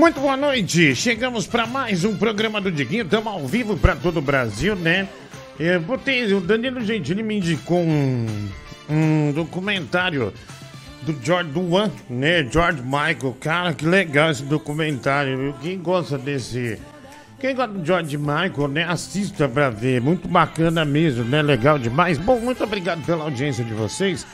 Muito boa noite. Chegamos para mais um programa do Diguinho. Estamos ao vivo para todo o Brasil, né? Eu botei, o Danilo Gentili me indicou um, um documentário do George One, né? George Michael. Cara, que legal esse documentário. viu? Quem gosta desse. Quem gosta do George Michael, né? Assista pra ver. Muito bacana mesmo, né? Legal demais. Bom, muito obrigado pela audiência de vocês.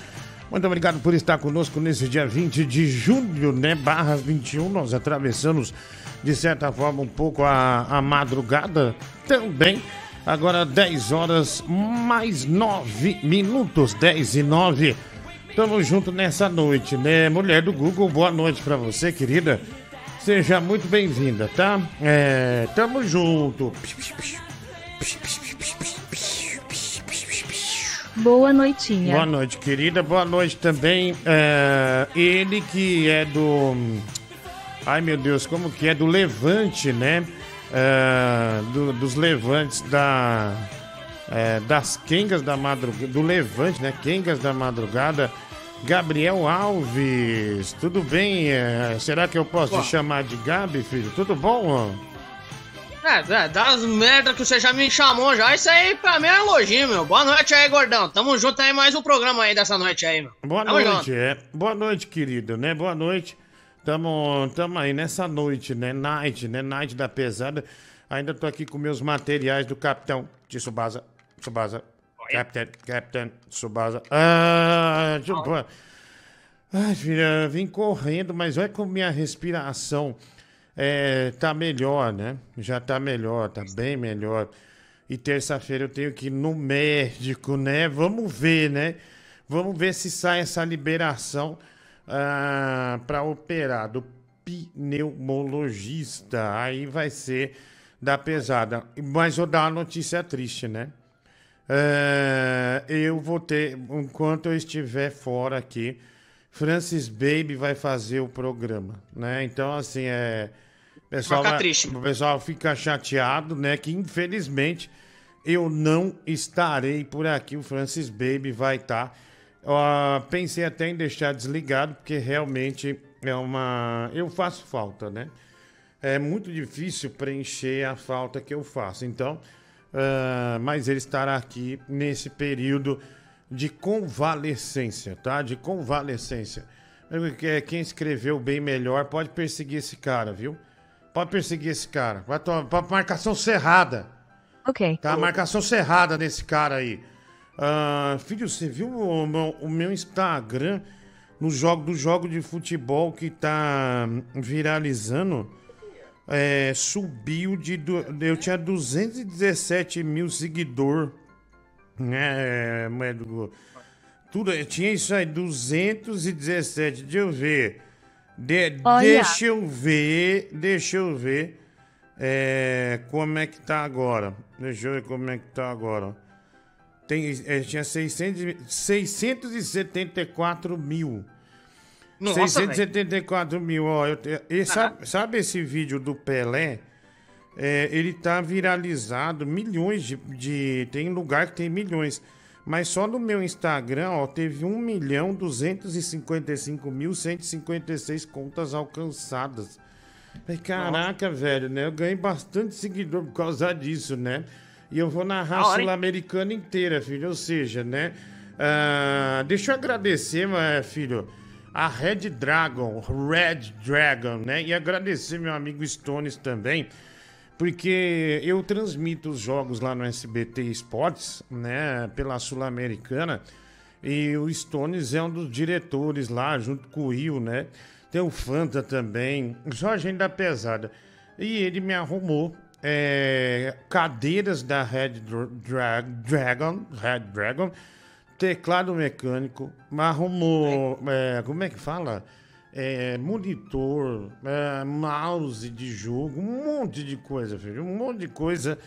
Muito obrigado por estar conosco nesse dia 20 de julho, né? Barra 21. Nós atravessamos, de certa forma, um pouco a, a madrugada também. Agora 10 horas mais 9 minutos, 10 e 9. Tamo junto nessa noite, né? Mulher do Google, boa noite pra você, querida. Seja muito bem-vinda, tá? É, tamo junto. Boa noitinha. Boa noite, querida. Boa noite também. é, ele que é do. Ai meu Deus, como que é? Do Levante, né? É, do- dos Levantes da. é, das Quengas da Madrugada. Do Levante, né? Quengas da Madrugada. Gabriel Alves, tudo bem? É, será que eu posso te chamar de Gabi, filho? Tudo bom? É, é, das merda que você já me chamou já, isso aí pra mim é elogio, meu. Boa noite aí, gordão. Tamo junto aí, mais um programa aí dessa noite aí, meu. Boa Tamo noite, junto. é. Boa noite, querido, né? Boa noite. Tamo, tamo aí nessa noite, né? Night, né? Night da pesada. Ainda tô aqui com meus materiais do Capitão de Subasa. Subasa. Capitão, Capitão Subasa. Ah, eu... Ai, filha, vim correndo, mas olha como minha respiração é, tá melhor, né? Já tá melhor, tá bem melhor. E terça-feira eu tenho que ir no médico, né? Vamos ver, né? Vamos ver se sai essa liberação ah, para operar do pneumologista. Aí vai ser da pesada. Mas vou dar uma notícia triste, né? É, eu vou ter, enquanto eu estiver fora aqui, Francis Baby vai fazer o programa, né? Então, assim, é. Pessoal, Fica vai- triste. o pessoal fica chateado, né? Que infelizmente eu não estarei por aqui. O Francis Baby vai estar. Ó, pensei até em deixar desligado, porque realmente é uma. Eu faço falta, né? é muito difícil preencher a falta que eu faço. Então, ah, mas ele estará aqui nesse período de convalescência, tá? De convalescência. Eh, Quem escreveu bem melhor pode perseguir esse cara, viu? Pode perseguir esse cara. Vai tomar marcação cerrada. Ok. Tá? Marcação cerrada nesse cara aí. Ah, filho, você viu o meu, o meu Instagram no jogo do jogo de futebol que tá viralizando? É, subiu de. Eu tinha 217 mil seguidor. É, mas do- tudo, tinha isso aí, 217. Deixa eu ver. De- deixa eu ver. Deixa eu ver. É, como é que tá agora? Deixa eu ver como é que tá agora. Tem, é, tinha 600, e- 674 mil. Nossa, velho. 674 mil, ó. Eu, e sabe, sabe esse vídeo do Pelé? É, ele tá viralizado, milhões de, de- Tem lugar que tem milhões. Mas só no meu Instagram, ó, teve 1 milhão 255 mil 156 contas alcançadas. Caraca, velho, né? Eu ganhei bastante seguidor por causa disso, né? E eu vou narrar a? Sul-Americana inteira, filho. Ou seja, né? ah, deixa eu agradecer, filho, a Red Dragon, Red Dragon, né? E agradecer meu amigo Stones também, porque eu transmito os jogos lá no SBT Esportes, né? Pela Sul-Americana. E o Stones é um dos diretores lá, junto com o Will, né? Tem o Fanta também, só a gente da pesada. E ele me arrumou é, cadeiras da Red Dra- Dra- Dragon, Red Dragon, teclado mecânico, me arrumou, é, como é que fala? É, monitor, é, mouse de jogo, um monte de coisa, filho, um monte de coisa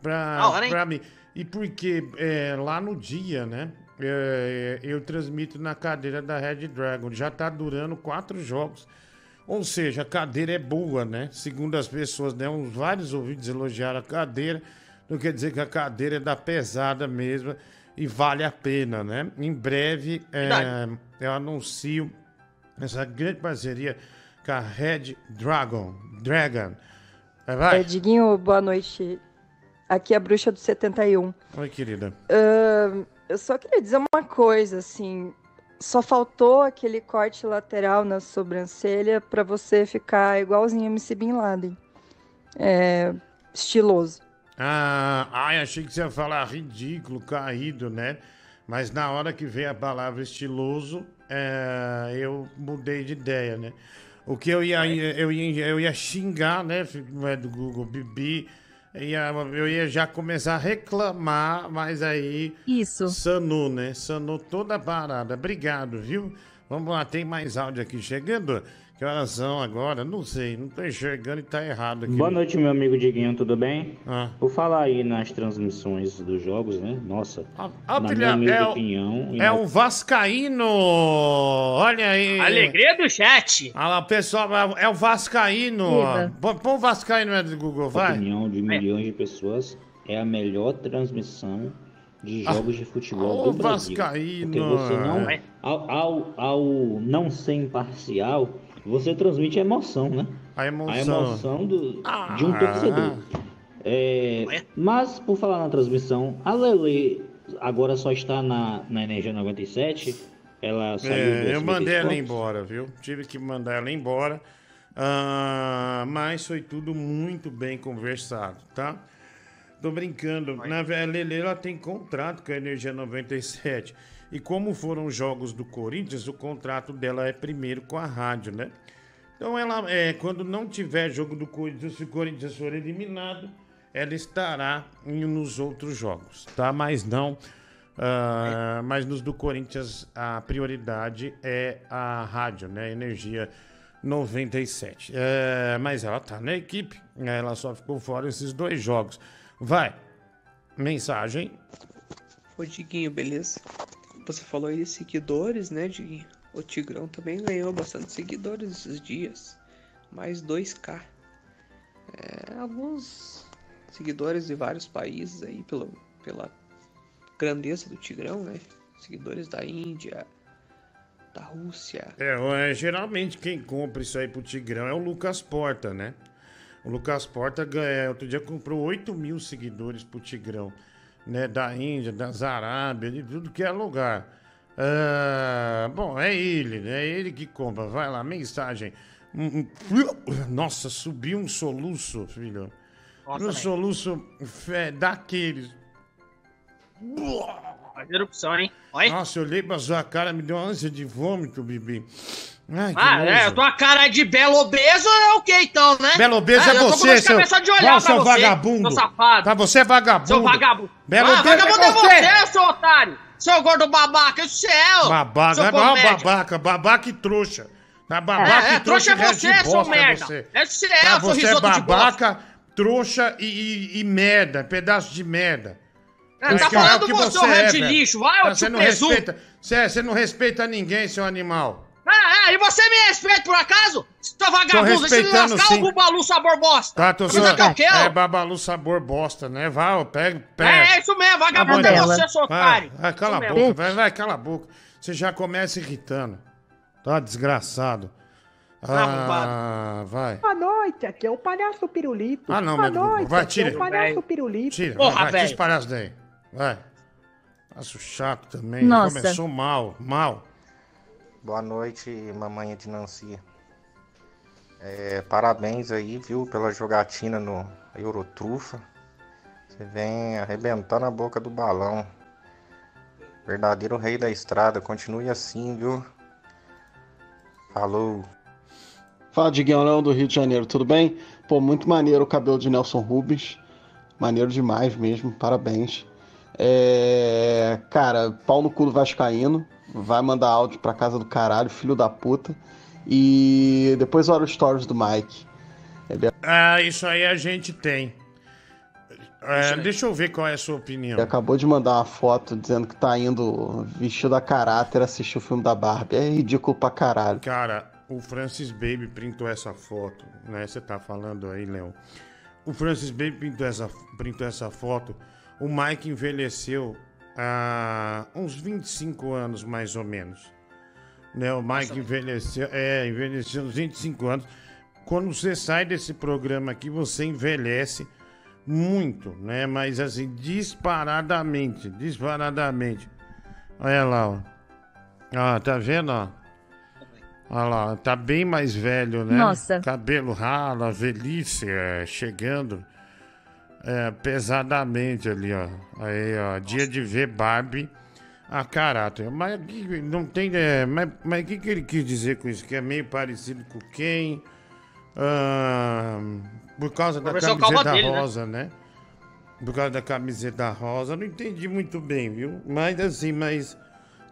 pra, hora, pra mim. E porque é, lá no dia, né? é, eu transmito na cadeira da Red Dragon. Já tá durando quatro jogos. Ou seja, a cadeira é boa, né? Segundo as pessoas, né? Uns vários ouvintes elogiaram a cadeira. Não quer dizer que a cadeira é da pesada mesmo e vale a pena, né? Em breve é, eu anuncio essa grande parceria com a Red Dragon. Dragon. Vai, vai. É, Diguinho, boa noite. Aqui é a bruxa do 71. Oi, querida. Ahn, eu só queria dizer uma coisa, assim. Só faltou aquele corte lateral na sobrancelha pra você ficar igualzinho MC Bin Laden. É, estiloso. Ah, ai, achei que você ia falar ridículo, caído, né? Mas na hora que veio a palavra estiloso, é, eu mudei de ideia, né? O que eu ia, eu ia, eu ia xingar, né, é do Google, Bibi, ia, eu ia já começar a reclamar, mas aí Isso. sanou, né? Sanou toda a parada. Obrigado, viu? Vamos lá, tem mais áudio aqui chegando? Que horas são agora? Não sei, não tô enxergando e tá errado aqui. Boa noite, meu amigo Diguinho, tudo bem? Ah. Por falar aí nas transmissões dos jogos, né? Nossa, Ah, ah, na minha é o- opinião... É na- um Vascaíno! Olha aí! Alegria do chat. Olha lá, pessoal, é o Vascaíno! Viva. Põe o Vascaíno né, do Google, vai! opinião de milhões de pessoas, é a melhor transmissão de jogos de futebol Ah, do Brasil. Vascaíno. Porque você não, É. ao, ao, ao não ser imparcial, você transmite a emoção, né? A A emoção. emoção do, de um Ah. torcedor. É, Ué? mas, por falar na transmissão, a Lele agora só está na, na Energia 97. Ela saiu do É, eu mandei ela embora, viu? Tive que mandar ela embora. Ah, mas foi tudo muito bem conversado, tá? Tô brincando. Na ve- a Lele ela tem contrato com a Energia 97. E como foram os jogos do Corinthians, o contrato dela é primeiro com a rádio, né? Então ela, é, quando não tiver jogo do Corinthians, se o Corinthians for eliminado, ela estará nos outros jogos, tá? Mas não. ah, mas nos do Corinthians a prioridade é a rádio, né? Energia 97. É, mas ela tá na equipe, né? ela só ficou fora esses dois jogos. Vai. Mensagem. Ô Diguinho, beleza? Você falou aí de seguidores, né, Diguinho? O Tigrão também ganhou bastante seguidores esses dias. Mais 2k. É, alguns seguidores de vários países aí pelo, pela grandeza do Tigrão, né? Seguidores da Índia, da Rússia. É, é, geralmente quem compra isso aí pro Tigrão é o Lucas Porta, né? O Lucas Porta ganha, outro dia comprou 8 mil seguidores pro Tigrão, né? Da Índia, das Arábias, de tudo que é lugar. Ah, bom, é ele, né? É ele que compra. Vai lá, mensagem. Nossa, subiu um soluço, filho. Nossa, um velho. soluço fé, daqueles. Erupção, hein? Olha. Nossa, eu olhei pra sua cara, me deu uma ânsia de vômito, Bibi. Ai, Ah, é, tua cara de belo obeso é o que então, né? Belo obeso é, tô com você, seu, de olhar Não, pra seu você, vagabundo. Seu safado. Tá, você é vagabundo. Seu vagabundo. Belo ah, obeso vagabundo é é você, seu otário. Seu gordo babaca, isso é eu. Babaca, seu é babaca, babaca e trouxa. Tá babaca É, é, e trouxa, trouxa é você, seu bosta, merda. você. É você, Tá, seu você é bosta. babaca, trouxa e, e- e merda, pedaço de merda. É, tá é falando que você, você é, de lixo. Vai, Tá, ô Você tio não presunto. respeita, você, você não respeita ninguém, seu animal. Ah, ah, e você me respeita por acaso? Seu vagabundo, deixa ele respeitando, lascar sim. o bubalu sabor bosta. Tá, tô Coisa que eu quero. É babalu sabor bosta, né? Vai, pega, pega. É, é isso mesmo, vagabundo Tá é bom. você, seu otário. vai, cala a Isso boca, mesmo. vai, vai, cala a boca. Você já começa irritando. Tá desgraçado. arrombado. Ah, vai. Boa noite, aqui é o Palhaço Pirulito. Ah, não, Boa meu Deus. noite, Vai, aqui tira. é o Palhaço. Pirulito. Tira, Porra, vai, tira velho. os palhaços daí. Vai. Passo chato também. Nossa. Começou mal, mal. Boa noite, mamãe de Nancy. É, parabéns aí, viu, pela jogatina no Eurotrufa. Você vem arrebentando a boca do balão. Verdadeiro rei da estrada. Continue assim, viu? Falou. Fala, Diguinho Leão do Rio de Janeiro, tudo bem? Pô, muito maneiro o cabelo de Nelson Rubens. Maneiro demais mesmo, parabéns. É, Cara, pau no cu do Vascaíno. Vai mandar áudio pra casa do caralho, filho da puta. E depois olha os stories do Mike. Ah, isso aí a gente tem. É, deixa eu ver qual é a sua opinião. Ele acabou de mandar uma foto dizendo que tá indo vestido a caráter assistir o filme da Barbie. É ridículo pra caralho. Cara, o Francis Baby printou essa foto, né? Você tá falando aí, Leão. O Francis Baby printou essa, printou essa foto. O Mike envelheceu há uns 25 anos, mais ou menos. Né, o Mike envelheceu, é, envelheceu uns 25 anos. Quando você sai desse programa aqui, você envelhece muito, né? Mas assim, disparadamente, disparadamente. Olha lá, ó. Ah, tá vendo, ó? Olha lá, tá bem mais velho, né? Nossa. Cabelo ralo, a velhice é, chegando é, pesadamente ali, ó. Aí, ó, dia de ver Barbie a caráter. Mas que- não tem. É, mas mas o que, que ele quis dizer com isso? Que é meio parecido com quem? Ah, por causa da Professor camiseta dele, né? rosa, né? Por causa da camiseta rosa, não entendi muito bem, viu? Mas assim, mas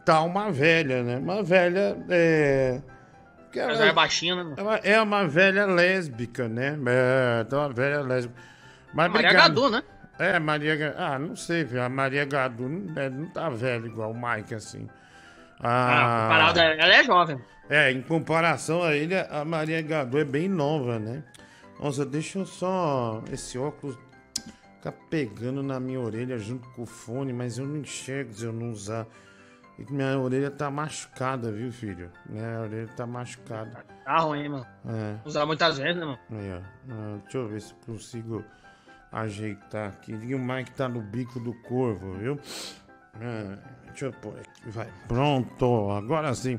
tá uma velha, né? Uma velha. É, Mas ela- é baixinho, né? uma, é uma velha lésbica, né? É, tá uma velha lésbica. Mas Maria obrigado. Gadu, né? É, Maria Ah, não sei, filho. A Maria Gadu não, é, não tá velha igual o Mike, assim. Ah, Ah, comparado ela é jovem. É, em comparação a ele, a Maria Gadu é bem nova, né? Nossa, deixa eu só. Esse óculos ficar pegando na minha orelha junto com o fone, mas eu não enxergo se eu não usar. E minha orelha tá machucada, viu, filho? Minha orelha tá machucada. Tá ruim, mano. É. Usar muitas vezes, né, mano? Aí, ó. Ah, deixa eu ver se consigo ajeitar aqui. E o Mike tá no bico do corvo, viu? Ah, deixa eu pôr aqui. Vai. Pronto, agora sim.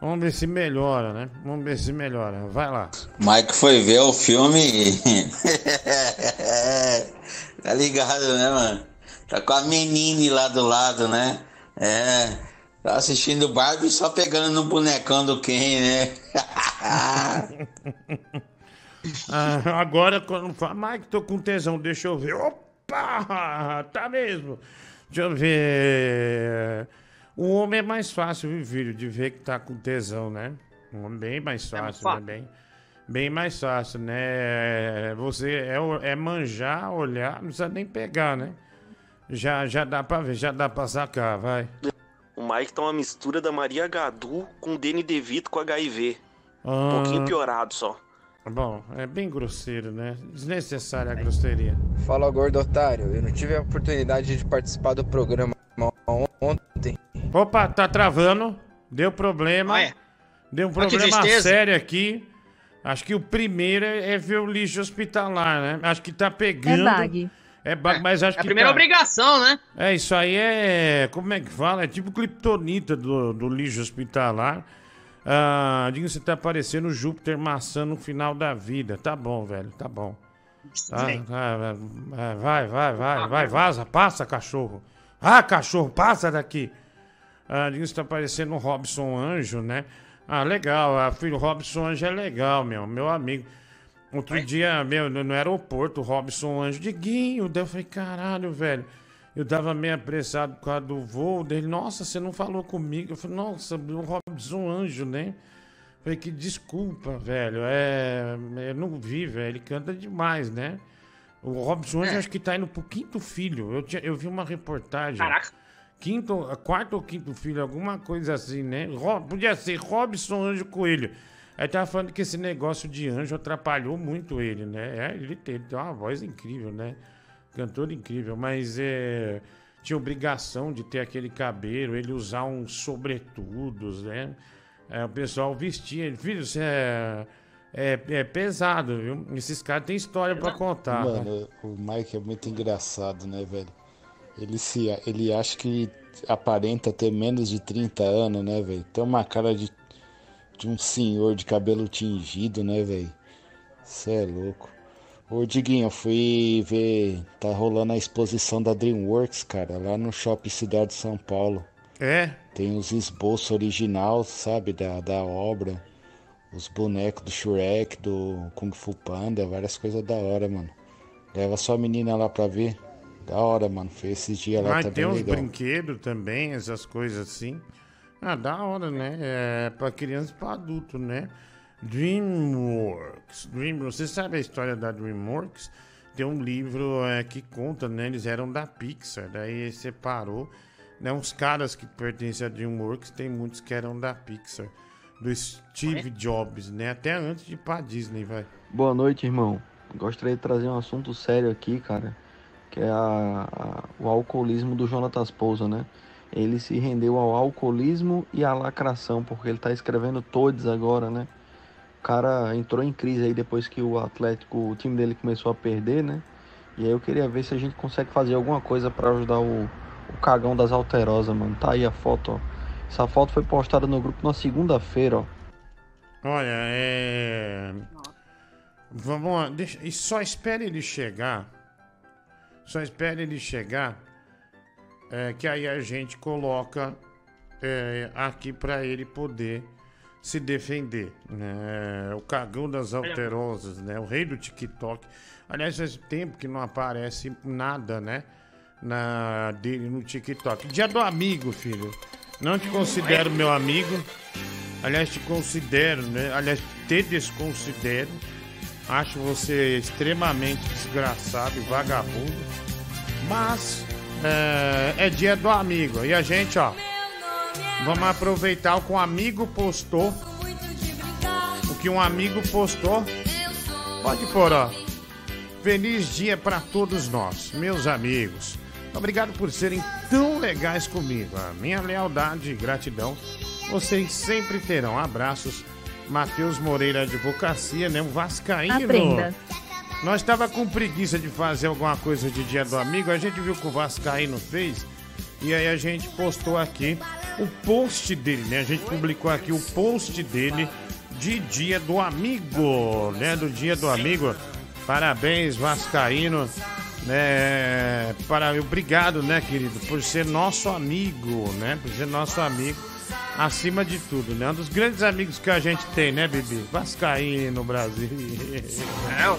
Vamos ver se melhora, né? Vamos ver se melhora. Vai lá. Mike foi ver o filme tá ligado, né, mano? Tá com a menine lá do lado, né? É. Tá assistindo Barbie só pegando no bonecão do Ken, né? Ah, agora, quando fala, Mike, tô com tesão, deixa eu ver. Opa! Tá mesmo. Deixa eu ver. O homem é mais fácil, viu, filho, de ver que tá com tesão, né? Um homem bem mais fácil, né? fácil. Bem, bem mais fácil, né? Você é, é manjar, olhar, não precisa nem pegar, né? Já, já dá pra ver, já dá pra sacar, vai. O Mike tá uma mistura da Maria Gadu com o Danny DeVito com HIV. Um Ah, pouquinho piorado só. Bom, é bem grosseiro, né? Desnecessária a grosseria. Fala, gordo otário. Eu não tive a oportunidade de participar do programa ontem. Opa, tá travando. Deu problema. Olha. Deu um problema tristeza. sério aqui. Acho que o primeiro é é ver o lixo hospitalar, né? Acho que tá pegando. bag. É bag, mas acho É a que primeira tá... obrigação, né? É, isso aí é. Como é que fala? É tipo criptonita do, do lixo hospitalar. Ah, diga você tá parecendo Júpiter maçã no final da vida. Tá bom, velho, tá bom. Tá, Sim. tá, vai, vai, vai, vai, vaza, passa, cachorro. Ah, cachorro, passa daqui. Ah, diga você tá parecendo um Robson Anjo, né? Ah, legal, a filho Robson Anjo é legal, meu, meu amigo. Outro dia, meu, no no aeroporto, o Robson Anjo, Diguinho, daí eu falei, caralho, velho. Eu tava meio apressado por causa do voo dele. Nossa, você não falou comigo. Eu falei, nossa, o Robson Anjo, né? Falei, que desculpa, velho. É. Eu não vi, velho. Ele canta demais, né? O Robson Anjo É. acho que tá indo pro quinto filho. Eu, tinha, eu vi uma reportagem. Caraca. Quinto, quarto ou quinto filho, alguma coisa assim, né? Ro- podia ser Robson Anjo Coelho. Aí tava falando que esse negócio de anjo atrapalhou muito ele, né? É, ele tem, ele tem uma voz incrível, né? Cantor incrível, mas é, tinha obrigação de ter aquele cabelo, ele usar uns sobretudos, né? É, o pessoal vestia ele. Filho, você é, é, é pesado, viu? Esses caras têm história pra contar. né? Mano, o Mike é muito engraçado, né, velho? Ele, se, ele acha que aparenta ter menos de 30 anos, né, velho? Tem uma cara de, de um senhor de cabelo tingido, né, velho? Você é louco. Ô, Diguinho, eu fui ver. Tá rolando a exposição da Dreamworks, cara, lá no Shopping Cidade de São Paulo. É? Tem os esboços original, sabe, da, da obra. Os bonecos do Shrek, do Kung Fu Panda, várias coisas da hora, mano. Leva sua menina lá pra ver. Da hora, mano. Foi esses dias lá Mas também tem uns brinquedos também, essas coisas assim. Ah, da hora, né? É pra criança e pra adulto, né? DreamWorks. DreamWorks. Você sabe a história da DreamWorks? Tem um livro é, que conta, né? Eles eram da Pixar, daí separou. Né? Uns caras que pertencem à DreamWorks, tem muitos que eram da Pixar. Do Steve Jobs, né? Até antes de ir pra Disney, vai. Boa noite, irmão. Gostaria de trazer um assunto sério aqui, cara, que é a- a- o alcoolismo do Jonatas Pousa, né? ele se rendeu ao alcoolismo e à lacração, porque ele tá escrevendo todos agora, né? Cara entrou em crise aí depois que o Atlético, o time dele começou a perder, né? E aí eu queria ver se a gente consegue fazer alguma coisa para ajudar o, o cagão das alterosas, mano. Tá aí a foto, ó. Essa foto foi postada no grupo na segunda-feira, ó. Olha, é. Vamos lá, deixa... e só espere ele chegar. Só espere ele chegar. é, que aí a gente coloca é, aqui pra ele poder se defender. Né? O cagão das alterosas, né? O rei do TikTok. Aliás, faz tempo que não aparece nada, né? Na, dele no TikTok. Dia do amigo, filho. Não te considero meu amigo. Aliás, te considero, né? Aliás, te desconsidero. Acho você extremamente desgraçado e vagabundo. Mas é, é dia do amigo. E a gente, ó. Vamos aproveitar o que um amigo postou. O que um amigo postou. Pode pôr, ó. Feliz dia para todos nós, meus amigos. Obrigado por serem tão legais comigo. A minha lealdade e gratidão vocês sempre terão. Abraços. Matheus Moreira Advocacia, né? Um Vascaíno. Aprenda. Nós estava com preguiça de fazer alguma coisa de dia do amigo. A gente viu que o Vascaíno fez. E aí a gente postou aqui o post dele, né? A gente publicou aqui o post dele de dia do amigo, né? Do dia do amigo. Parabéns, Vascaíno. Né? Para... Obrigado, né, querido, por ser nosso amigo, né? Por ser nosso amigo acima de tudo, né? Um dos grandes amigos que a gente tem, né, Bibi? Vascaíno, Brasil. É,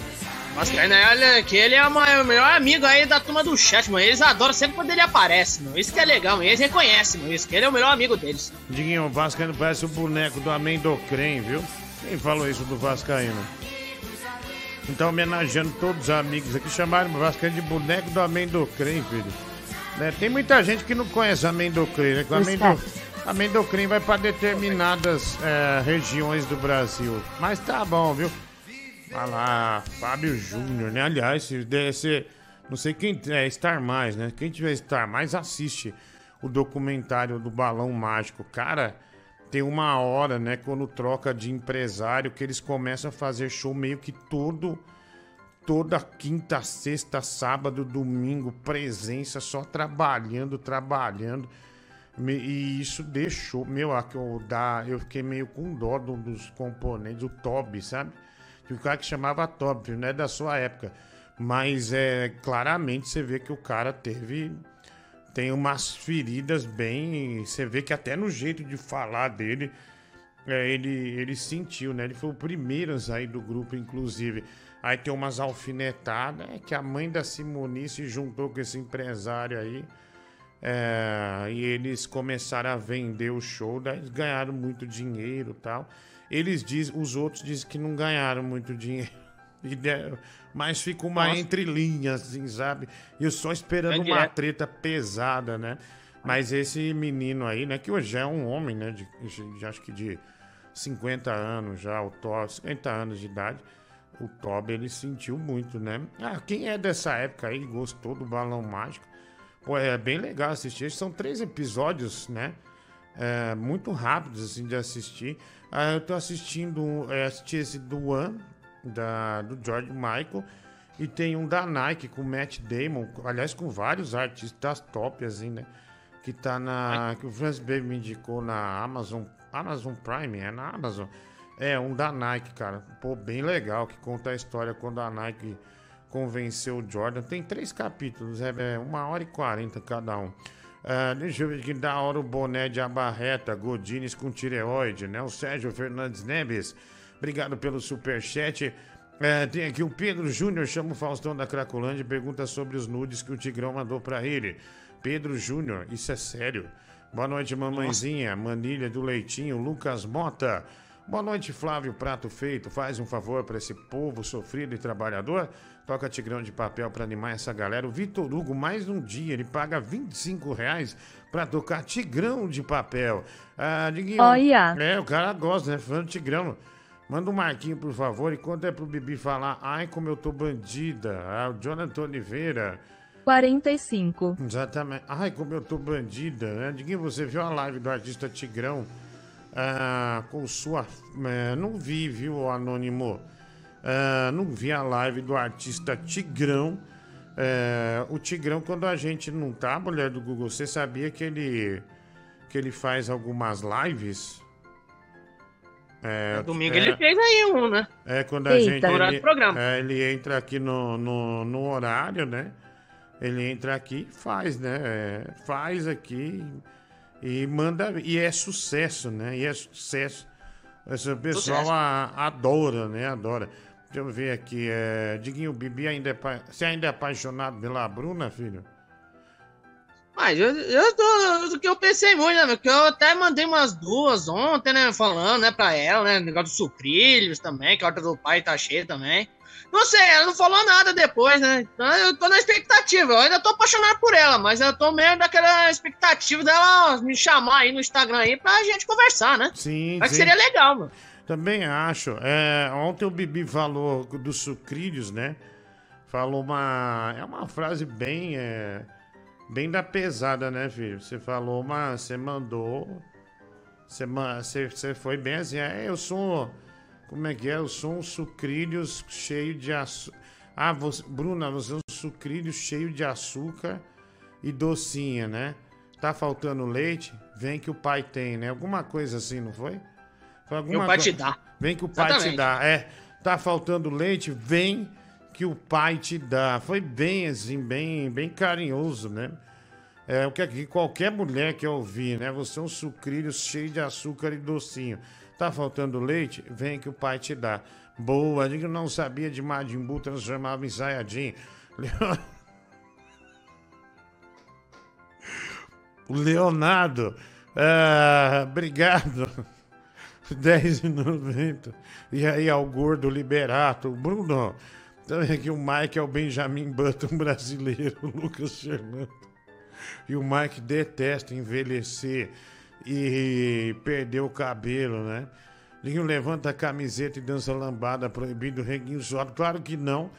o Vascaíno, olha que ele é o maior- melhor amigo aí da turma do chat, mano. Eles adoram sempre quando ele aparece, mano. Isso que é legal, mano. Eles reconhecem, mano. Isso que ele é o melhor amigo deles. Diguinho, o Vascaíno parece o boneco do Amendocrem, viu? Quem falou isso do Vascaíno? Então, homenageando todos os amigos aqui, chamaram o Vascaíno de boneco do Amendocrem, filho. Né? Tem muita gente que não conhece o Amendocrem, né? Que o Amendo... Amendocrem vai para determinadas é, regiões do Brasil. Mas tá bom, viu? Vai lá, Fábio Júnior, né? Aliás, se deve ser. Não sei quem é Star Mais, né? Quem tiver Star Mais, assiste o documentário do Balão Mágico. Cara, tem uma hora, né? Quando troca de empresário, que eles começam a fazer show meio que todo. Toda quinta, sexta, sábado, domingo, presença, só trabalhando, trabalhando. E isso deixou, meu, a que eu, eu fiquei meio com dó do- dos componentes, o Toby, sabe? Tinha um cara que chamava Toby, não é da sua época. Mas é claramente você vê que o cara teve. Tem umas feridas bem. Você vê que até no jeito de falar dele, é, ele, ele sentiu, né? Ele foi o primeiro a sair do grupo, inclusive. Aí tem umas alfinetadas, é que a mãe da Simoni se juntou com esse empresário aí. É, e eles começaram a vender o show, daí eles ganharam muito dinheiro tal. Eles dizem, os outros dizem que não ganharam muito dinheiro. De- mas fica uma Nossa. entrelinha, assim, sabe? E eu só esperando É uma treta pesada, né? Mas esse menino aí, né, que hoje é um homem, né, de, de- acho que de 50 anos já, o Toby, 50 anos de idade, o Toby, ele sentiu muito, né? Ah, quem é dessa época aí, gostou do Balão Mágico, pô, é bem legal assistir. São três episódios, né? É, muito rápidos, assim, de assistir. Ah, eu tô assistindo, é, assisti esse do One, da, do George Michael, e tem um da Nike com o Matt Damon, aliás, com vários artistas top, assim, né? Que tá na. que o Francis Baby me indicou na Amazon. Amazon Prime, é na Amazon. É, um da Nike, cara. Pô, bem legal, que conta a história quando a Nike convenceu o Jordan. Tem três capítulos, é, é uma hora e quarenta cada um. Ah, deixa eu ver que da hora o boné de abarreta, Godines com tireoide, né? O Sérgio Fernandes Neves, obrigado pelo superchat. É, tem aqui o Pedro Júnior, chama o Faustão da Cracolândia e pergunta sobre os nudes que o Tigrão mandou pra ele. Pedro Júnior, isso é sério. Boa noite, mamãezinha, Manilha do Leitinho, Lucas Mota. Boa noite, Flávio Prato Feito. Faz um favor para esse povo sofrido e trabalhador. Toca Tigrão de papel para animar essa galera. O Vitor Hugo, mais um dia, ele paga 25 reais para tocar Tigrão de papel. Ah, Diguinho, Olha. É, o cara gosta, né? Falando Tigrão. Manda um marquinho, por favor, enquanto é pro Bibi falar, ai, como eu tô bandida. Ah, o Jonathan Oliveira. 45. Exatamente. Ai, como eu tô bandida, né? Diguinho, você viu a live do artista Tigrão ah, com sua. eh, não vi, viu, Anônimo? Ah, não vi a live do artista Tigrão. Eh, o Tigrão, quando a gente não tá, mulher do Google, você sabia que ele. que ele faz algumas lives? É, Domingo é, ele fez aí um, né? é, quando a Eita. gente. Horário Ele, programa. é, ele entra aqui no, no, no horário, né? Ele entra aqui e faz, né? É, faz aqui e manda. E é sucesso, né? E é sucesso. Esse pessoal Sucesso. a- adora, né? Adora. Deixa eu ver aqui. É... Diguinho, o Bibi ainda é. pa- Você ainda é apaixonado pela Bruna, filho? Mas eu, eu tô. O que eu pensei muito, né? Porque eu até mandei umas duas ontem, né? Falando, né, pra ela, né? Negócio dos sucrilhos também, que a horta do pai tá cheia também. Não sei, ela não falou nada depois, né? Então eu tô na expectativa. Eu ainda tô apaixonado por ela, mas eu tô meio daquela expectativa dela me chamar aí no Instagram aí pra gente conversar, né? Sim, Acho que sim. seria legal, mano. Também acho. É, ontem o Bibi falou dos sucrilhos, né? Falou uma. É uma frase bem. é, bem da pesada, né, filho? Você falou uma. Você mandou. Você, você, você foi bem assim. É, eu sou. Como é que é? Eu sou um sucrilhos cheio de açúcar. Ah, você, Bruna, você é um sucrilho cheio de açúcar e docinha, né? Tá faltando leite? Vem que o pai tem, né? Alguma coisa assim, não foi? Foi alguma o pai coi- te dá. Vem que o pai te Exatamente. dá. É, tá faltando leite? Vem que o pai te dá. Foi bem assim, bem, bem carinhoso, né? É o que que qualquer mulher quer ouvir, né? Você é um sucrilho cheio de açúcar e docinho. Tá faltando leite? Vem que o pai te dá. Boa, que não sabia de Majin Buu transformava em O Leonardo, ah, obrigado. 10,90. E aí ao gordo Liberato. Bruno, também aqui o Mike é o Benjamin Button brasileiro, o Lucas Fernando. E o Mike detesta envelhecer e perder o cabelo, né? Linho levanta a camiseta e dança lambada, proibido reguinho suado. Claro que não.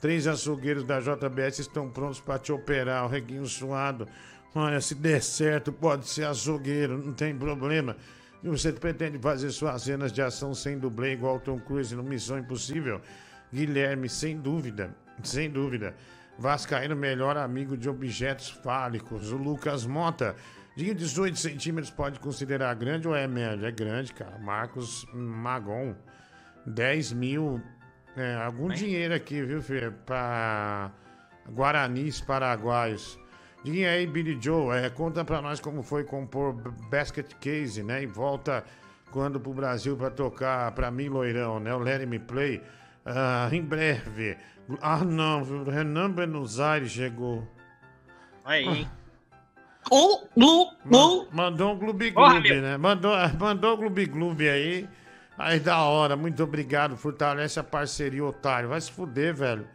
Três açougueiros da JBS estão prontos para te operar, o reguinho suado. Olha, se der certo, pode ser açougueiro, não tem problema. E você pretende fazer suas cenas de ação sem dublê, igual Tom Cruise no Missão Impossível? Guilherme, sem dúvida, sem dúvida. Vascaíno, melhor amigo de objetos fálicos. O Lucas Mota. Diga 18 centímetros pode considerar grande ou é médio? É grande, cara. Marcos Magon. 10 mil. É, algum dinheiro aqui, viu, filho? Para Guaranis Paraguaios. Diga aí, Billy Joe, é, conta pra nós como foi compor Basket Case, né? E volta quando pro Brasil pra tocar pra mim, loirão, né? O Let Me Play. Ah, em breve. Ah, não? Renan Buenos Aires chegou. Aí? Um, um, um. Mandou um Gloob Gloob, né? Mandou, mandou um Gloob Gloob aí. Aí da hora, muito obrigado. Fortalece a parceria, otário. Vai se fuder, velho.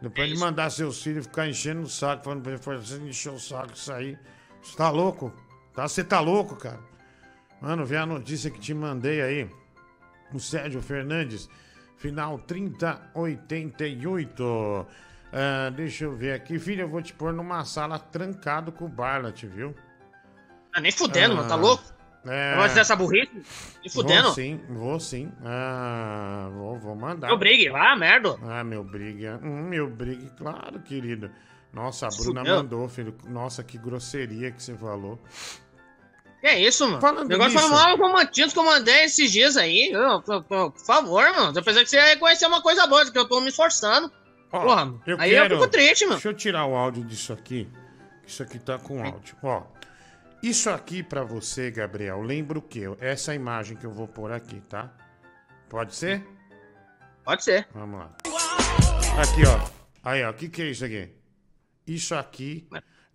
Depois de mandar seus filhos ficar enchendo o saco, falando pra ele, "Foi você encheu o saco isso aí. Você tá louco? Tá? Você tá louco, cara? Mano, vê a notícia que te mandei aí. O Sérgio Fernandes, final 3088. Ah, deixa eu ver aqui. Filho, eu vou te pôr numa sala trancado com o Barlat, viu? Ah, nem fudendo, mano, tá Ah, louco? É... Vai fazer essa burrice? Nem fudendo? Vou sim, vou sim. Ah, vou, vou mandar. Meu brigue, vá, merda. Ah, meu brigue. Hum, meu brigue, claro, querido. Nossa, a Bruna fudeu. mandou, filho. Nossa, que grosseria que você falou. Que é isso, mano? Falando negócio nisso- foi mal romantismo que eu mandei esses dias aí. Eu, eu- eu- por favor, mano. Pensei que você ia reconhecer uma coisa boa, que eu tô me esforçando. Ó, Porra, eu aí quero- eu fico triste, mano. Deixa eu tirar o áudio disso aqui. Isso aqui tá com áudio. Ó, isso aqui pra você, Gabriel, lembra o quê? Essa imagem que eu vou pôr aqui, tá? Pode ser? Pode ser. Vamos lá. Aqui, ó. Aí, ó. O que, que é isso aqui? Isso aqui.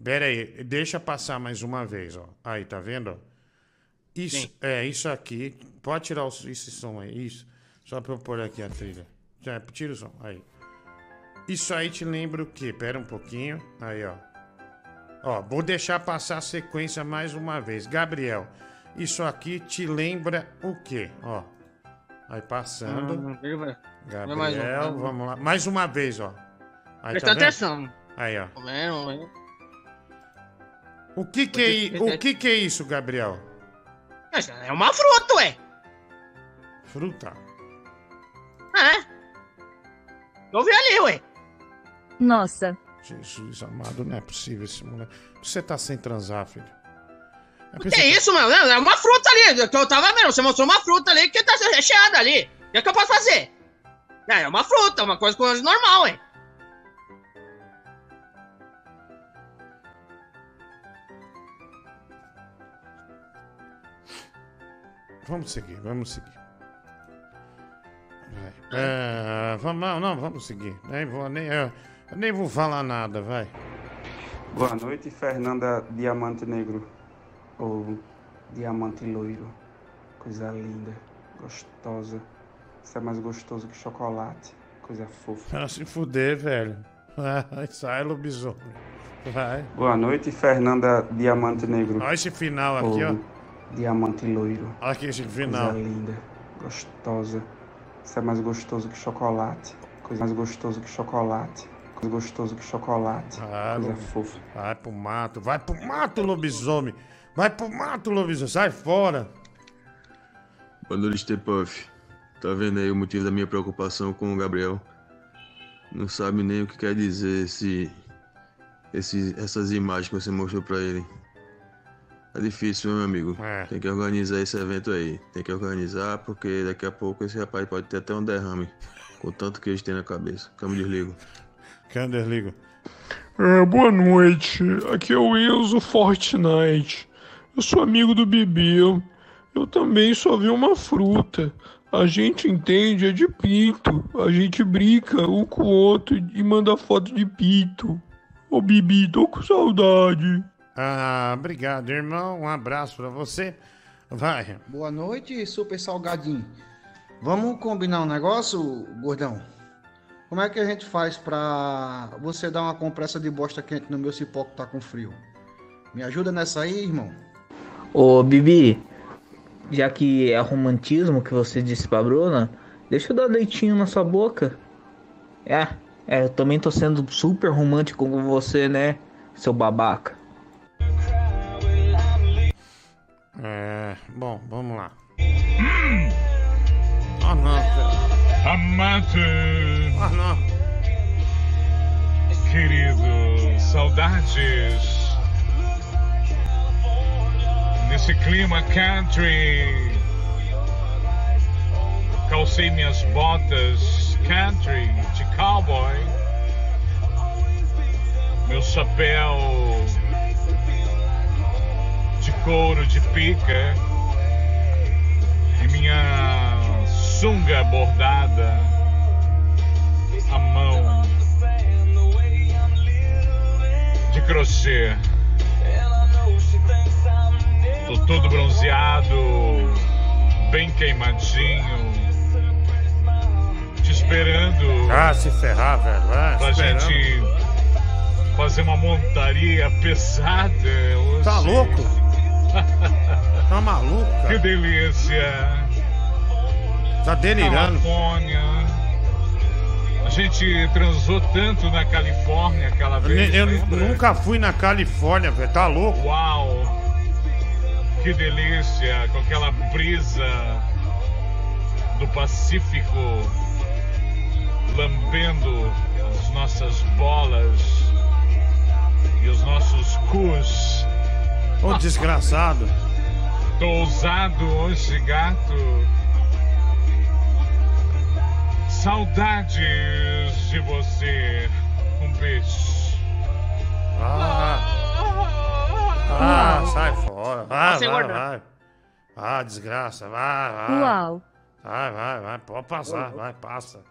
Pera aí, deixa passar mais uma vez, ó. Aí, tá vendo? Isso, Sim. é, isso aqui. Pode tirar esse som aí, isso. Só pra eu pôr aqui a trilha. Já, tira o som, aí. Isso aí te lembra o quê? Pera um pouquinho. Aí, ó. Ó, vou deixar passar a sequência mais uma vez. Gabriel, isso aqui te lembra o quê? Ó. Aí passando. Hum. Gabriel, vamos lá. Mais uma vez, ó. Aí, Presta tá atenção. Aí, ó. O que que é, o que que é isso, Gabriel? É uma fruta, ué. Fruta. É. Eu vi ali, ué. Nossa. Jesus amado, não é possível esse moleque. Você tá sem transar, filho. É Que isso, mano? É uma fruta ali, que eu tava vendo. Você mostrou uma fruta ali que tá recheada ali. O que, é que eu posso fazer? É, é uma fruta, uma coisa, coisa normal, ué. Vamos seguir, vamos seguir. Vai. É, vamos, não, não, vamos seguir. Nem vou, nem, eu, eu nem vou falar nada, vai. Boa noite, Fernanda Diamante Negro. Ou Diamante Loiro. Coisa linda, gostosa. Isso é mais gostoso que chocolate. Coisa fofa. Pra se fuder, velho. Vai, sai, lobisomem. Vai. Boa noite, Fernanda Diamante Negro. Olha esse final aqui, Ou ó. Diamante Loiro. Olha aqui esse final. Coisa linda, gostosa. Isso é mais gostoso que chocolate. Coisa mais gostoso que chocolate. Coisa gostoso que chocolate. Ah, Coisa fofa. Vai pro mato, vai pro mato, lobisomem. Vai pro mato, lobisomem. Sai fora. Boa noite, Tepuff. Tá vendo aí o motivo da minha preocupação com o Gabriel? Não sabe nem o que quer dizer esse, esse, essas imagens que você mostrou pra ele. É difícil, meu amigo. Tem que organizar esse evento aí. Tem que organizar porque daqui a pouco esse rapaz pode ter até um derrame. Com tanto que eles têm na cabeça. Câmbio desligo. Câmbio desligo. É, boa noite. Aqui é o Enzo Fortnite. Eu sou amigo do Bibi. Eu também só vi uma fruta. A gente entende é de pinto. A gente brinca um com o outro e manda foto de pinto. Ô Bibi, tô com saudade. Ah, obrigado, irmão. Um abraço pra você. Vai. Boa noite, super salgadinho. Vamos combinar um negócio, gordão? Como é que a gente faz pra você dar uma compressa de bosta quente no meu cipó que tá com frio? Me ajuda nessa aí, irmão? Ô, Bibi, já que é romantismo que você disse pra Bruna, deixa eu dar leitinho na sua boca. É, é, eu também tô sendo super romântico com você, né, seu babaca? É, bom, vamos lá. Ah, não, cara. Amado. Ah, não. Querido, saudades. Nesse clima country. Calcei minhas botas country de cowboy. Meu chapéu de couro de pica. E minha sunga bordada à mão de crochê. Tô todo bronzeado, bem queimadinho, te esperando. Ah, se ferrar, velho. Vai, pra gente fazer uma montaria pesada hoje. Tá louco? Tá maluco, cara? Que delícia. Tá delirando. Califórnia. A gente transou tanto na Califórnia aquela Eu, vez. eu lembra? nunca fui na Califórnia, velho. Tá louco? Uau! Que delícia! Com aquela brisa do Pacífico lambendo as nossas bolas e os nossos cus. Ô, desgraçado. Tô ousado hoje, gato. Saudades de você. Um beijo. Ah, ah sai fora. Vai, Você vai, vai. Ah, desgraça. Vai, vai. Uau. Vai, vai, vai. Pode passar. Vai, passa.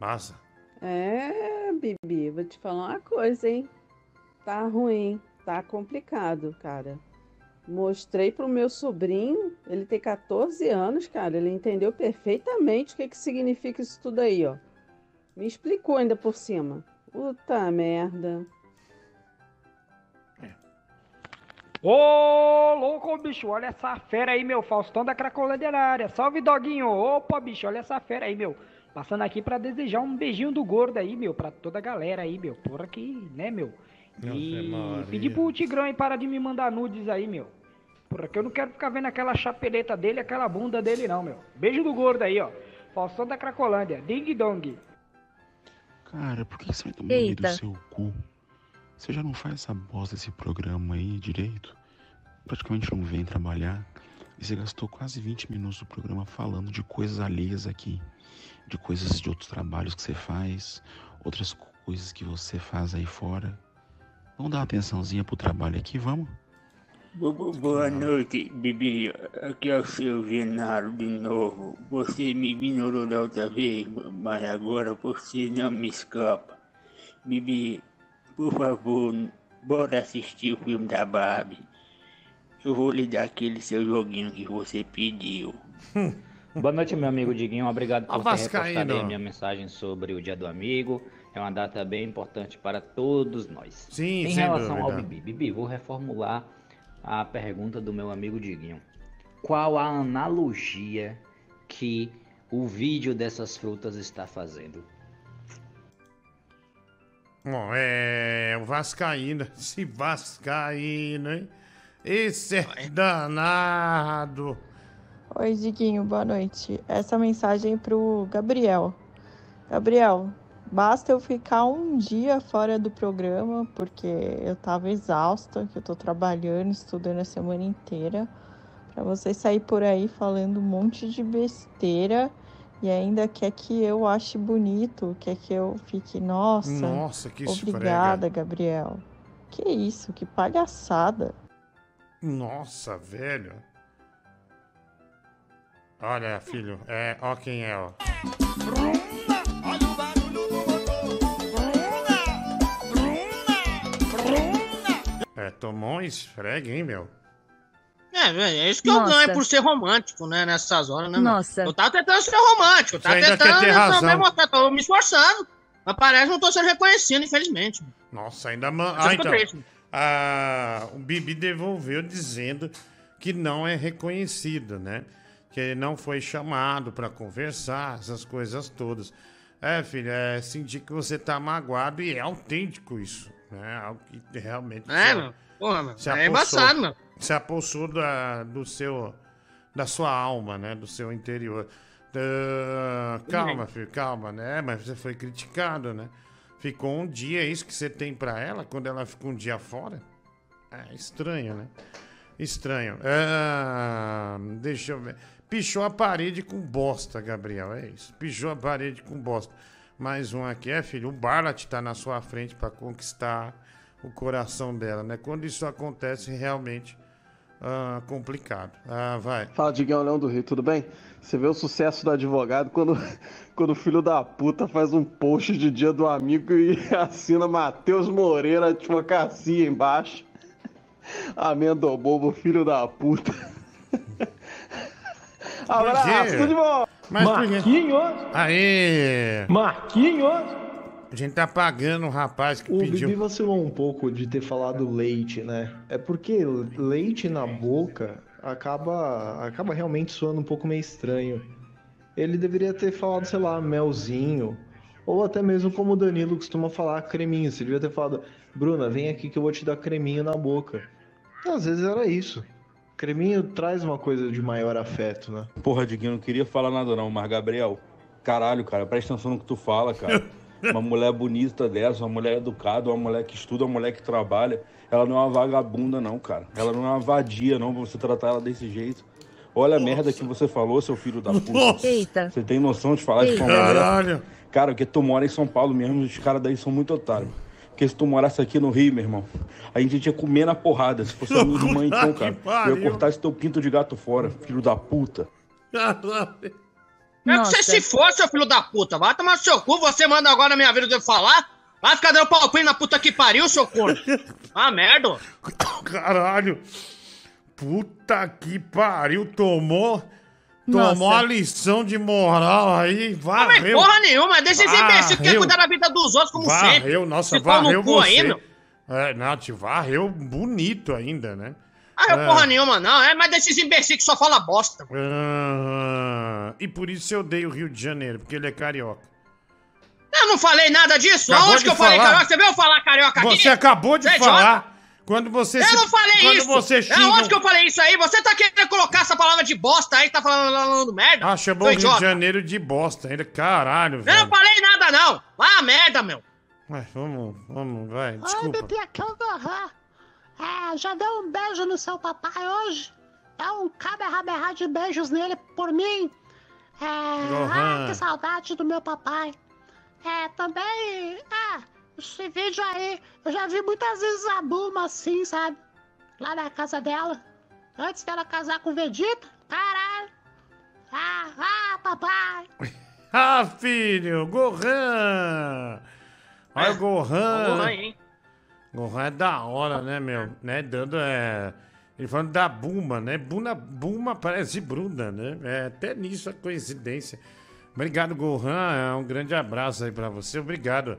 Passa. É, Bibi, vou te falar uma coisa, hein? Tá ruim, tá complicado, cara. Mostrei pro meu sobrinho, ele tem 14 anos, cara. Ele entendeu perfeitamente o que, que significa isso tudo aí, ó. Me explicou ainda por cima. Puta merda. Ô, louco, bicho, olha essa fera aí, meu. Faustão da Cracolândia na área. Salve, doguinho. Opa, bicho, olha essa fera aí, meu. Passando aqui pra desejar um beijinho do gordo aí, meu, pra toda a galera aí, meu. Porra que, né, meu? E Maria. pedir pro Tigrão aí parar de me mandar nudes aí, meu. Porra, que eu não quero ficar vendo aquela chapeleta dele, aquela bunda dele, não, meu. Beijo do gordo aí, ó. Faustão da Cracolândia. Ding dong. Cara, por que você vai tomar no meio do seu cu? Você já não faz essa bosta desse programa aí direito? Praticamente não vem trabalhar. E você gastou quase 20 minutos do programa falando de coisas alheias aqui. De coisas de outros trabalhos que você faz, outras coisas que você faz aí fora. Vamos dar uma atençãozinha pro trabalho aqui, vamos? Bo- bo- Boa noite, Bibi. Aqui é o seu Genaro de novo. Você me ignorou da outra vez, mas agora você não me escapa. Bibi, por favor, bora assistir o filme da Barbie. Eu vou lhe dar aquele seu joguinho que você pediu. Boa noite, meu amigo Diguinho. Obrigado por ter repostado a minha mensagem sobre o Dia do Amigo. É uma data bem importante para todos nós. Sim, Em sem relação ao dúvida. Bibi, Bibi, vou reformular a pergunta do meu amigo Diguinho. Qual a analogia que o vídeo dessas frutas está fazendo? Bom, é o Vascaíno, esse Vascaíno, hein? Esse é danado. Oi, Diguinho, boa noite. Essa mensagem é pro Gabriel. Gabriel, basta eu ficar um dia fora do programa, porque eu tava exausta, que eu tô trabalhando, estudando a semana inteira, pra você sair por aí falando um monte de besteira e ainda quer que eu ache bonito, quer que eu fique, nossa. Nossa, que Obrigada, Gabriel. Que isso, que palhaçada. Nossa, velho. Olha, filho, é, ó quem é, ó. Tomou um esfregue, hein, meu? É, velho, é isso que eu Nossa. ganho por ser romântico, né? Nessas horas, né? meu? Nossa. Eu tava tentando ser romântico, eu Você tava ainda tentando quer ter razão. também mostrar, tô me esforçando. Mas parece que não tô sendo reconhecido, infelizmente. Nossa, ainda man... Mas eu Ah, então. triste. Ah, o Bibi devolveu dizendo que não é reconhecido, né? Que ele não foi chamado pra conversar, essas coisas todas. É, filho, é sentir que você tá magoado e é autêntico isso, né? Algo que realmente. É. Porra, se É apossou- embaçado, meu. Se apossou da, do seu, da sua alma, né? Do seu interior. Ah, calma, filho, calma, né? Mas você foi criticado, né? Ficou um dia, é isso que você tem pra ela quando ela fica um dia fora? É estranho, né? Estranho. Ah, deixa eu ver. Pichou a parede com bosta, Gabriel. É isso. Pichou a parede com bosta. Mais um aqui. É, filho, o Barlat tá na sua frente pra conquistar o coração dela, né? Quando isso acontece, realmente ah, complicado. Ah, vai. Fala, Diguinho Leão do Rio, tudo bem? Você vê o sucesso do advogado quando, quando o filho da puta faz um post de dia do amigo e assina Matheus Moreira Advocacia embaixo. Amendo bobo, filho da puta. Abraço, tudo de bom! Mas? Marquinhos! Aê! Marquinhos! A gente tá pagando o rapaz que O pediu. Bibi vacilou um pouco de ter falado leite, né? É porque leite na boca acaba, acaba realmente soando um pouco meio estranho. Ele deveria ter falado, sei lá, melzinho. Ou até mesmo como o Danilo costuma falar, creminho. Você devia ter falado, Bruna, vem aqui que eu vou te dar creminho na boca. Às vezes era isso. Creminho traz uma coisa de maior afeto, né? Porra, Diguinho, não queria falar nada não, mas Gabriel, caralho, cara, presta atenção no que tu fala, cara. Uma mulher bonita dessa, uma mulher educada, uma mulher que estuda, uma mulher que trabalha, ela não é uma vagabunda não, cara. Ela não é uma vadia não, pra você tratar ela desse jeito. Olha a merda que você falou, seu filho da puta. Nossa. Eita. Você tem noção de falar Eita. mulher? Caralho. Cara, porque tu mora em São Paulo mesmo, os caras daí são muito otários. Porque se tu morasse aqui no Rio, meu irmão, a gente ia comer na porrada. Se fosse a minha irmã, então, cara, eu ia cortar esse teu pinto de gato fora, filho da puta. É que você se for, seu filho da puta. Vai tomar no seu cu, você manda agora na minha vida de eu falar. Vai ficar dando palpinho na puta que pariu, seu corno. Ah, merda. Caralho. Puta que pariu. Tomou. Nossa. Tomou a lição de moral aí. Não é Varreu. porra nenhuma, deixa esse imbecil que quer Varreu. cuidar da vida dos outros como sempre. Varreu, nossa, no varreu cu você. aí, meu. É, não, te varreu bonito ainda, né? Ah, É. porra nenhuma, não. É mais desses imbecis que só fala bosta. Ah, e por isso eu odeio o Rio de Janeiro, porque ele é carioca. Eu não falei nada disso. Acabou Aonde de que eu falei falar. carioca? Você veio falar carioca aqui? Você acabou de é falar. Quando você Eu se- não falei quando isso! você É xinga onde que eu falei isso aí? Você tá querendo colocar essa palavra de bosta aí, tá falando, falando merda? Ah, chamou o Rio de. Janeiro de bosta ainda. Caralho, Eu velho. não falei nada, não. Ah, merda, meu. Ué, vamos, vamos, vai, Oi, desculpa. bebê, aqui é o Gohan. É, já deu um beijo no seu papai hoje? Dá um caberraberra de beijos nele por mim. É, Gohan. ah, que saudade do meu papai. É, também, é, esse vídeo aí, eu já vi muitas vezes a Bulma assim, sabe? Lá na casa dela. Antes dela casar com o Vegeta. Caralho. Ah, ah, papai. Ah, filho, Gohan! Olha o Gohan. Gohan, hein? Gohan é da hora, né, meu? Né, dando, é... Ele falando da Buma, né? Buna, Buma parece Bruna, né? É até nisso a coincidência. Obrigado, Gohan. É um grande abraço aí pra você. Obrigado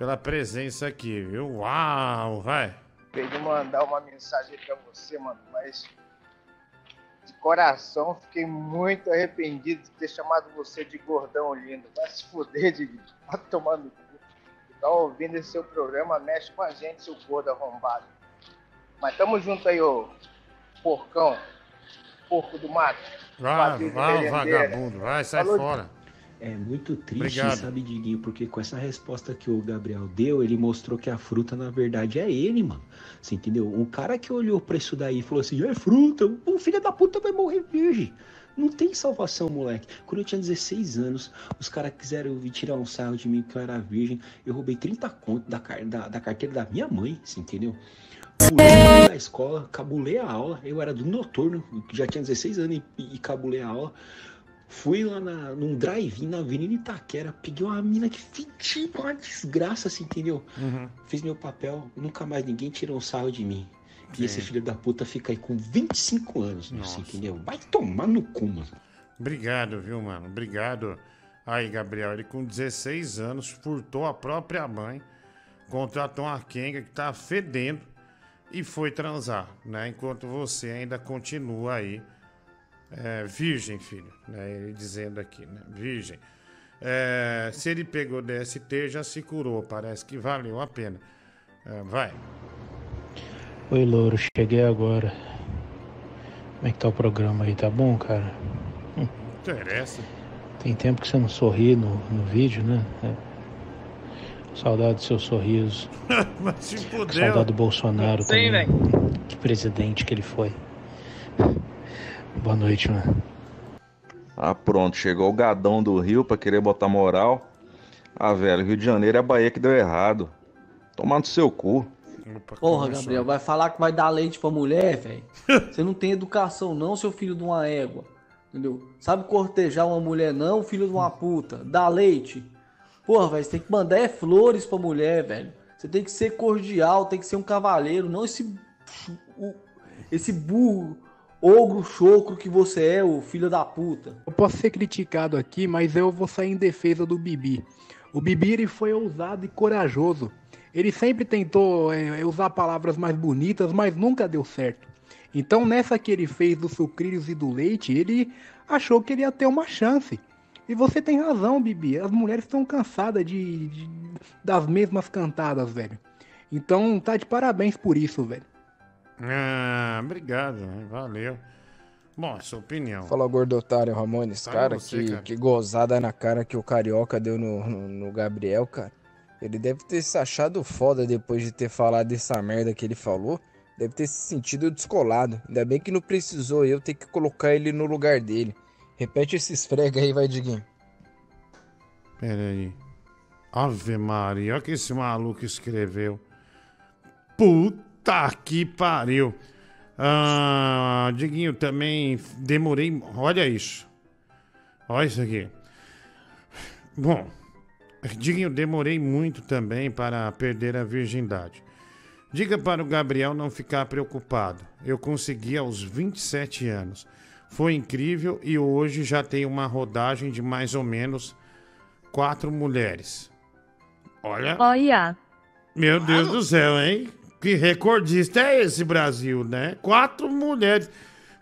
pela presença aqui, viu? Uau, vai. Queria mandar uma mensagem pra você, mano, mas de coração fiquei muito arrependido de ter chamado você de gordão lindo. Vai se fuder, Didi. Vai tomar no cu. Tá ouvindo esse seu programa, mexe com a gente, seu gordo arrombado. Mas tamo junto aí, ô porcão, porco do mato. Vai, vai, vagabundo. Vai, sai Falou, fora. É muito triste, Obrigado. sabe, Diguinho? Porque com essa resposta que o Gabriel deu, ele mostrou que a fruta, na verdade, é ele, mano. Você entendeu? Um cara que olhou pra isso daí e falou assim: é fruta, o filho da puta vai morrer virgem. Não tem salvação, moleque. Quando eu tinha 16 anos, os caras quiseram tirar um sarro de mim porque eu era virgem. Eu roubei 30 conto da, da, da carteira da minha mãe, você entendeu? Pulei da escola, cabulei a aula. Eu era do noturno, já tinha 16 anos e, e cabulei a aula. Fui lá na, num drive-in na Avenida Itaquera, peguei uma mina que fedia uma desgraça, assim, entendeu? Uhum. Fiz meu papel, nunca mais ninguém tirou um sarro de mim. E esse filho da puta fica aí com 25 anos, Nossa. assim, entendeu? Vai tomar no cu, mano. Obrigado, viu, mano? Obrigado. Aí, Gabriel, ele com 16 anos furtou a própria mãe, contratou uma Kenga que tá fedendo e foi transar, né? Enquanto você ainda continua aí é, virgem, filho, né? Ele dizendo aqui, né? Virgem. É, se ele pegou DST, já se curou. Parece que valeu a pena. É, vai. Oi, Louro, cheguei agora. Como é que tá o programa aí? Tá bom, cara? Hum, Interessa. Tem tempo que você não sorri no, no vídeo, né? É. Saudade do seu sorriso. Mas se fudeu. Saudade do Bolsonaro Sim, também. Que presidente que ele foi. Boa noite, mano. Ah, pronto, chegou o gadão do Rio pra querer botar moral. Ah, velho, Rio de Janeiro é a Bahia que deu errado. Tomar no seu cu. Porra, Gabriel, vai falar que vai dar leite pra mulher, velho? Você não tem educação não, seu filho de uma égua. Entendeu? Sabe cortejar uma mulher não, filho de uma puta. Dá leite. Porra, velho, você tem que mandar é flores pra mulher, velho. Você tem que ser cordial, tem que ser um cavaleiro, não esse esse burro, ogro chocro que você é, o filho da puta. Eu posso ser criticado aqui, mas eu vou sair em defesa do Bibi. O Bibi ele foi ousado e corajoso. Ele sempre tentou é, usar palavras mais bonitas, mas nunca deu certo. Então, nessa que ele fez dos sucrilhos e do leite, ele achou que ele ia ter uma chance. E você tem razão, Bibi. As mulheres estão cansadas de, de- das mesmas cantadas, velho. Então, tá de parabéns por isso, velho. Ah, obrigado, valeu. Bom, é sua opinião. Fala, gordo otário Ramones. Tá cara, você, que, cara. que gozada na cara que o Carioca deu no, no, no Gabriel, cara. Ele deve ter se achado foda depois de ter falado dessa merda que ele falou. Deve ter se sentido descolado. Ainda bem que não precisou eu ter que colocar ele no lugar dele. Repete esse esfrega aí, vai, Diguinho. Pera aí. Ave Maria, olha o que esse maluco escreveu. Puta que pariu. Ah, Diguinho, também demorei. Olha isso. Olha isso aqui. Bom, Diguinho, demorei muito também para perder a virgindade. Diga para o Gabriel não ficar preocupado. Eu consegui aos 27 anos. Foi incrível e hoje já tenho uma rodagem de mais ou menos quatro mulheres. Olha, Olha, meu Deus do céu, hein? Que recordista é esse Brasil, né? Quatro mulheres.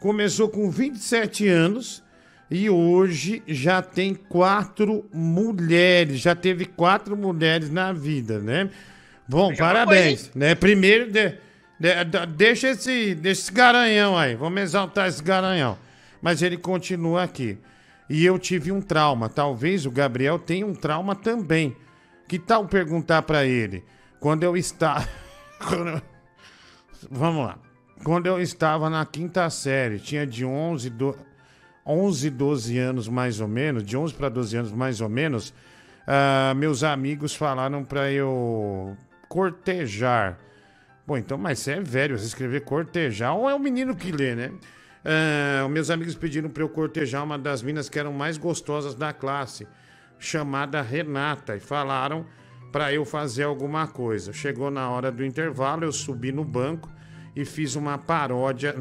Começou com 27 anos e hoje já tem quatro mulheres. Já teve quatro mulheres na vida, né? Bom, parabéns, né? Primeiro, de- de- de- deixa, esse, deixa esse garanhão aí. Vamos exaltar esse garanhão. Mas ele continua aqui. E eu tive um trauma. Talvez o Gabriel tenha um trauma também. Que tal perguntar pra ele? Quando eu estava. Vamos lá. Quando eu estava na quinta série, tinha de 11, do... 11 12 anos mais ou menos, de 11 para 12 anos mais ou menos, ah, meus amigos falaram para eu cortejar. Bom, então, mas você é velho, você escrever cortejar, ou é o menino que lê, né? Os meus amigos pediram para eu cortejar uma das minas que eram mais gostosas da classe, chamada Renata, e falaram para eu fazer alguma coisa. Chegou na hora do intervalo, eu subi no banco e fiz uma paródia.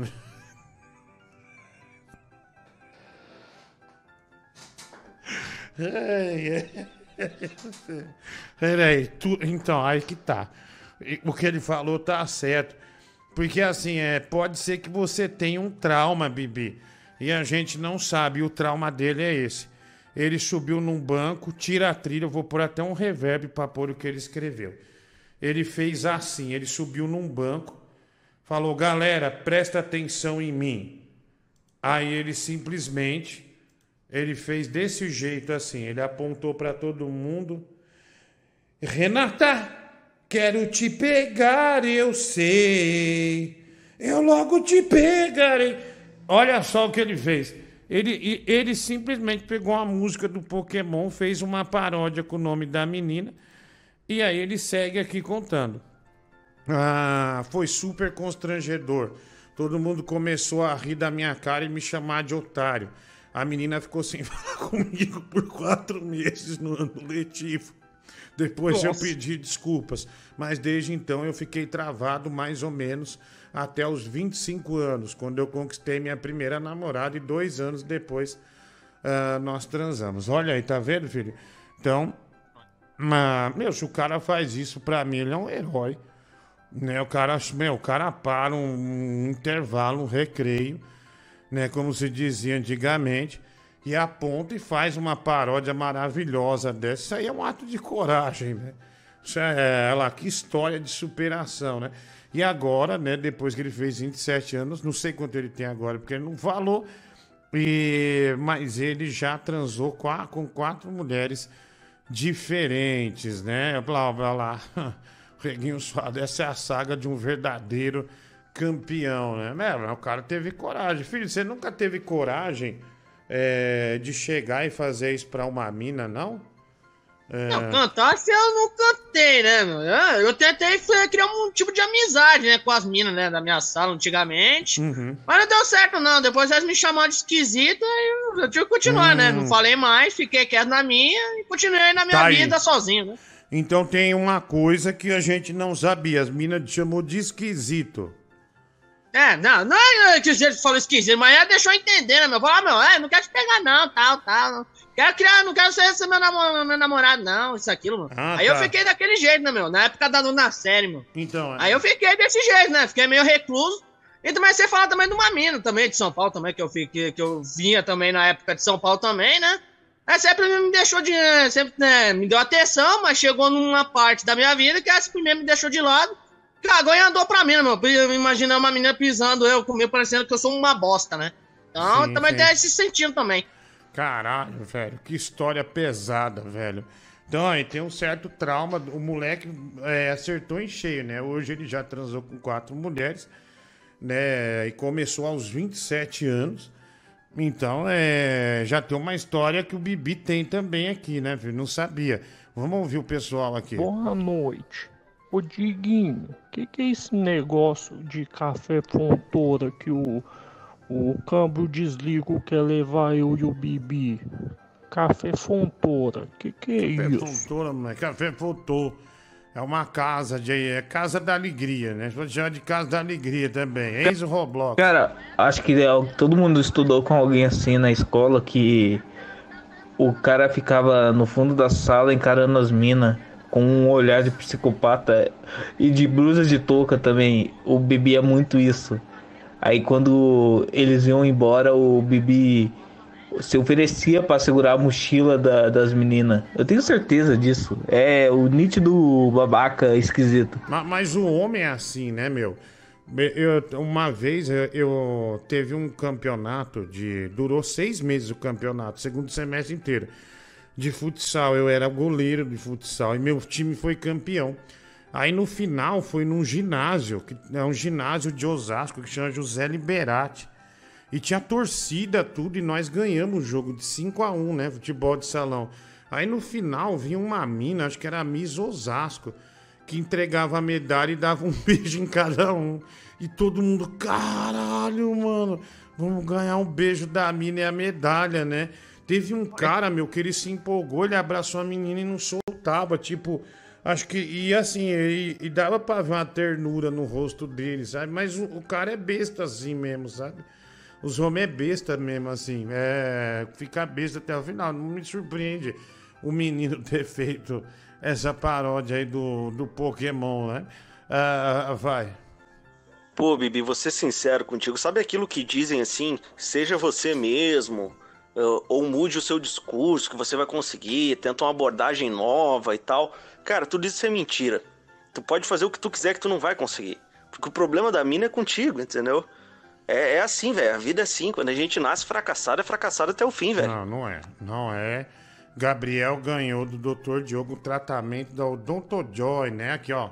Peraí, tu... então, aí que tá. O que ele falou tá certo. Porque assim, é, pode ser que você tenha um trauma, Bibi. E a gente não sabe, o trauma dele é esse. Ele subiu num banco, tira a trilha, eu vou pôr até um reverb pra pôr o que ele escreveu. Ele fez assim, ele subiu num banco, falou, galera, presta atenção em mim. Aí ele simplesmente, ele fez desse jeito assim, ele apontou pra todo mundo. Renata, quero te pegar, eu sei. Eu logo te pegarei. Olha só o que ele fez. Ele, ele simplesmente pegou a música do Pokémon, fez uma paródia com o nome da menina. E aí ele segue aqui contando. Ah, foi super constrangedor. Todo mundo começou a rir da minha cara e me chamar de otário. A menina ficou sem falar comigo por quatro meses no ano letivo. Depois eu Nossa. pedi desculpas, mas desde então eu fiquei travado mais ou menos até os 25 anos, quando eu conquistei minha primeira namorada e dois anos depois ah, nós transamos. Olha aí, tá vendo, filho? Então, meu, se o cara faz isso pra mim, ele é um herói. Né? O cara, meu, o cara para um, um intervalo, um recreio, né? Como se dizia antigamente, e aponta e faz uma paródia maravilhosa dessa. Isso aí é um ato de coragem, né? Isso é, lá, que história de superação, né? E agora, né, depois que ele fez 27 anos, não sei quanto ele tem agora, porque ele não falou, e, mas ele já transou com, com quatro mulheres diferentes, né? Blá, blá, blá. Reguinho Suado, essa é a saga de um verdadeiro campeão, né? Meu, o cara teve coragem. Filho, você nunca teve coragem é, de chegar e fazer isso pra uma mina, não? É, Não, cantar se eu não cantei, né, meu? Eu tentei foi, criar um tipo de amizade, né, com as minas, né, da minha sala antigamente. uhum. Mas não deu certo, não. Depois elas me chamaram de esquisito, aí eu- tive que continuar, né? Hum. Não falei mais, fiquei quieto na minha e continuei na minha Tá aí. vida sozinho, né? Então tem uma coisa que a gente não sabia. As minas te chamou de esquisito. É, não, não é que jeito que falou esquisito, mas ela deixou eu entender, né, meu? Falou, ah, meu, é, não quero te pegar, não, tal, tal. Quero criar, não quero ser, ser meu, namo- meu namorado, não, isso, aquilo, mano. Ah, aí eu tá. fiquei daquele jeito, né, meu? Na época da na série, meu. Então, Aí eu fiquei desse jeito, né? Fiquei meio recluso. E também você fala também de uma mina também, de São Paulo também, que eu, fiquei, que eu vinha também na época de São Paulo também, né? Aí sempre me deixou de. Sempre né, me deu atenção, mas chegou numa parte da minha vida que essa primeiro me deixou de lado. Cagou e andou pra mim, né, meu? Eu Imagina uma menina pisando eu comigo, parecendo que eu sou uma bosta, né? Então Sim, também sim. tem esse sentido também. Caralho, velho, que história pesada, velho. Então, aí tem um certo trauma. O moleque é, acertou em cheio, né? Hoje ele já transou com quatro mulheres, né? E começou aos 27 anos. Então, é, já tem uma história que o Bibi tem também aqui, né, filho? Não sabia. Vamos ouvir o pessoal aqui. Boa noite. Ô Diguinho, o que, que é esse negócio de café fontoura que o, o câmbio desligo quer levar eu e o Bibi? Café fontoura, que que é Café isso? Fontoura, moleque. Café Fontoura. É uma casa de. É casa da alegria, né? Pode chamar de casa da alegria também. Ex Roblox. Cara, acho que é, todo mundo estudou com alguém assim na escola que o cara ficava no fundo da sala encarando as minas com um olhar de psicopata e de blusa de touca também. O Bibi é muito isso. Aí quando eles iam embora, o Bibi se oferecia para segurar a mochila da- das meninas. Eu tenho certeza disso. É o nítido babaca esquisito. Ma- Mas, o homem é assim, né, meu? Me- eu- uma vez eu, eu teve um campeonato de. Durou seis meses o campeonato, segundo semestre inteiro. De futsal. Eu era goleiro de futsal e meu time foi campeão. Aí no final foi num ginásio, que é um ginásio de Osasco que chama José Liberati. E tinha torcida, tudo, e nós ganhamos o jogo de 5 a 1 né? Futebol de salão. Aí no final vinha uma mina, acho que era a Miss Osasco, que entregava a medalha e dava um beijo em cada um. E todo mundo, caralho, mano, vamos ganhar um beijo da mina e a medalha, né? Teve um cara, meu, que ele se empolgou, ele abraçou a menina e não soltava, tipo, acho que, e assim, e, e dava pra ver uma ternura no rosto dele, sabe? Mas o, o cara é besta assim mesmo, sabe? Os homens é besta mesmo, assim. É. Fica besta até o final. Não me surpreende o menino ter feito essa paródia aí do, do Pokémon, né? Ah, vai. Pô, Bibi, vou ser sincero contigo. Sabe aquilo que dizem assim? Seja você mesmo, eh, ou mude o seu discurso, que você vai conseguir, tenta uma abordagem nova e tal. Cara, tudo isso é mentira. Tu pode fazer o que tu quiser que tu não vai conseguir. Porque o problema da mina é contigo, entendeu? É, é assim, velho. A vida é assim. Quando a gente nasce fracassado, é fracassado até o fim, velho. Não, não é. Não é. Gabriel ganhou do Dr. Diogo o tratamento da Odontojoy, né? Aqui, ó.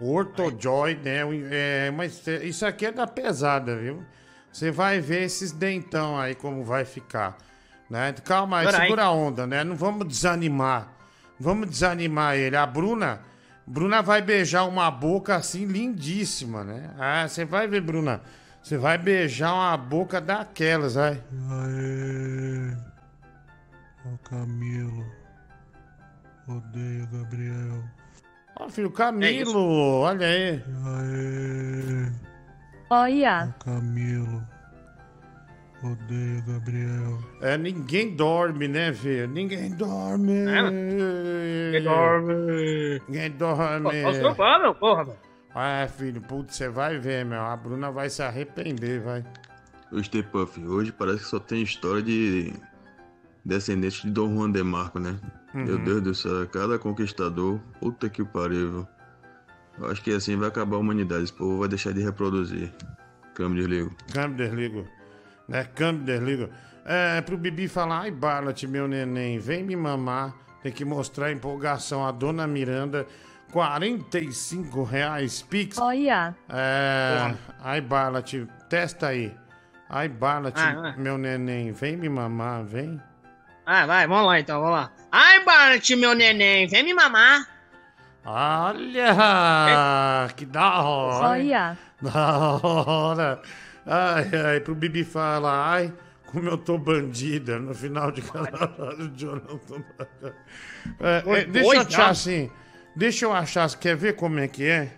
O Ortojoy, né? É, mas isso aqui é da pesada, viu? Você vai ver esses dentão aí como vai ficar. Né? Calma aí. segura a onda, né? Não vamos desanimar. Vamos desanimar ele. A Bruna, Bruna vai beijar uma boca assim lindíssima, né? Ah, você vai ver, Bruna. Você vai beijar uma boca daquelas, vai. Aê, o Camilo. Odeio Gabriel. Ó, filho, Camilo, olha aí. Aê, Olha, Camilo. Odeio Gabriel. É, ninguém dorme, né, filho? Ninguém dorme. Ninguém dorme. Ninguém dorme. Pô, posso trocar, meu, porra, velho. Ah, filho, putz, você vai ver, meu. A Bruna vai se arrepender, vai. Ô, Stay Puff, hoje parece que só tem história de descendente de Dom Juan de Marco, né? Uhum. Meu Deus do céu, cada conquistador, puta que pariu, viu? Eu acho que assim vai acabar a humanidade, esse povo vai deixar de reproduzir. Câmbio desligo. Câmbio desligo. Né? Câmbio desligo. É, pro Bibi falar, ai, Barlat, meu neném, vem me mamar. Tem que mostrar a empolgação. A dona Miranda, 45 reais, Pix. olha. É. Ai, Barlat, testa aí. Ai, Barlat, Ah, meu neném, vem me mamar, vem. Ah, vai, vamos lá então, vamos lá. Ai, Bart, meu neném, vem me mamar. Olha! Que da hora! Olha. Da hora! Ai, ai, pro Bibi falar, ai, como eu tô bandida no final de cada do Jonathan. É, é, deixa eu achar já. assim. Deixa eu achar, quer ver como é que é?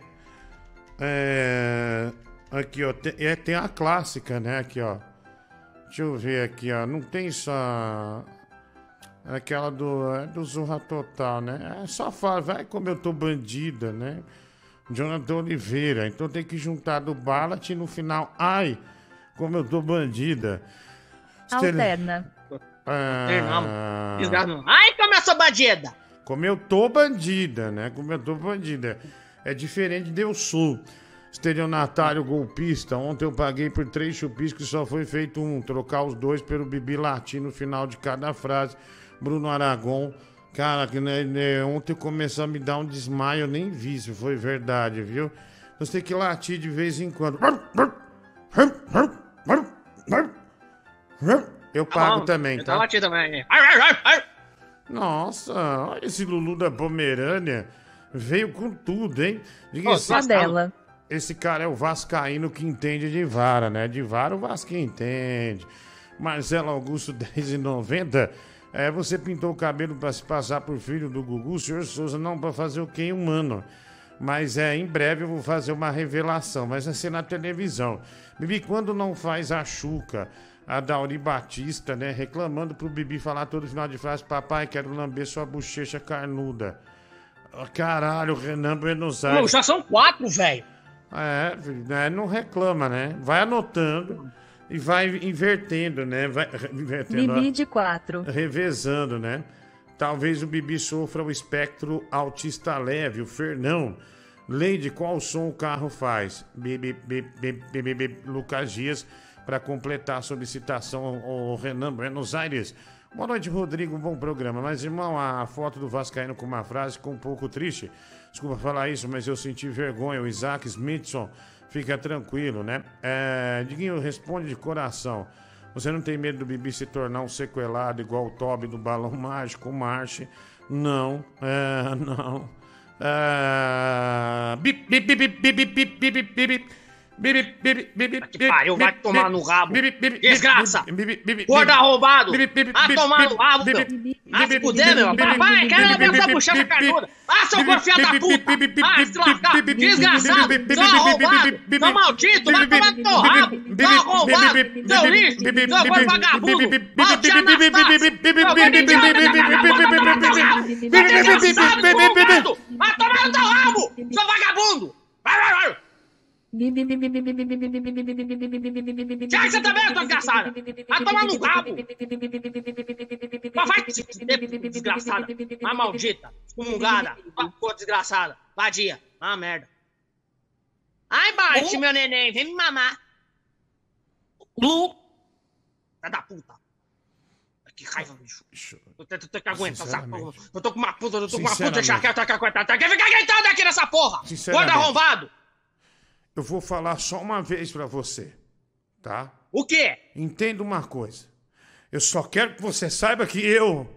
É. Aqui, ó. Tem, é, tem a clássica, né? Aqui, ó. Deixa eu ver aqui, ó. Não tem só. Aquela do, é do Zorra Total, né? É só fala, vai como eu tô bandida, né? Jonathan Oliveira. Então tem que juntar do Ballat e no final, ai, como eu tô bandida. Alterna. Ah. Ai, como eu sou bandida. como eu tô bandida, né? Como eu tô bandida. É diferente de eu sou. Estelionatário golpista. Ontem eu paguei por três chupiscos e só foi feito um. Trocar os dois pelo bibi latino no final de cada frase. Bruno Aragon. Cara, que, né, né, ontem começou a me dar um desmaio, eu nem vi se foi verdade, viu? Você tem que latir de vez em quando. Eu Tá pago bom, também, eu tá? tô latindo também. Nossa, olha esse Lulu da Pomerânia. Veio com tudo, hein? Diga esse- só dela. Esse cara é o Vascaíno que entende de vara, né? De vara o Vasco entende. Marcelo Augusto, 10,90. É, você pintou o cabelo para se passar por filho do Gugu, senhor Souza, não para fazer o quem humano. Mas é, em breve eu vou fazer uma revelação, mas vai ser na televisão. Bibi, quando não faz a Xuca, a Dauri Batista, né? Reclamando pro Bibi falar todo final de frase, papai, quero lamber sua bochecha carnuda. Ah, Caralho, o Renan Buenos Não, Aires. já são quatro, velho. É, né, não reclama, né? Vai anotando e vai invertendo, né? Vai invertendo. Bibi de 4. revezando, né? Talvez o Bibi sofra o espectro autista leve, o Fernão. Leide, qual som o carro faz? Bibi, bibi, bibi, bibi, Lucas Dias, para completar a solicitação, o Renan Buenos Aires. Boa noite, Rodrigo, bom programa. Mas, irmão, a foto do Vascaíno com uma frase ficou um pouco triste. Desculpa falar isso, mas eu senti vergonha. O Isaac Smithson, Fica tranquilo, né? É, Diguinho responde de coração. Você não tem medo do Bibi se tornar um sequelado igual o Toby do Balão Mágico, o Marche? Não, é, não. É... Bip, bip, bip, bip, bip, bip, bip, bip. Bip, bip, bip, que pariu, vai tomar no rabo. Desgraça. Gordo arrombado. Vai tomar no rabo, meu. Vai se fuder, meu. Vai, cara, leva essa a carnuda. Ah, seu gorfia da puta. Ah, se lascar. Desgraçado. Seu arrombado. Seu maldito. Vai tomar no rabo. Seu arrombado. Seu lixo. Seu gordo vagabundo. Vai te amassar. Seu gordo idiota. Vai tomar no teu rabo. Seu vagabundo. Vai, vai, vai. Tchau, você também, tua desgraçada! Vai tomar no rabo! Mas vai desgraçada! Vai maldita! Excomungada! Porra desgraçada! Vadia! Ah, merda! Ai, Bart, meu neném, vem me mamar! Lu! Filha da puta! Que raiva, bicho! Eu tô que aguentar essa porra! Eu tô com uma puta, eu tô com uma puta com aguentar! Quer ficar gritando aqui nessa porra? Gordo arrombado! Eu vou falar só uma vez pra você, tá? O quê? Entenda uma coisa. Eu só quero que você saiba que eu.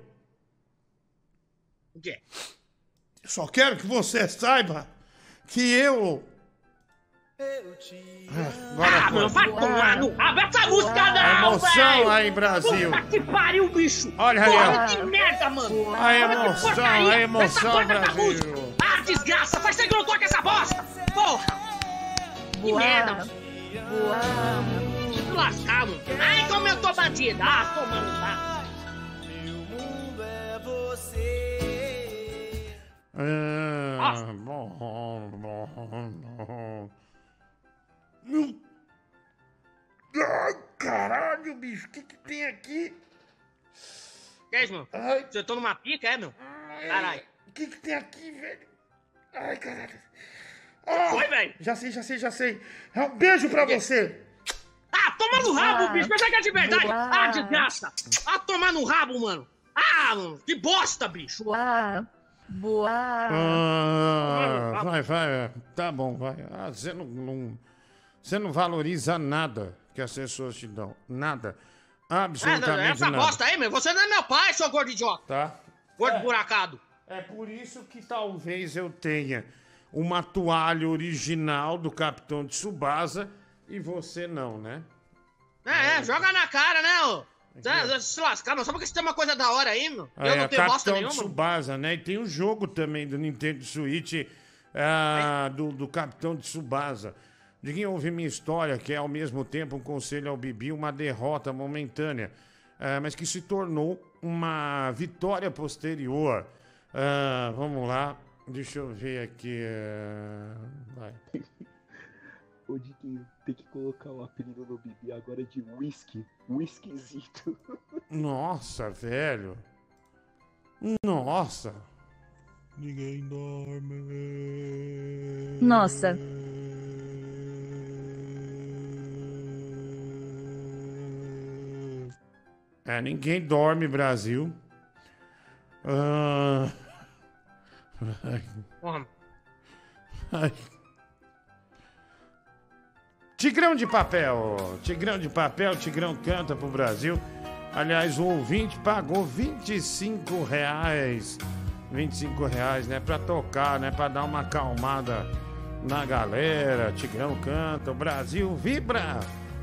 O quê? Eu só quero que você saiba que eu. Ah, agora Ah, mano, foi. vai tomar no rabo essa música A não, emoção velho! aí, Brasil. Puta que pariu, bicho! Olha aí, Porra, que merda, mano! A emoção, a emoção, dessa Brasil. Ah, desgraça! Faz tempo que eu não toco essa bosta! Porra! Deixa eu te lascar, mano! Ai, como eu tô bandida! Ah, tomando tá! Ah, bom, bom, bom. Meu- Ai, caralho, bicho, o que, que tem aqui? Que é isso, mano? Você tô numa pica, é, meu? Caralho! O que, que tem aqui, velho? Ai, caralho. Foi, velho? Já sei, já sei, já sei. É um beijo pra você. Ah, toma no rabo, Ah. bicho! Pensei que é de verdade! Boa. Ah, desgraça! Ah, tomar no rabo, mano! Ah, mano! Que bosta, bicho! Boa. Boa. Ah, vai, vai. Tá bom, vai. Ah, você não, não- Você não valoriza nada que as pessoas te dão. Nada. É, não, Absolutamente essa nada. bosta aí, meu! Você não é meu pai, seu gordo idiota! Tá? Gordo buracado! É por isso que talvez eu tenha uma toalha original do Capitão de Subasa e você não, né? É, é, joga na cara, né, ô? Cê- Se lascar, não. Só porque você tem uma coisa da hora aí, meu. Eu É, não tenho bosta Capitão nenhuma. Subasa, né? E tem um jogo também do Nintendo Switch ah, do, do Capitão de Subasa. De quem ouve minha história, que é ao mesmo tempo um conselho ao Bibi, uma derrota momentânea, ah, mas que se tornou uma vitória posterior. Ah, vamos lá, deixa eu ver aqui. ah, vai. Ô, Diguinho, tem que colocar o apelido do Bibi agora de Whisky. Whiskyzito. Nossa, velho. Nossa. Ninguém dorme. Nossa. É, ninguém dorme, Brasil. Ah... Ai. Tigrão de papel. Tigrão de papel, Tigrão canta pro Brasil. Aliás, o ouvinte pagou 25 reais. 25 reais, né? Pra tocar, né? Pra dar uma acalmada na galera. Tigrão canta, o Brasil vibra.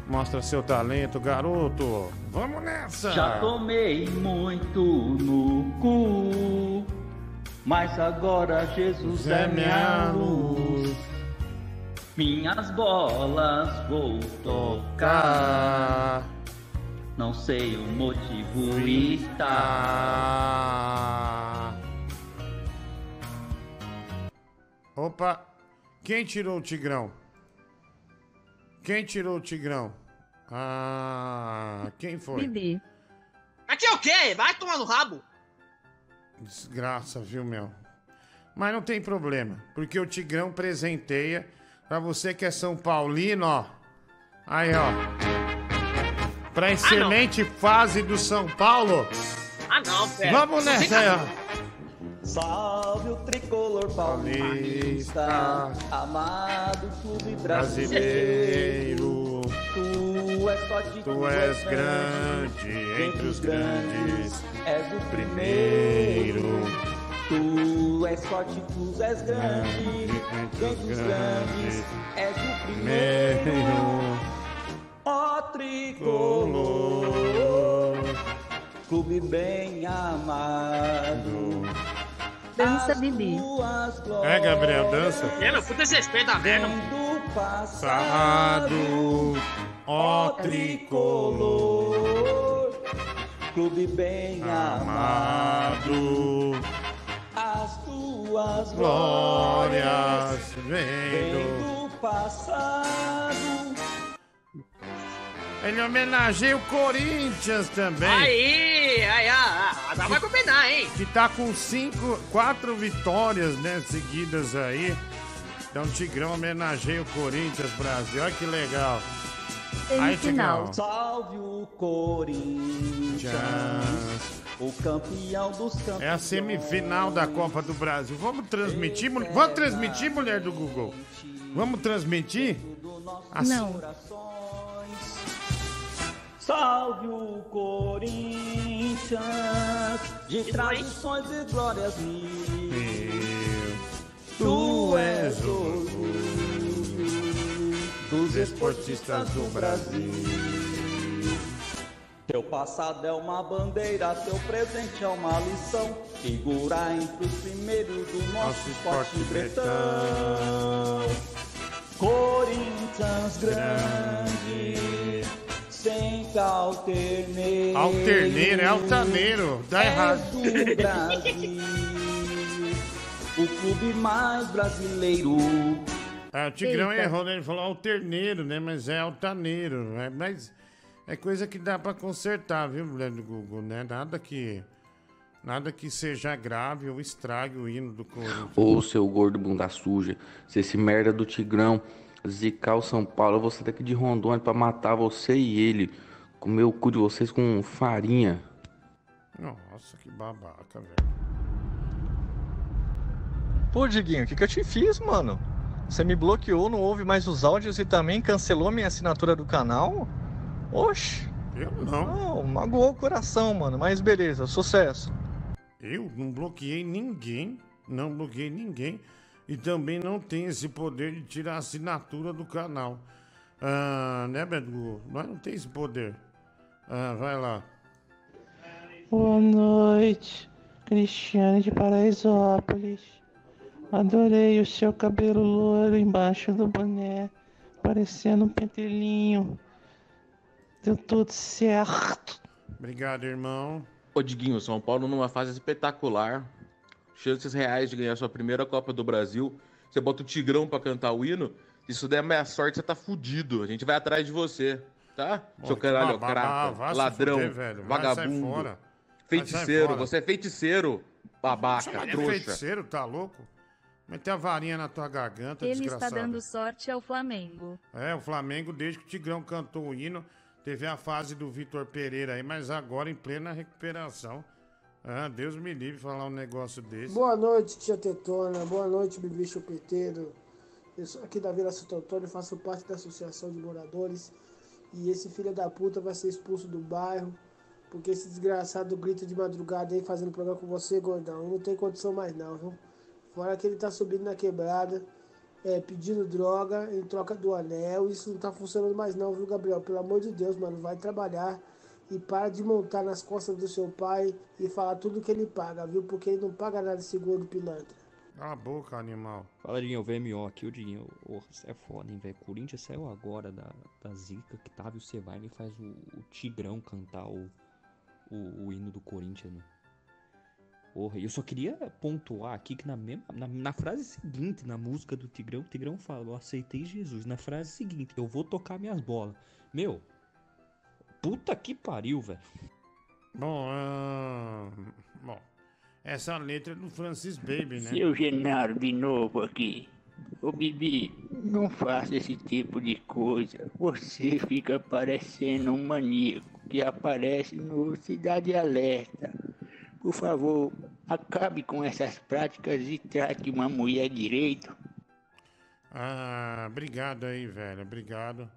Mostra seu talento, garoto. Vamos nessa! Já tomei muito no cu, mas agora Jesus é minha luz. Minhas bolas vou tocar. Não sei o motivo está. Opa! Quem tirou o Tigrão? Quem tirou o Tigrão? Ah, quem foi? Bibi. Aqui é o quê? Vai tomar no rabo. Desgraça, viu, meu? Mas não tem problema, porque o Tigrão presenteia pra você que é São Paulino, ó. Aí, ó. Pra excelente fase do São Paulo. Ah, não, pera. Vamos nessa aí, ó. Salve o tricolor paulista, amado clube brasileiro. Tu és forte, Tu és grande entre os grandes. és o primeiro. Tu és forte, tu és grande, entre os grandes, és o primeiro. Ó tricolor, clube bem amado. Dança Bibi. É, Gabriel, dança. É, meu, puta esse respeito da merda. Do Passado, ó tricolor, clube bem amado. As tuas glórias vêm vendo. do passado. Ele homenageia o Corinthians também. Aí, aí, ah, ah, dá pra combinar, hein? Que tá com cinco, quatro vitórias, né, seguidas aí. Então, Tigrão homenageia o Corinthians Brasil. Olha que legal. Aí, Tigrão. Salve o Corinthians, o campeão dos campeões. É a semifinal da Copa do Brasil. Vamos transmitir? mul- Vamos transmitir, mulher do Google? Vamos transmitir? Assim- Não. Salve o Corinthians, de tradições e glórias mil. Tu és o dos esportistas do Brasil. Teu passado é uma bandeira, teu presente é uma lição. Figurar entre os primeiros do nosso esporte bretão. Corinthians grande, sempre alterneiro. Alterneiro, é altaneiro. Dá É errado. do Brasil, o clube mais brasileiro. Ah, o Tigrão Eita. errou, né? Ele falou alterneiro, né? Mas é altaneiro. né? Mas é coisa que dá pra consertar, viu, mulher do Google, né? Nada que. Nada que seja grave ou estrague o hino do Corinthians. Ô, seu gordo bunda suja, se esse merda do Tigrão zicar o São Paulo, eu vou sair daqui de Rondônia pra matar você e ele. Comer o cu de vocês com farinha. Nossa, que babaca, velho. Pô, Diguinho, o que, que eu te fiz, mano? Você me bloqueou, não ouve mais os áudios e também cancelou minha assinatura do canal? Oxi. Eu não. Não, magoou o coração, mano. Mas beleza, sucesso. Eu não bloqueei ninguém, não bloqueei ninguém e também não tenho esse poder de tirar a assinatura do canal. Ah, né, Bedu? Nós não tem esse poder. Ah, vai lá. Boa noite, Cristiane de Paraisópolis. Adorei o seu cabelo loiro embaixo do boné, parecendo um pentelinho. Deu tudo certo. Obrigado, irmão. Ô Diguinho, São Paulo numa fase espetacular. Chances reais de ganhar sua primeira Copa do Brasil. Você bota o Tigrão pra cantar o hino. Se isso der meia sorte, você tá fudido. A gente vai atrás de você, tá? Seu que caralho, babá, crata, vai se ladrão, fuder, vagabundo, feiticeiro. Você é feiticeiro, babaca, de trouxa. feiticeiro, tá louco? Meter a varinha na tua garganta, Ele está desgraçado. dando sorte ao Flamengo. É, o Flamengo, desde que o Tigrão cantou o hino, teve a fase do Vitor Pereira aí, mas agora em plena recuperação. Ah, Deus me livre falar um negócio desse. Boa noite, tia Tetona. Boa noite, Bibi Chupeteiro. Eu sou aqui da Vila Santo Antônio, faço parte da Associação de Moradores. E esse filho da puta vai ser expulso do bairro. Porque esse desgraçado grita de madrugada aí fazendo programa com você, gordão. Não tem condição mais não, viu? Fora que ele tá subindo na quebrada, é, pedindo droga em troca do anel. Isso não tá funcionando mais não, viu, Gabriel? Pelo amor de Deus, mano. Vai trabalhar e para de montar nas costas do seu pai e falar tudo que ele paga, viu? Porque ele não paga nada de seguro pilantra. Cala a boca, animal. Fala, Diguinho, VMO aqui, o. Ô, você é foda, hein, velho. Corinthians saiu agora da, da zica que tava e o Cevaini faz o, o Tigrão cantar o, o, o hino do Corinthians, né? Porra, eu só queria pontuar aqui que na mesma. Na, na frase seguinte, na música do Tigrão, o Tigrão fala, eu aceitei Jesus. Na frase seguinte, eu vou tocar minhas bolas. Meu, puta que pariu, velho. Bom, ah, bom, essa letra é do Francis Baby, né? Seu Genaro de novo aqui. Ô Bibi, não faça esse tipo de coisa. Você fica parecendo um maníaco que aparece no Cidade Alerta. Por favor, acabe com essas práticas e trate uma mulher direito. Ah, obrigado aí, velho, obrigado.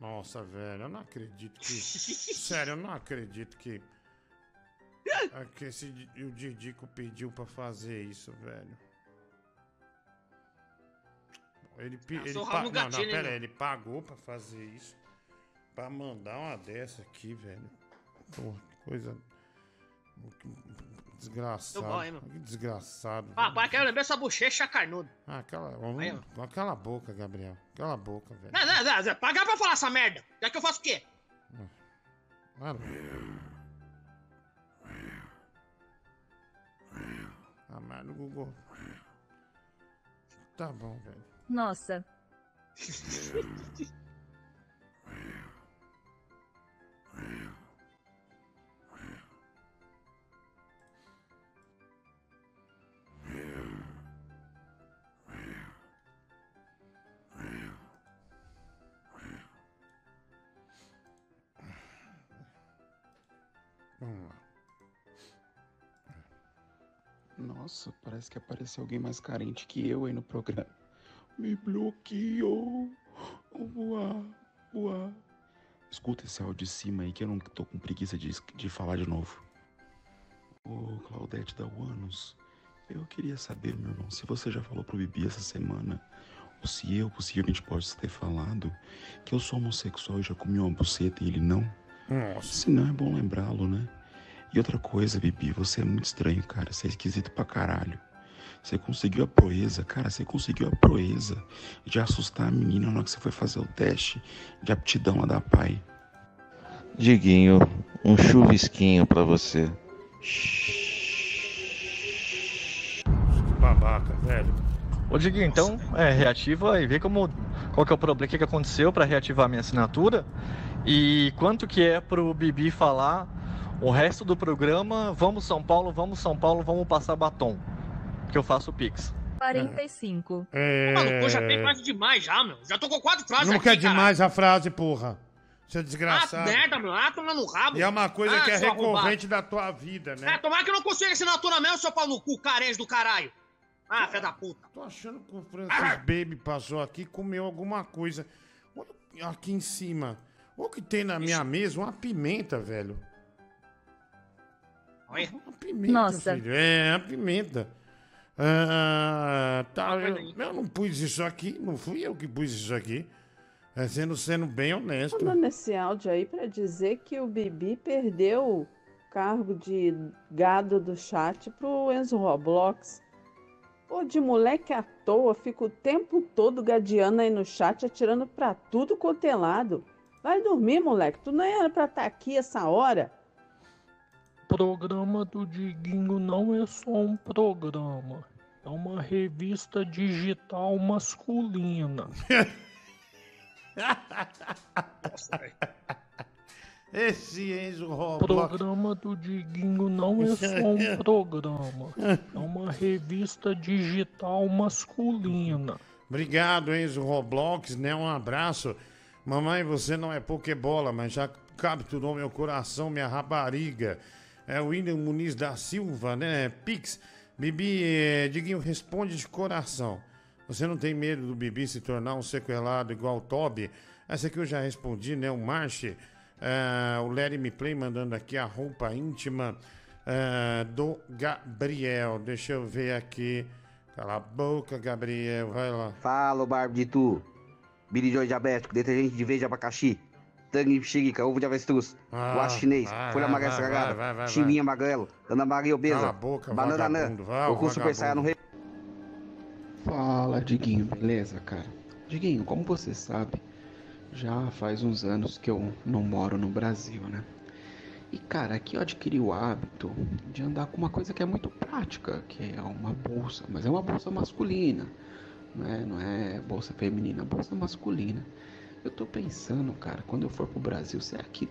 Nossa, velho, eu não acredito que. Sério, eu não acredito que. é que esse, o Didico pediu pra fazer isso, velho. Ele, ele, pa- não, gatilho, não, pera aí, ele pagou pra fazer isso. Pra mandar uma dessa aqui, velho. Porra, que coisa. Desgraçado. Bom, hein? Que desgraçado. Papai, quero lembrar essa bochecha carnuda. Ah, cala, Aí, ó. cala a boca, Gabriel. Cala a boca, velho. Não, não, não, não, pagar pra falar essa merda. Já que eu faço o quê? Claro. Ah, mas no Google. Tá bom, velho. Nossa. Nossa, parece que apareceu alguém mais carente que eu aí no programa. Me bloqueou. Voar, voar. Escuta esse áudio de cima aí que eu não tô com preguiça de, de falar de novo. Ô, Claudete da Uanos, eu queria saber, meu irmão, se você já falou pro Bibi essa semana, ou se eu possivelmente posso ter falado, que eu sou homossexual e já comi uma buceta e ele não. Nossa. Se não, é bom lembrá-lo, né? E outra coisa, Bibi, você é muito estranho, cara. Você é esquisito pra caralho. Você conseguiu a proeza, cara. Você conseguiu a proeza de assustar a menina na hora que você foi fazer o teste de aptidão lá da pai. Diguinho, um chuvisquinho pra você. Babaca, velho. Ô Diguinho, então, é, reativa e vê como, qual que é o problema, o que, que aconteceu pra reativar a minha assinatura e quanto que é pro Bibi falar o resto do programa, vamos São Paulo, vamos São Paulo, vamos passar batom, que eu faço o Pix. 45. É... Mano, pô, já tem frase demais já, meu. Já tô com quatro frases Não aqui, quer caralho. demais a frase, porra. Você é Ah, desgraçado. merda, meu. Ah, toma no rabo. E é uma coisa Ah, que é seu arrombado. recorrente da tua vida, É, né? tomara que eu não consiga assinatura mesmo, seu pau no cu, carente do caralho. Ah, filha da puta. Tô achando que o Francis Baby passou aqui e comeu alguma coisa. Olha aqui em cima. O que tem na minha mesa? Uma pimenta, velho. Olha. Uma pimenta, Nossa. filho. É, a pimenta. Ah, tá, eu, eu não pus isso aqui, não fui eu que pus isso aqui. É, sendo, sendo bem honesto. Mandando esse áudio aí pra dizer que o Bibi perdeu o cargo de gado do chat pro Enzo Roblox. Pô, de moleque à toa, fica o tempo todo gadiando aí no chat, atirando pra tudo quanto é lado. Vai dormir, moleque. Tu nem era pra estar aqui essa hora. Programa do Diguinho não é só um programa. É uma revista digital masculina. Esse Enzo Roblox. Programa do Diguinho não é só um programa. É uma revista digital masculina. Obrigado, Enzo Roblox, né? Um abraço. Mamãe, você não é pokebola, mas já capturou meu coração, minha rapariga. É o William Muniz da Silva, né? Pix. Bibi, eh, Diguinho, responde de coração. Você não tem medo do Bibi se tornar um sequelado igual o Toby? Essa aqui eu já respondi, né? O Marche. eh, o Larry Me Play mandando aqui a roupa íntima eh, do Gabriel. Deixa eu ver aqui. Cala a boca, Gabriel. Vai lá. Fala, ô barbo de tu. Joy diabético, detergente de verde de abacaxi, tangue mexerica, ovo de avestruz, Ah, guache chinês, vai, folha amarela estragada, chimbinha magrelo, Ana Maria obesa, Cala a boca, banana nã, Goku Super no rei. Fala, Diguinho, beleza, cara? Diguinho, como você sabe, já faz uns anos que eu não moro no Brasil, né? E cara, aqui eu adquiri o hábito de andar com uma coisa que é muito prática, que é uma bolsa, mas é uma bolsa masculina, não é, não é bolsa feminina, é bolsa masculina. Eu tô pensando, cara, quando eu for pro Brasil, será que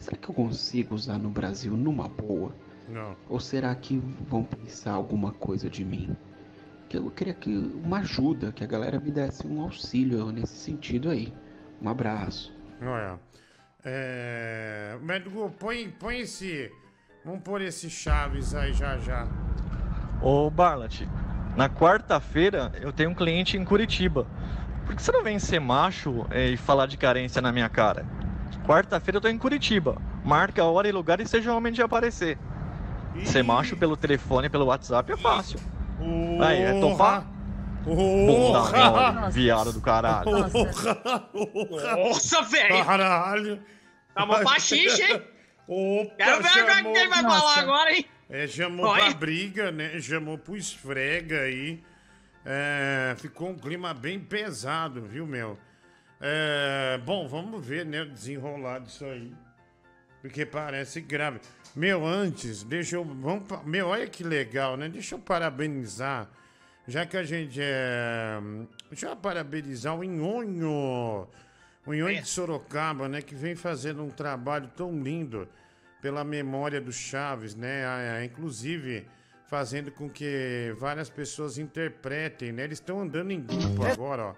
será que eu consigo usar no Brasil numa boa? Não. Ou será que vão pensar alguma coisa de mim? Que eu queria que uma ajuda, que a galera me desse um auxílio nesse sentido aí. Um abraço. Olha. É... Médico, põe, põe esse. Vamos pôr esse Chaves aí já já. Ô Barlat, na quarta-feira eu tenho um cliente em Curitiba. Por que você não vem ser macho eh, e falar de carência na minha cara? Quarta-feira eu tô em Curitiba. Marca a hora e lugar e seja homem de aparecer. Ser macho pelo telefone, pelo WhatsApp é fácil. Aí, é topar? Mole, viado do caralho. Nossa, velho! Caralho! Tá mó baxixe, hein? Opa, Quero ver agora o que ele vai Nossa. falar agora, hein? É, chamou Oi? pra briga, né? Chamou pro esfrega aí. É, ficou um clima bem pesado, viu, meu? É, bom, vamos ver, né? o Desenrolar disso aí. Porque parece grave. Meu, antes, deixa eu. Vamos, meu, olha que legal, né? Deixa eu parabenizar. Já que a gente é. Deixa eu parabenizar o Inhonho. O Inhonho de Sorocaba, né? Que vem fazendo um trabalho tão lindo pela memória do Chaves, né? Ah, ah, Inclusive fazendo com que várias pessoas interpretem, né? Eles estão andando em grupo agora, ó.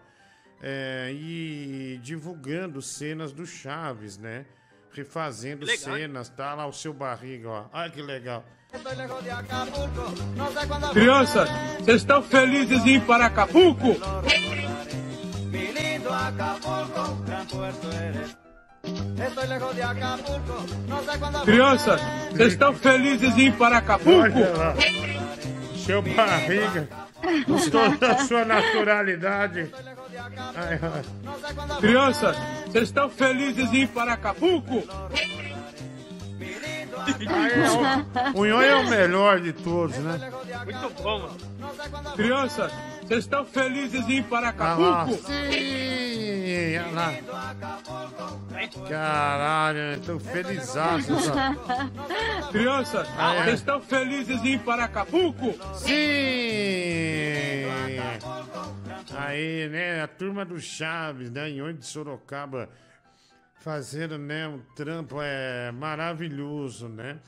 é, e divulgando cenas do Chaves, né? Refazendo Legal, cenas, tá lá o seu barriga, ó. Olha que legal. Crianças, vocês estão felizes em ir para Acapulco? Mi lindo Acapulco, gran puerto eres. Estoy lejos de Acapulco, no sé cuándo. Crianças, vocês estão felizes em ir para Acapulco? Seu barriga. Gostou da sua naturalidade. Ai, ai. Crianças, vocês estão felizes em ir para Acapulco? Aí, ó, o Nhonho é o melhor de todos, né? Muito bom, mano. Crianças, vocês estão felizes em ir para Ah sim, olha lá. Caralho, felizaço. ó. Crianças, Ah, é. vocês estão felizes em ir para Acapulco? Sim! Aí, né, a turma do Chaves, né, em onde de Sorocaba, fazendo, né, um trampo é maravilhoso, né?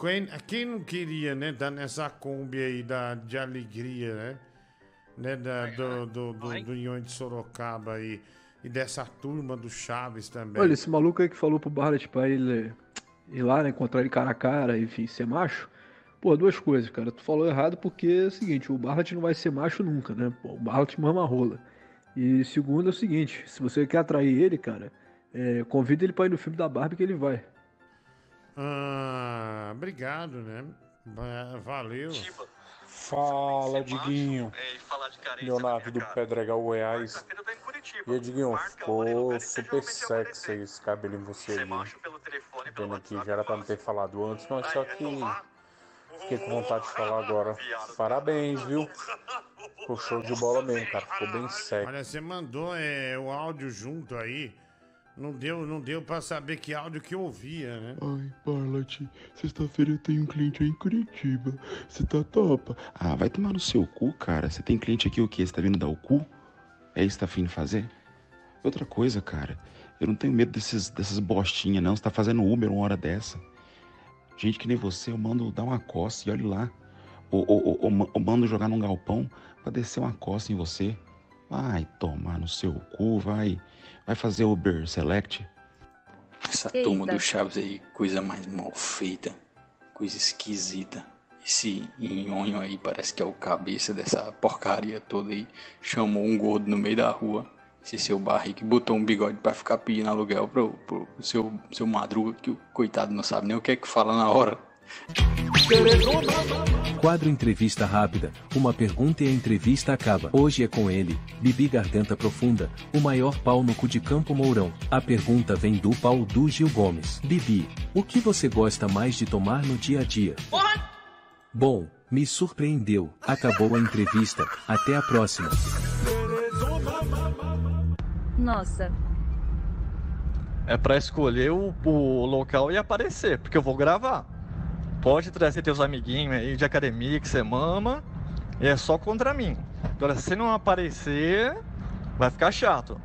Quem, quem não queria, né, dar nessa Kombi aí da, de alegria, né? Né da, do, do, do, do Ion de Sorocaba aí, e dessa turma do Chaves também. Olha, esse maluco aí que falou pro Barlet pra ele ir lá, né, encontrar ele cara a cara, enfim, ser macho. Pô, duas coisas, cara. Tu falou errado porque é o seguinte, o Barlet não vai ser macho nunca, né? Pô, o Barlet mama rola. E segundo é o seguinte, se você quer atrair ele, cara, é, convida ele pra ir no filme da Barbie que ele vai. Ah, obrigado, né? Va- Valeu. Fala, Diguinho. Leonardo do Pedregal Goiás. E aí, Diguinho, ficou super sexy esse cabelo em você aí. Vendo aqui, já era pra não ter falado antes, mas só que fiquei com vontade de falar agora. Parabéns, viu? Ficou show de bola mesmo, cara. Ficou bem sexy. Olha, você mandou é, o áudio junto aí. Não deu, não deu pra saber que áudio que eu ouvia, né? Ai, Barlat, sexta-feira eu tenho um cliente aí em Curitiba. Você tá topa? Ah, vai tomar no seu cu, cara. Você tem cliente aqui o quê? Você tá vindo dar o cu? É isso que tá afim de fazer? Outra coisa, cara. Eu não tenho medo desses, dessas bostinhas, não. Você tá fazendo Uber uma hora dessa. Gente que nem você, eu mando dar uma coça e olhe lá. Ou, ou, ou, ou ma- ou mando jogar num galpão pra descer uma coça em você. Vai tomar no seu cu, vai. Vai fazer Uber Select. Essa Eita. turma do Chaves aí, coisa mais mal feita, coisa esquisita. Esse nhonho aí parece que é o cabeça dessa porcaria toda aí. Chamou um gordo no meio da rua. Esse seu barriga que botou um bigode pra ficar pedindo aluguel pro, pro seu, seu madruga, que o coitado não sabe nem o que é que fala na hora. Quadro Entrevista Rápida. Uma pergunta e a entrevista acaba. Hoje é com ele, Bibi Garganta Profunda, o maior pau no cu de Campo Mourão. A pergunta vem do pau do Gil Gomes. Bibi, o que você gosta mais de tomar no dia a dia? Bom, me surpreendeu. Acabou a entrevista. Até a próxima. Nossa. é pra escolher o, o local e aparecer, porque eu vou gravar. Pode trazer teus amiguinhos aí de academia que você mama, e é só contra mim. Agora, se não aparecer, vai ficar chato.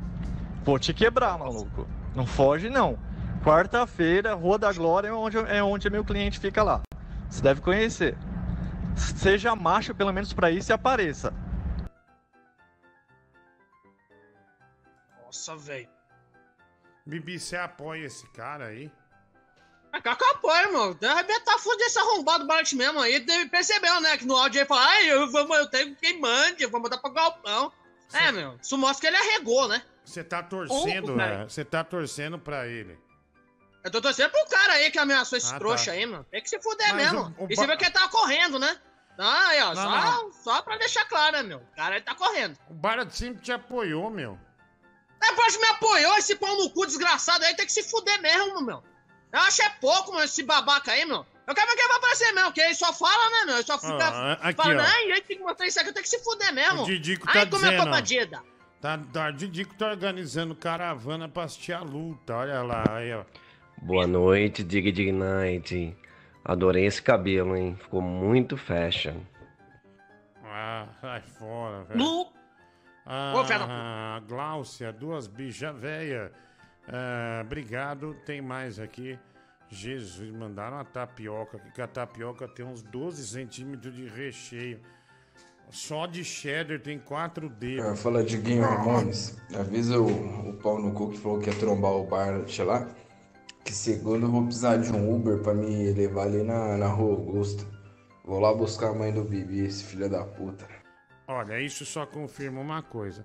Vou te quebrar, maluco. Não foge, não. Quarta-feira, Rua da Glória é onde, é onde meu cliente fica lá. Você deve conhecer. Seja macho, pelo menos pra isso, e apareça. Nossa, velho. Bibi, você apoia esse cara aí? É eu apoio, mano. Deve arrebentar a foda desse arrombado Bart mesmo aí. Deve percebeu, né? Que no áudio ele fala, ai, eu, vou, eu tenho quem mande, eu vou mandar pro galpão. É, meu. Isso mostra que ele arregou, né? Você tá torcendo, né? Você tá torcendo pra ele. Eu tô torcendo pro cara aí que ameaçou esse Ah, trouxa tá. aí, mano. Tem que se fuder Mas mesmo. o- o e você ba- viu que ele tava correndo, né? Ah, aí, ó. Não, só, não. só pra deixar claro, né, meu? O cara ele tá correndo. O Barat sempre te apoiou, meu. Depois me apoiou, esse pau no cu desgraçado aí tem que se fuder mesmo, meu. Eu acho é pouco, mano, esse babaca aí, meu. Eu quero ver quem vai aparecer mesmo, porque ele só fala, né, meu? Ele só fica Ah, aqui, falando, ó. ai, ele tem que mostrar isso aqui, eu tenho que se fuder mesmo. O Didico ai, tá como é dizendo, ó. bandida. Tá, tá, Didico tá organizando caravana pra assistir a luta. Olha lá, aí, ó. Boa noite, Dig Dig Night. Adorei esse cabelo, hein? Ficou muito fashion. Ah, sai fora, velho. Nu. Ah, Ô, Gláucia, duas bichas véia. Ah, obrigado. Tem mais aqui. Jesus, mandaram uma tapioca que a tapioca tem uns 12 centímetros de recheio. Só de cheddar tem quatro dedos. Ah, Fala Diguinho Ramones, avisa o, o pau no cu que falou que ia trombar o Bart lá. Que segundo eu vou precisar de um Uber pra me levar ali na, na Rua Augusta. Vou lá buscar a mãe do Bibi, esse filho da puta. Olha, isso só confirma uma coisa.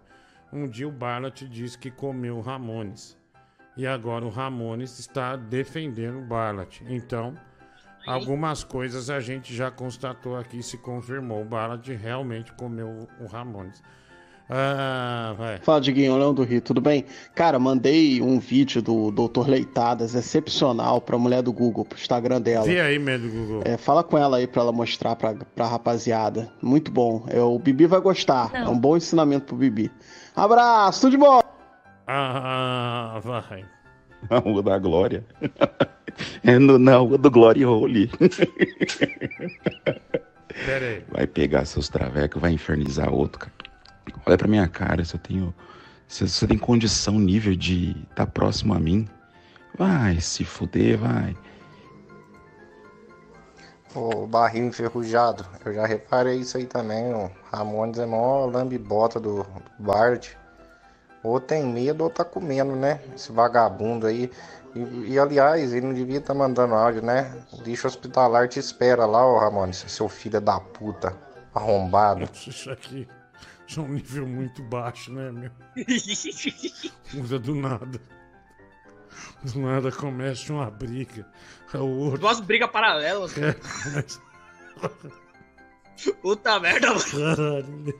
Um dia o Barlat disse que comeu Ramones. E agora o Ramones está defendendo o Barlat. Então, algumas coisas a gente já constatou aqui, se confirmou. O Barlat realmente comeu o- Ramones. Ah, vai. Fala, Diguinho, Leão do Rio, tudo bem? Cara, mandei um vídeo do Dr. Leitadas, excepcional, pra mulher do Google, pro Instagram dela. Vê aí, medo Google. É, fala com ela aí pra ela mostrar pra, pra rapaziada. Muito bom. É, o Bibi vai gostar. É um bom ensinamento pro Bibi. Abraço, tudo de bom! Ah, vai. Na Rua da Glória. É no, na Rua do Glory Hole. Pera aí. Vai pegar seus travecos, vai infernizar outro, cara. Olha pra minha cara, se eu tenho. Se você tem condição nível de estar próximo a mim, vai se fuder, vai. O barril enferrujado, eu já reparei isso aí também. O Ramones é mó lambibota do, do Bart. Ou tem medo ou tá comendo, né? Esse vagabundo aí. E, e, aliás, ele não devia estar mandando áudio, né? O lixo hospitalar te espera lá, ô Ramones, seu filho da puta, arrombado. Isso aqui é um nível muito baixo, né, meu? Muda do nada. Do nada começa uma briga. É o outro. Duas brigas paralelas. É, começa- Puta merda, mano.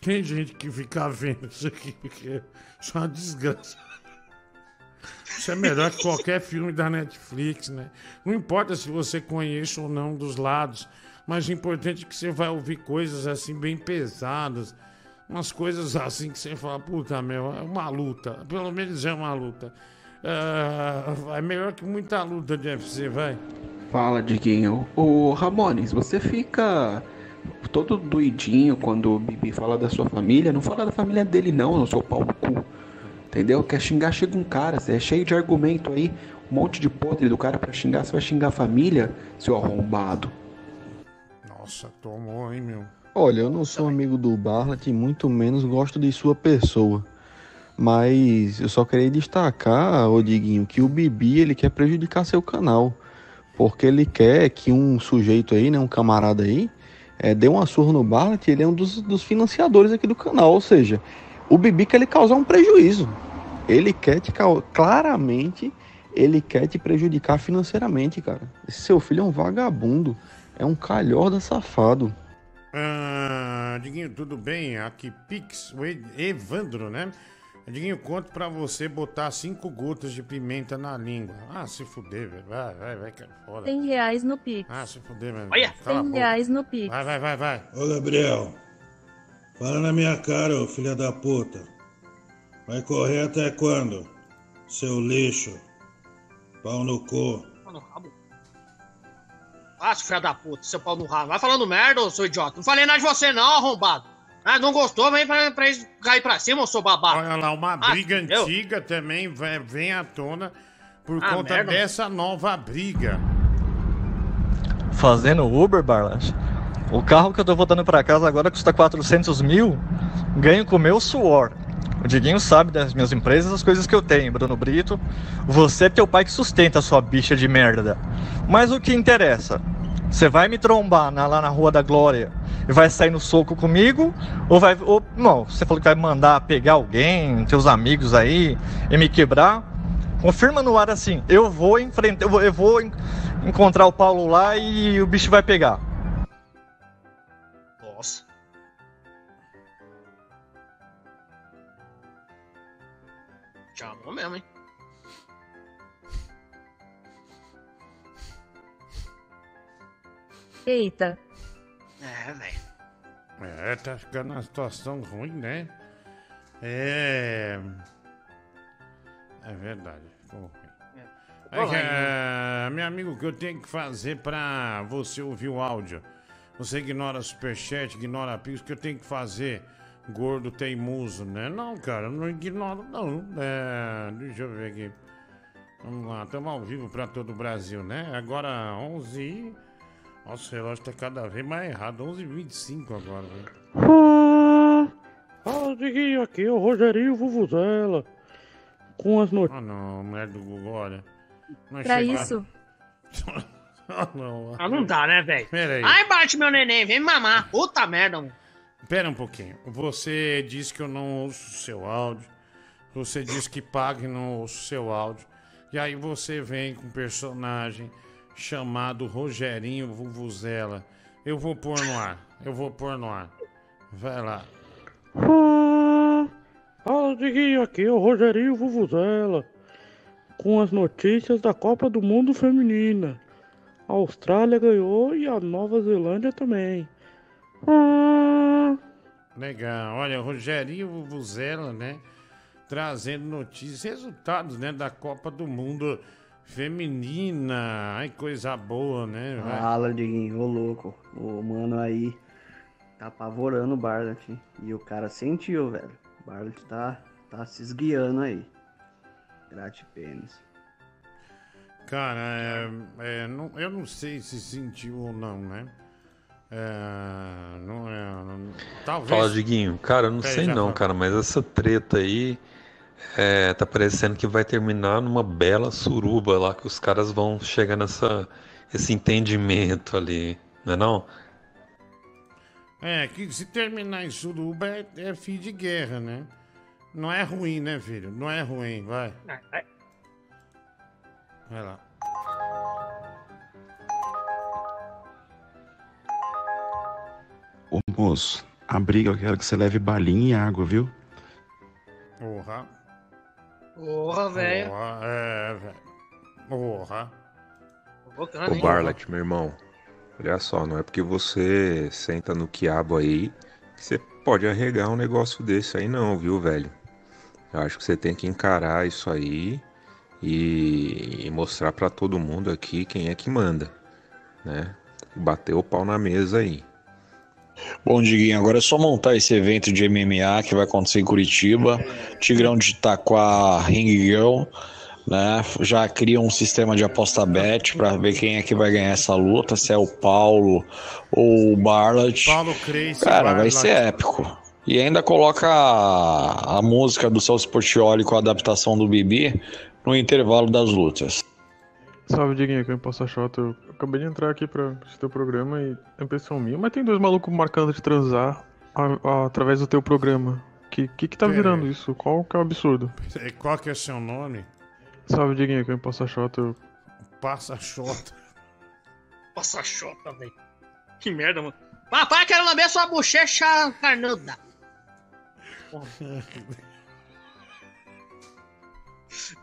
Tem- gente que fica vendo isso aqui, porque é uma desgraça. Isso é melhor que qualquer filme da Netflix, né? Não importa se você conhece ou não dos lados, mas o importante é que você vai ouvir coisas assim bem pesadas. Umas coisas assim que você fala, puta meu, é uma luta. Pelo menos é uma luta. Ah, é melhor que muita luta de UFC, vai. Fala, Diguinho. Ô, Ramones, você fica todo doidinho quando o Bibi fala da sua família. Não fala da família dele, não, no seu pau no cu. Entendeu? Quer xingar, chega um cara. Você é cheio de argumento aí. Um monte de podre do cara pra xingar. Você vai xingar a família, seu arrombado. Nossa, tomou, hein, meu. Olha, eu não sou amigo do Barlat e muito menos gosto de sua pessoa. Mas eu só queria destacar, ô Diguinho, que o Bibi ele quer prejudicar seu canal. Porque ele quer que um sujeito aí, né, um camarada aí, é, dê uma surra no Barlat e ele é um dos, dos financiadores aqui do canal. Ou seja, o Bibi quer lhe causar um prejuízo. Ele quer te. Claramente, ele quer te prejudicar financeiramente, cara. Esse seu filho é um vagabundo. É um calhorda safado. Ah, Diguinho, tudo bem? Aqui Pix, o Evandro, né? Diguinho, conto pra você botar cinco gotas de pimenta na língua. Ah, se fuder, velho. Vai, vai, vai, que é foda. 100 reais no Pix. Ah, se fuder, velho. Olha, Cala a 100 boca. reais no Pix. Vai, vai, vai, vai. Ô Gabriel, fala na minha cara, ô filha da puta. Vai correr até quando? Seu lixo. Pau no cu. Pau no rabo. Ah, seu filho da puta, seu pau no rabo. Vai falando merda, ô seu idiota. Não falei nada de você, não, arrombado. Ah, não gostou? Vem pra, pra eles cair pra cima, ô seu babaca. Olha lá, uma Ah, briga antiga também vem, vem à tona por Ah, conta merda. dessa nova briga. Fazendo Uber, Barlas. O carro que eu tô voltando pra casa agora custa 400 mil. Ganho com o meu suor. O Diguinho sabe das minhas empresas, as coisas que eu tenho, Bruno Brito. Você é teu pai que sustenta a sua bicha de merda. Mas o que interessa? Você vai me trombar na- lá na Rua da Glória e vai sair no soco comigo? Ou vai. Ou, não, você falou que vai mandar pegar alguém, teus amigos aí, e me quebrar? Confirma no ar assim, eu vou enfrentar, eu vou, eu vou en- encontrar o Paulo lá e o bicho vai pegar. Nossa. Chamou mesmo, hein? Eita. É, velho. É, tá ficando uma situação ruim, né? É. É verdade. ficou ruim. É que, é, meu amigo, o que eu tenho que fazer pra você ouvir o áudio? Você ignora superchat, ignora pix, o que eu tenho que fazer? Gordo teimoso, né? Não, cara, eu não ignoro, não. É, deixa eu ver aqui. Vamos lá, estamos ao vivo pra todo o Brasil, né? Agora 11 e... Nossa, o relógio tá cada vez mais errado. 11h25 agora, velho. Fala, Diguinho, aqui é o Rogerinho Vuvuzela. Com as notícias. Ah, não, mulher do Google, olha. Não Pra chega- isso, ah, não. Ah, não dá, né, velho? Pera aí. Ai, bate meu neném, vem me mamar. Puta merda, mano. Pera um pouquinho. Você disse que eu não ouço o seu áudio. Você disse que paga e não ouço o seu áudio. E aí você vem com um personagem chamado Rogerinho Vuvuzela. Eu vou pôr no ar. Eu vou pôr no ar. Vai lá. Ah, Fala, Diguinho, aqui é o Rogerinho Vuvuzela. Com as notícias da Copa do Mundo Feminina. A Austrália ganhou e a Nova Zelândia também. Ah, Legal. Olha, Rogerinho Vuvuzela, né? Trazendo notícias, resultados, né? Da Copa do Mundo Feminina. Ai, coisa boa, né? vai? Fala, Diguinho, ô louco. O mano aí tá apavorando o Barlet. E o cara sentiu, velho. O Barlet tá, tá se esguiando aí. Grate pênis. Cara, é, é, não- eu não sei se sentiu ou não, né? É, não é. não- talvez. Fala, Diguinho. Cara, eu não sei não, fala. cara, mas essa treta aí é, tá parecendo que vai terminar numa bela suruba lá, que os caras vão chegar nessa, esse entendimento ali, não é não? É, que se terminar em suruba é, é fim de guerra, né? Não é ruim, né, filho? Não é ruim, vai. Vai lá. Ô moço, a briga eu quero que você leve balinha e água, viu? Porra. Porra, velho. Porra, é, velho. Porra. Provocando, Ô? Barlet, meu irmão, olha só, não é porque você senta no quiabo aí que você pode arregar um negócio desse aí não, viu, velho? Eu acho que você tem que encarar isso aí e, e mostrar pra todo mundo aqui quem é que manda, né? Bater o pau na mesa aí. Bom, Diguinho, agora é só montar esse evento de MMA que vai acontecer em Curitiba. Tigrão de Itaquá Ring Girl, né? Já cria um sistema de aposta bet pra ver quem é que vai ganhar essa luta, se é o Paulo ou o Barlat. Paulo. Cara, vai ser épico. E ainda coloca a, a música do Celso Portioli com a adaptação do Bibi no intervalo das lutas. Salve, Diguinho, aqui é o Imposta Xota. Eu acabei de entrar aqui pra assistir o programa e é impressão minha, mas tem dois malucos marcando de transar a- a- através do teu programa. Que que, que tá Pera virando aí. isso? Qual que é o absurdo? E Qual que é seu nome? Salve, Diguinho, aqui é o Imposta Xota. Eu Passa Xota. Passa chota, velho. Que merda, mano. Papai, quero lamber sua bochecha carnuda.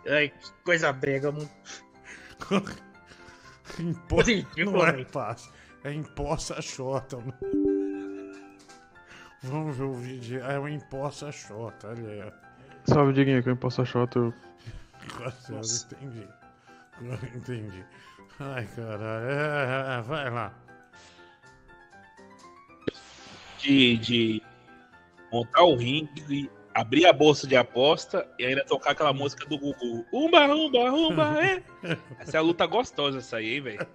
Ai, que coisa brega, mano. Impo... Ridículo, Não é fácil. É imposta Xota. Vamos ver o vídeo. É o imposta Xota, olha aí. Salve, Diguinho, é o Imposta Xota. Eu Nossa, entendi. Entendi. Ai, caralho. É, é, vai lá. De, de montar o ringue, abrir a bolsa de aposta e ainda tocar aquela música do Gugu. Umba, umba, umba, é. Essa é a luta gostosa, essa aí, hein, velho.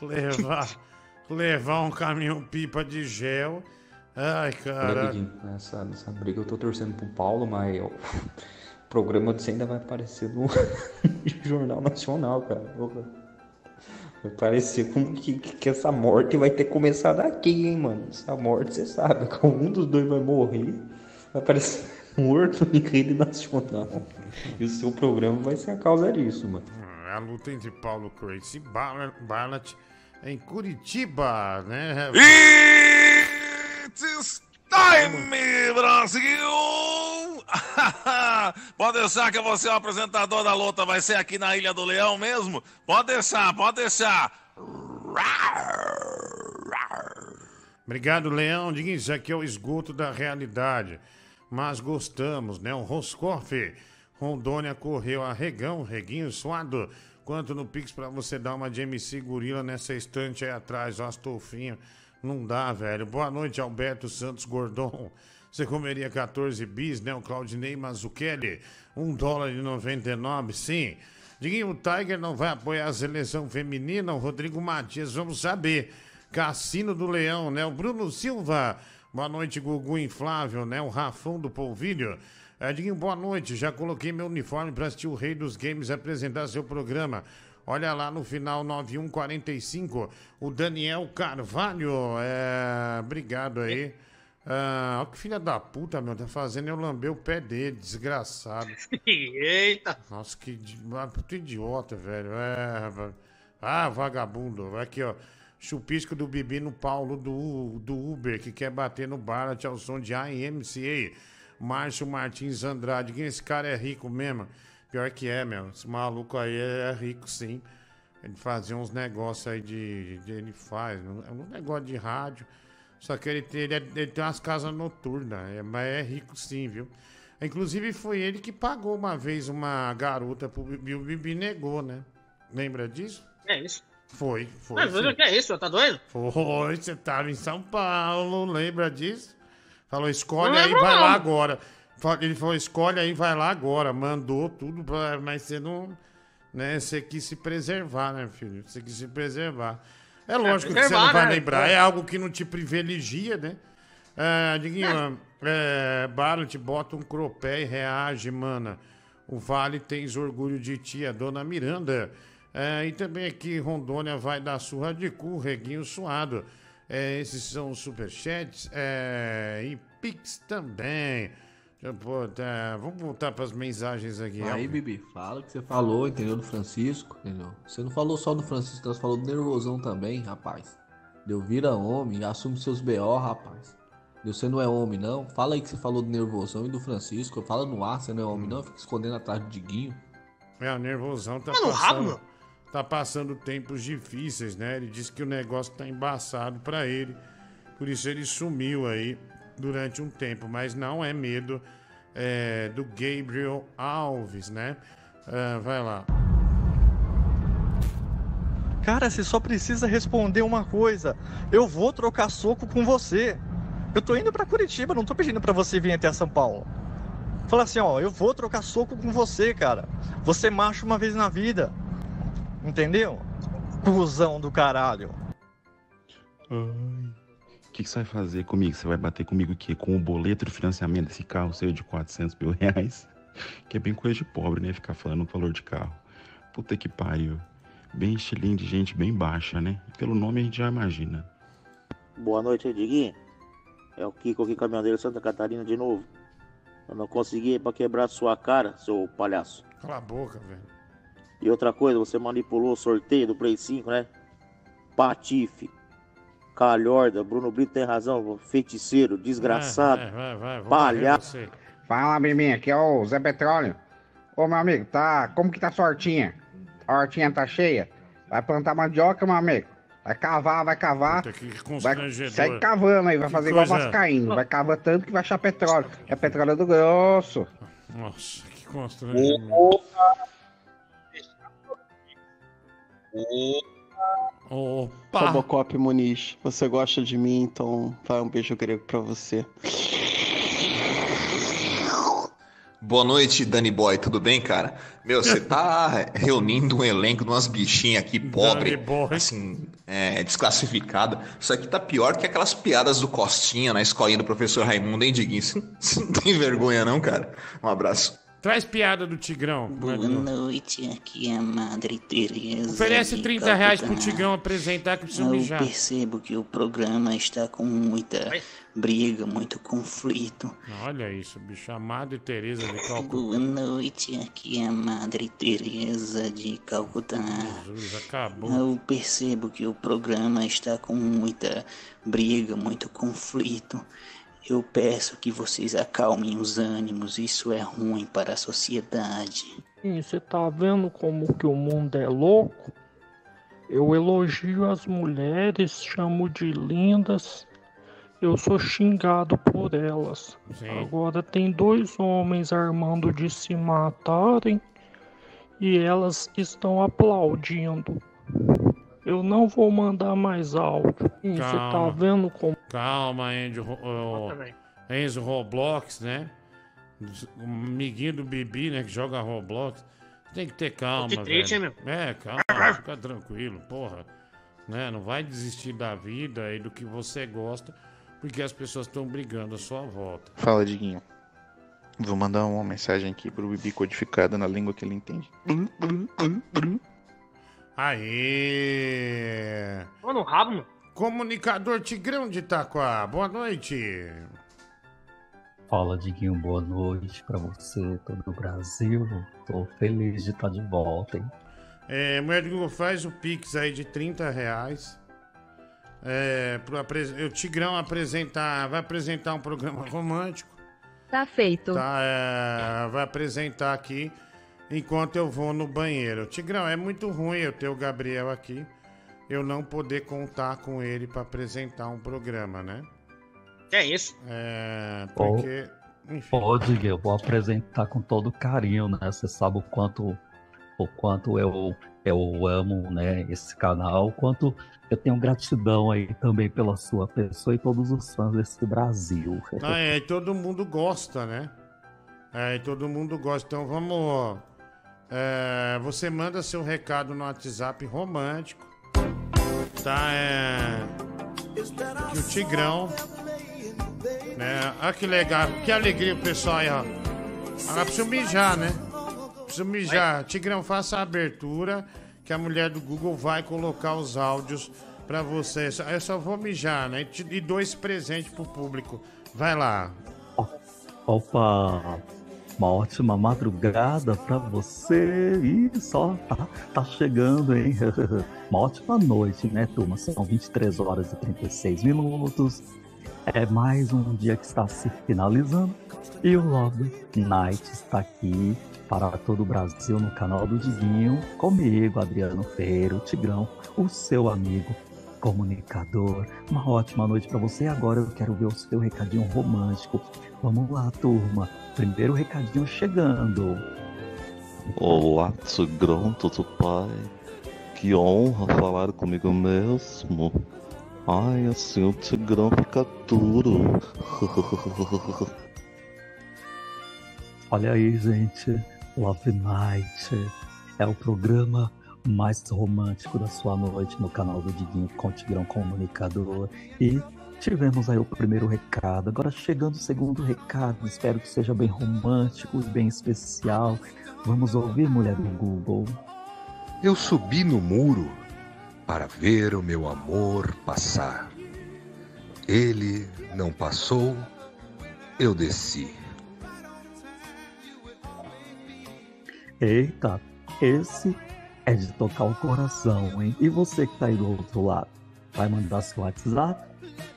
Levar, levar um caminhão pipa de gel. Ai, cara. Nessa, nessa briga eu tô torcendo pro Paulo, mas ó, o programa de você ainda vai aparecer no Jornal Nacional, cara. Vai parecer como que, que essa morte vai ter começado aqui, hein, mano. Essa morte, você sabe, que um dos dois vai morrer, vai aparecer morto em rede nacional. E o seu programa vai ser a causa disso, mano. É a luta entre Paulo Crazy e Barlat em Curitiba, né? It's time, Brasil! pode deixar que você é o apresentador da luta, vai ser aqui na Ilha do Leão mesmo? Pode deixar, pode deixar. Obrigado, Leão. Diga isso aqui é o esgoto da realidade. Mas gostamos, né? O Roscoff. Rondônia correu a Regão, Reguinho suado. Quanto no Pix pra você dar uma de MC Gorila nessa estante aí atrás, ó, Astolfinho. Não dá, velho. Boa noite, Alberto Santos Gordon. Você comeria 14 bis, né? O Claudinei Mazzucchelli. 1 dólar e 99, sim. Diguinho, o Tiger não vai apoiar a seleção feminina. O Rodrigo Matias, vamos saber. Cassino do Leão, né? O Bruno Silva. Boa noite, Gugu Inflável, né? O Rafão do Polvilho. É, Diguinho, boa noite. Já coloquei meu uniforme para assistir o Rei dos Games apresentar seu programa. Olha lá no final 9145, o Daniel Carvalho. É, obrigado aí. Ah, olha que filha da puta, meu. Tá fazendo eu lamber o pé dele, desgraçado. Eita! Nossa, que ah, puta idiota, velho. É, ah, vagabundo. Aqui, ó. Chupisco do Bibi no Paulo do, do Uber, que quer bater no Barlet ao som de IMCA. Márcio Martins Andrade. Quem esse cara é rico mesmo? Pior que é, meu. Esse maluco aí é rico, sim. Ele fazia uns negócios aí de, de- Ele faz. É um negócio de rádio. Só que ele tem, ele, é- ele tem umas casas noturnas. é- mas é rico, sim, viu? Inclusive foi ele que pagou uma vez uma garota pro Bibi. O Bibi negou, né? Lembra disso? É isso. Foi, foi. Mas o que é isso? Tá doido? Foi, você tava em São Paulo, lembra disso? Falou, escolhe aí, vai não. lá agora. Ele falou, escolhe aí, vai lá agora. Mandou tudo, pra, mas você não. Né, você quis se preservar, né, filho? Você quis se preservar. É lógico que você não vai né? lembrar, é algo que não te privilegia, né? É, Diguinho, é, Barlet, bota um cropé e reage, mana. O Vale tens orgulho de ti, a dona Miranda. É, e também aqui, Rondônia vai dar surra de cu, reguinho suado. É, esses são os superchats. É, e Pix também. Botar- vamos voltar para as mensagens aqui. Aí, Bibi, fala o que você falou, entendeu? Do Francisco, entendeu? Você não falou só do Francisco, você falou do nervosão também, rapaz. Deu vira homem, assume seus BO, rapaz. Deu, você não é homem, não? Fala aí que você falou do nervosão e do Francisco. Fala no ar, você não é homem, não? Fica escondendo atrás do Diguinho. É, o nervosão tá Mano, passando, rabo. Tá passando tempos difíceis, né? Ele disse que o negócio tá embaçado pra ele. Por isso ele sumiu aí durante um tempo. Mas não é medo é, do Gabriel Alves, né? Ah, vai lá. Cara, você só precisa responder uma coisa. Eu vou trocar soco com você. Eu tô indo pra Curitiba, não tô pedindo pra você vir até São Paulo. Fala assim, ó, eu vou trocar soco com você, cara. Você é macho uma vez na vida. Entendeu? Cusão do caralho. O que, que você vai fazer comigo? Você vai bater comigo o quê? Com o boleto de financiamento desse carro seu de 400 mil reais? Que é bem coisa de pobre, né? Ficar falando o valor de carro. Puta que pariu. Bem estilinho de gente bem baixa, né? Pelo nome a gente já imagina. Boa noite, Diguinho. É o Kiko aqui, caminhoneiro Santa Catarina de novo. Eu não consegui pra quebrar sua cara, seu palhaço. Cala a boca, velho. E outra coisa, você manipulou o sorteio do Play 5, né? Patife, calhorda, Bruno Brito tem razão, feiticeiro, desgraçado, Vai, vai, vai, vou palhaço. Fala, Biminha, aqui é o Zé Petróleo. Ô, meu amigo, tá. Como que tá sua hortinha? A hortinha tá cheia? Vai plantar mandioca, meu amigo. Vai cavar, vai cavar. Vai segue cavando aí, vai Que fazer igual coisa- Vascaíno. Vai cavar tanto que vai achar petróleo. É petróleo do grosso. Nossa, que constrangimento. Opa! Robocop Muniz, você gosta de mim, então vai um beijo grego pra você. Boa noite, Danny Boy, tudo bem, cara? Meu, você tá reunindo um elenco de umas bichinhas aqui pobre, assim, é, desclassificada. Isso aqui tá pior que aquelas piadas do Costinha na escolinha do professor Raimundo, hein, Diguinho? Você não tem vergonha não, cara? Um abraço. Traz piada do Tigrão. Boa noite, aqui é a Madre Teresa. Oferece de 30 reais pro Calcutá. Tigrão apresentar que precisa Eu mijar. percebo que o programa está com muita briga, muito conflito. Olha isso, bicho. A Madre Teresa de Calcutá. Boa noite, aqui é a Madre Teresa de Calcutá. Jesus, acabou. Eu percebo que o programa está com muita briga, muito conflito. Eu peço que vocês acalmem os ânimos, isso é ruim para a sociedade. Ih, Você tá vendo como que o mundo é louco? Eu elogio as mulheres, chamo de lindas. Eu sou xingado por elas. Agora tem dois homens armando de se matarem e elas estão aplaudindo. Eu não vou mandar mais áudio. Você tá Calma. vendo como. Calma, Enzo, Ro- o- Enzo Roblox, né? O amiguinho do Bibi, né? Que joga Roblox. Tem que ter calma, Que triste, velho. meu? É, calma, fica tranquilo, porra. Né? Não vai desistir da vida e do que você gosta, porque as pessoas estão brigando à sua volta. Fala, Diguinho. Vou mandar uma mensagem aqui pro Bibi codificada na língua que ele entende. Aê! Mano, rabo, mano. Comunicador Tigrão de Itaquá, boa noite. Fala, Diguinho, boa noite pra você, todo o Brasil. Tô feliz de estar de volta, hein? É, mulher do Google, faz o Pix aí de 30 reais. É, pro apres- o Tigrão apresentar, vai apresentar um programa romântico. Tá feito. Tá, é, vai apresentar aqui enquanto eu vou no banheiro. Tigrão, é muito ruim eu ter o Gabriel aqui, eu não poder contar com ele para apresentar um programa, né? Que é isso? É, porque. Enfim. Diguinho, eu vou apresentar com todo carinho, né? Você sabe o quanto, o quanto eu, eu amo, né, esse canal, o quanto eu tenho gratidão aí também pela sua pessoa e todos os fãs desse Brasil. Ah, é, e todo mundo gosta, né? É, e todo mundo gosta. Então vamos. É, você manda seu recado no WhatsApp romântico. Tá? É. Que o Tigrão. Né? Olha que legal. Que alegria o pessoal aí, ó. Agora preciso mijar, né? Preciso mijar. Tigrão, faça a abertura. Que a mulher do Google vai colocar os áudios pra você. Eu só vou mijar, né? E dois presentes pro público. Vai lá. Opa, uma ótima madrugada pra você. Ih, só tá, tá chegando, hein? Uma ótima noite, né, turma? São 23 horas e 36 minutos. É mais um dia que está se finalizando. E o Love Night está aqui para todo o Brasil no canal do Diguinho. Comigo, Adriano Ferreira, o Tigrão, o seu amigo comunicador. Uma ótima noite para você. Agora eu quero ver o seu recadinho romântico. Vamos lá, turma. Primeiro recadinho chegando. Olá, Tigrão, tudo pai? Que honra falar comigo mesmo. Ai, assim o Tigrão fica duro. Olha aí, gente. Love Night é o programa mais romântico da sua noite no canal do Diguinho com o Tigrão Comunicador. E tivemos aí o primeiro recado. Agora chegando o segundo recado. Espero que seja bem romântico e bem especial. Vamos ouvir, mulher do Google. Eu subi no muro para ver o meu amor passar. Ele não passou, eu desci. Eita, esse é de tocar o coração, hein? E você que tá aí do outro lado, vai mandar seu WhatsApp?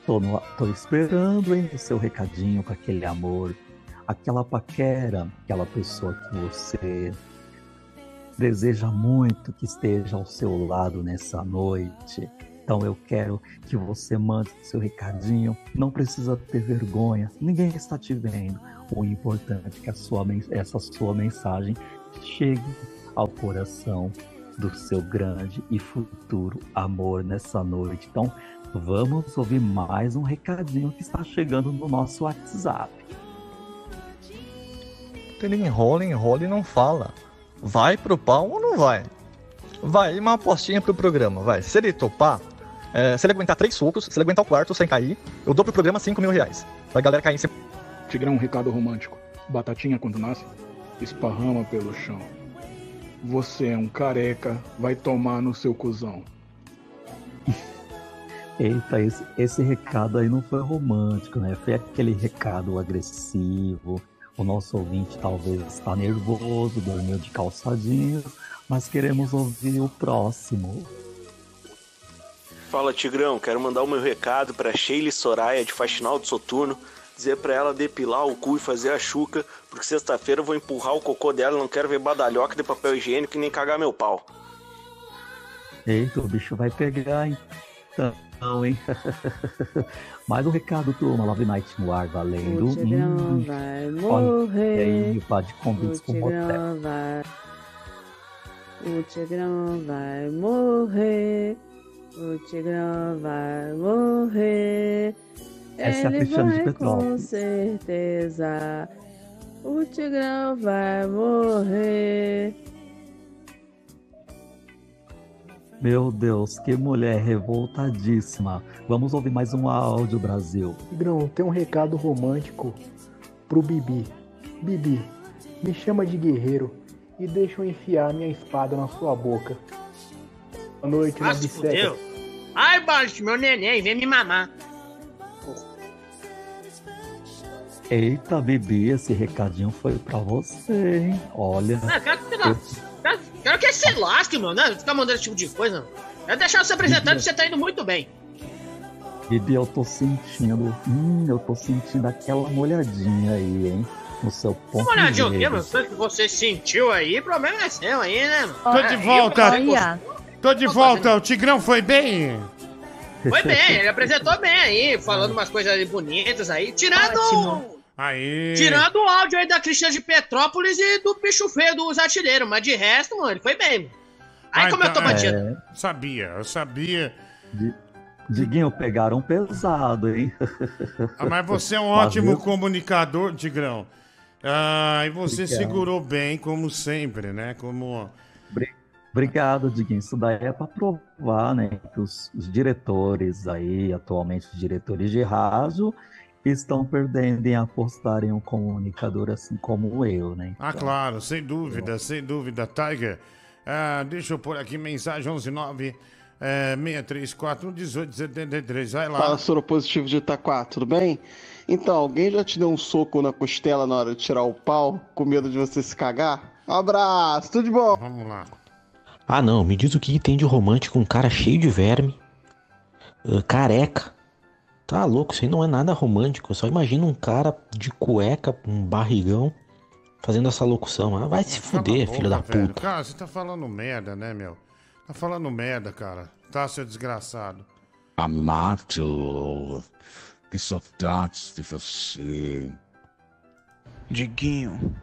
Tô, no, tô esperando, hein? O seu recadinho com aquele amor, aquela paquera, aquela pessoa que você deseja muito que esteja ao seu lado nessa noite. Então eu quero que você mande seu recadinho. Não precisa ter vergonha. Ninguém está te vendo. O importante é que sua, essa sua mensagem chegue ao coração do seu grande e futuro amor nessa noite. Então vamos ouvir mais um recadinho que está chegando no nosso WhatsApp. Ele enrola, enrola e não fala. Vai pro pau ou não vai? Vai, uma apostinha pro programa, vai. Se ele topar, é, se ele aguentar três socos, se ele aguentar o quarto sem cair, eu dou pro programa 5 mil reais. Pra galera cair em cima. Tigrão, um recado romântico. Batatinha, quando nasce, esparrama pelo chão. Você é um careca, vai tomar no seu cuzão. Eita, esse, esse recado aí não foi romântico, né? Foi aquele recado agressivo. O nosso ouvinte talvez está nervoso, dormiu de calçadinho, mas queremos ouvir o próximo. Fala Tigrão, quero mandar o meu recado pra Sheila Soraya de Faxinal do Soturno, dizer pra ela depilar o cu e fazer a chuca, porque sexta-feira eu vou empurrar o cocô dela, não quero ver badalhoca de papel higiênico e nem cagar meu pau. Eita, o bicho vai pegar então, hein? Mais um recado, turma. Love Night no ar, valendo. O Tigrão Hum, vai olha morrer. aí, pá de O convites pro motel. Tigrão vai. O Tigrão vai morrer. O Tigrão vai morrer. Essa é a Ele Cristiane de vai com Petrópolis. certeza. O Tigrão vai morrer. Meu Deus, que mulher revoltadíssima. Vamos ouvir mais um áudio, Brasil. Tigrão, tem um recado romântico pro Bibi. Bibi, me chama de guerreiro e deixa eu enfiar minha espada na sua boca. Boa noite, fudeu. Ai, baixo, meu neném, vem me mamar. Eita, Bibi, esse recadinho foi pra você, hein? Olha. Ah, quero, que- quero, quero que se lasque, mano, né? Ficar mandando esse tipo de coisa. Quero deixar você apresentando, você tá indo muito bem. Bibi, eu tô sentindo. Hum, eu tô sentindo aquela molhadinha aí, hein? No seu ponto Uma olhadinha o de mano? O que você sentiu aí, o problema é seu aí, né, mano? Tô de É, volta. eu- Tô de volta. O Tigrão foi bem? Foi bem, ele apresentou bem aí, falando umas coisas bonitas aí, tirando. Aí. Tirando o áudio aí da Cristina de Petrópolis e do bicho feio dos artilheiros, mas de resto, mano, ele foi bem. mano. Aí Ah, como eu tô então, batido. é, Sabia, eu sabia. Di- Diguinho, pegaram pesado, hein? Ah, mas você é um ótimo comunicador, Tigrão. Ah, e você Obrigado. segurou bem, como sempre, né? Como. Bri- Obrigado, Diguinho. Isso daí é para provar, né, que os, os diretores aí, atualmente os diretores de rádio, estão perdendo em apostar em um comunicador assim como eu, né? Ah, claro, sem dúvida, sem dúvida, Tiger. Ah, deixa eu pôr aqui mensagem 119 é, 634 1873. Vai lá. Fala, soro positivo de Itaquá, tudo bem? Então, alguém já te deu um soco na costela na hora de tirar o pau, com medo de você se cagar? Um abraço, tudo de bom? Vamos lá. Ah, não, me diz o que tem de romântico um cara cheio de verme, ah, careca. Tá louco, isso aí não é nada romântico. Eu só imagino um cara de cueca, um barrigão, fazendo essa locução. Ah, vai se fuder, Cala a filho da boca, velho. puta. Cara, você tá falando merda, né, meu? Tá falando merda, cara. Tá, seu desgraçado. Amato, que saudades de você. Diguinho,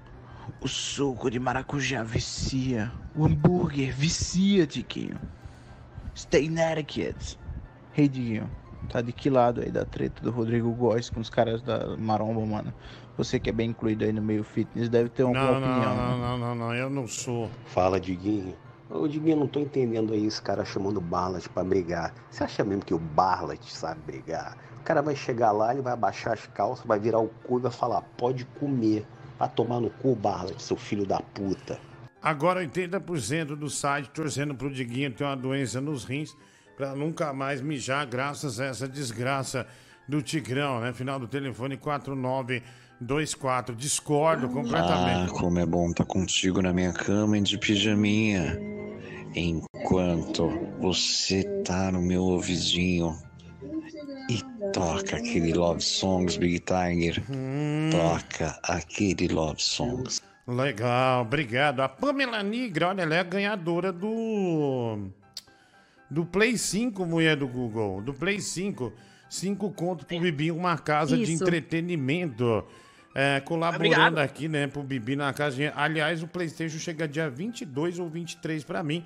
o suco de maracujá vicia. O hambúrguer vicia, Diguinho. Stay naked. Hey, Diguinho, tá de que lado aí da treta do Rodrigo Góes com os caras da Maromba, mano? Você que é bem incluído aí no meio fitness deve ter uma Não, não, opinião. não, né? não, não, não, eu não sou. Fala, Diguinho. Ô, Diguinho, não tô entendendo aí esse cara chamando o Barlat pra brigar. Você acha mesmo que o Barlat sabe brigar? O cara vai chegar lá, ele vai abaixar as calças, vai virar o cu e vai falar, pode comer. Vai tomar no cu, Barlat, seu filho da puta. Agora 80% do site torcendo pro Diguinho ter uma doença nos rins pra nunca mais mijar graças a essa desgraça do Tigrão, né? Final do telefone 4924. Discordo Ah, completamente. como é bom estar contigo na minha cama de pijaminha. Enquanto você tá no meu ouvidinho e toca aquele Love Songs, Big Tiger. Hum. Toca aquele Love Songs. Legal, obrigado. A Pamela Nigra, olha, ela é a ganhadora do. Do Play 5, mulher do Google. Do Play 5. 5 conto pro Bibi, uma casa de Isso. entretenimento. É, colaborando Obrigado. aqui, né, pro Bibi na casa. Aliás, o PlayStation chega dia 22 ou 23 pra mim.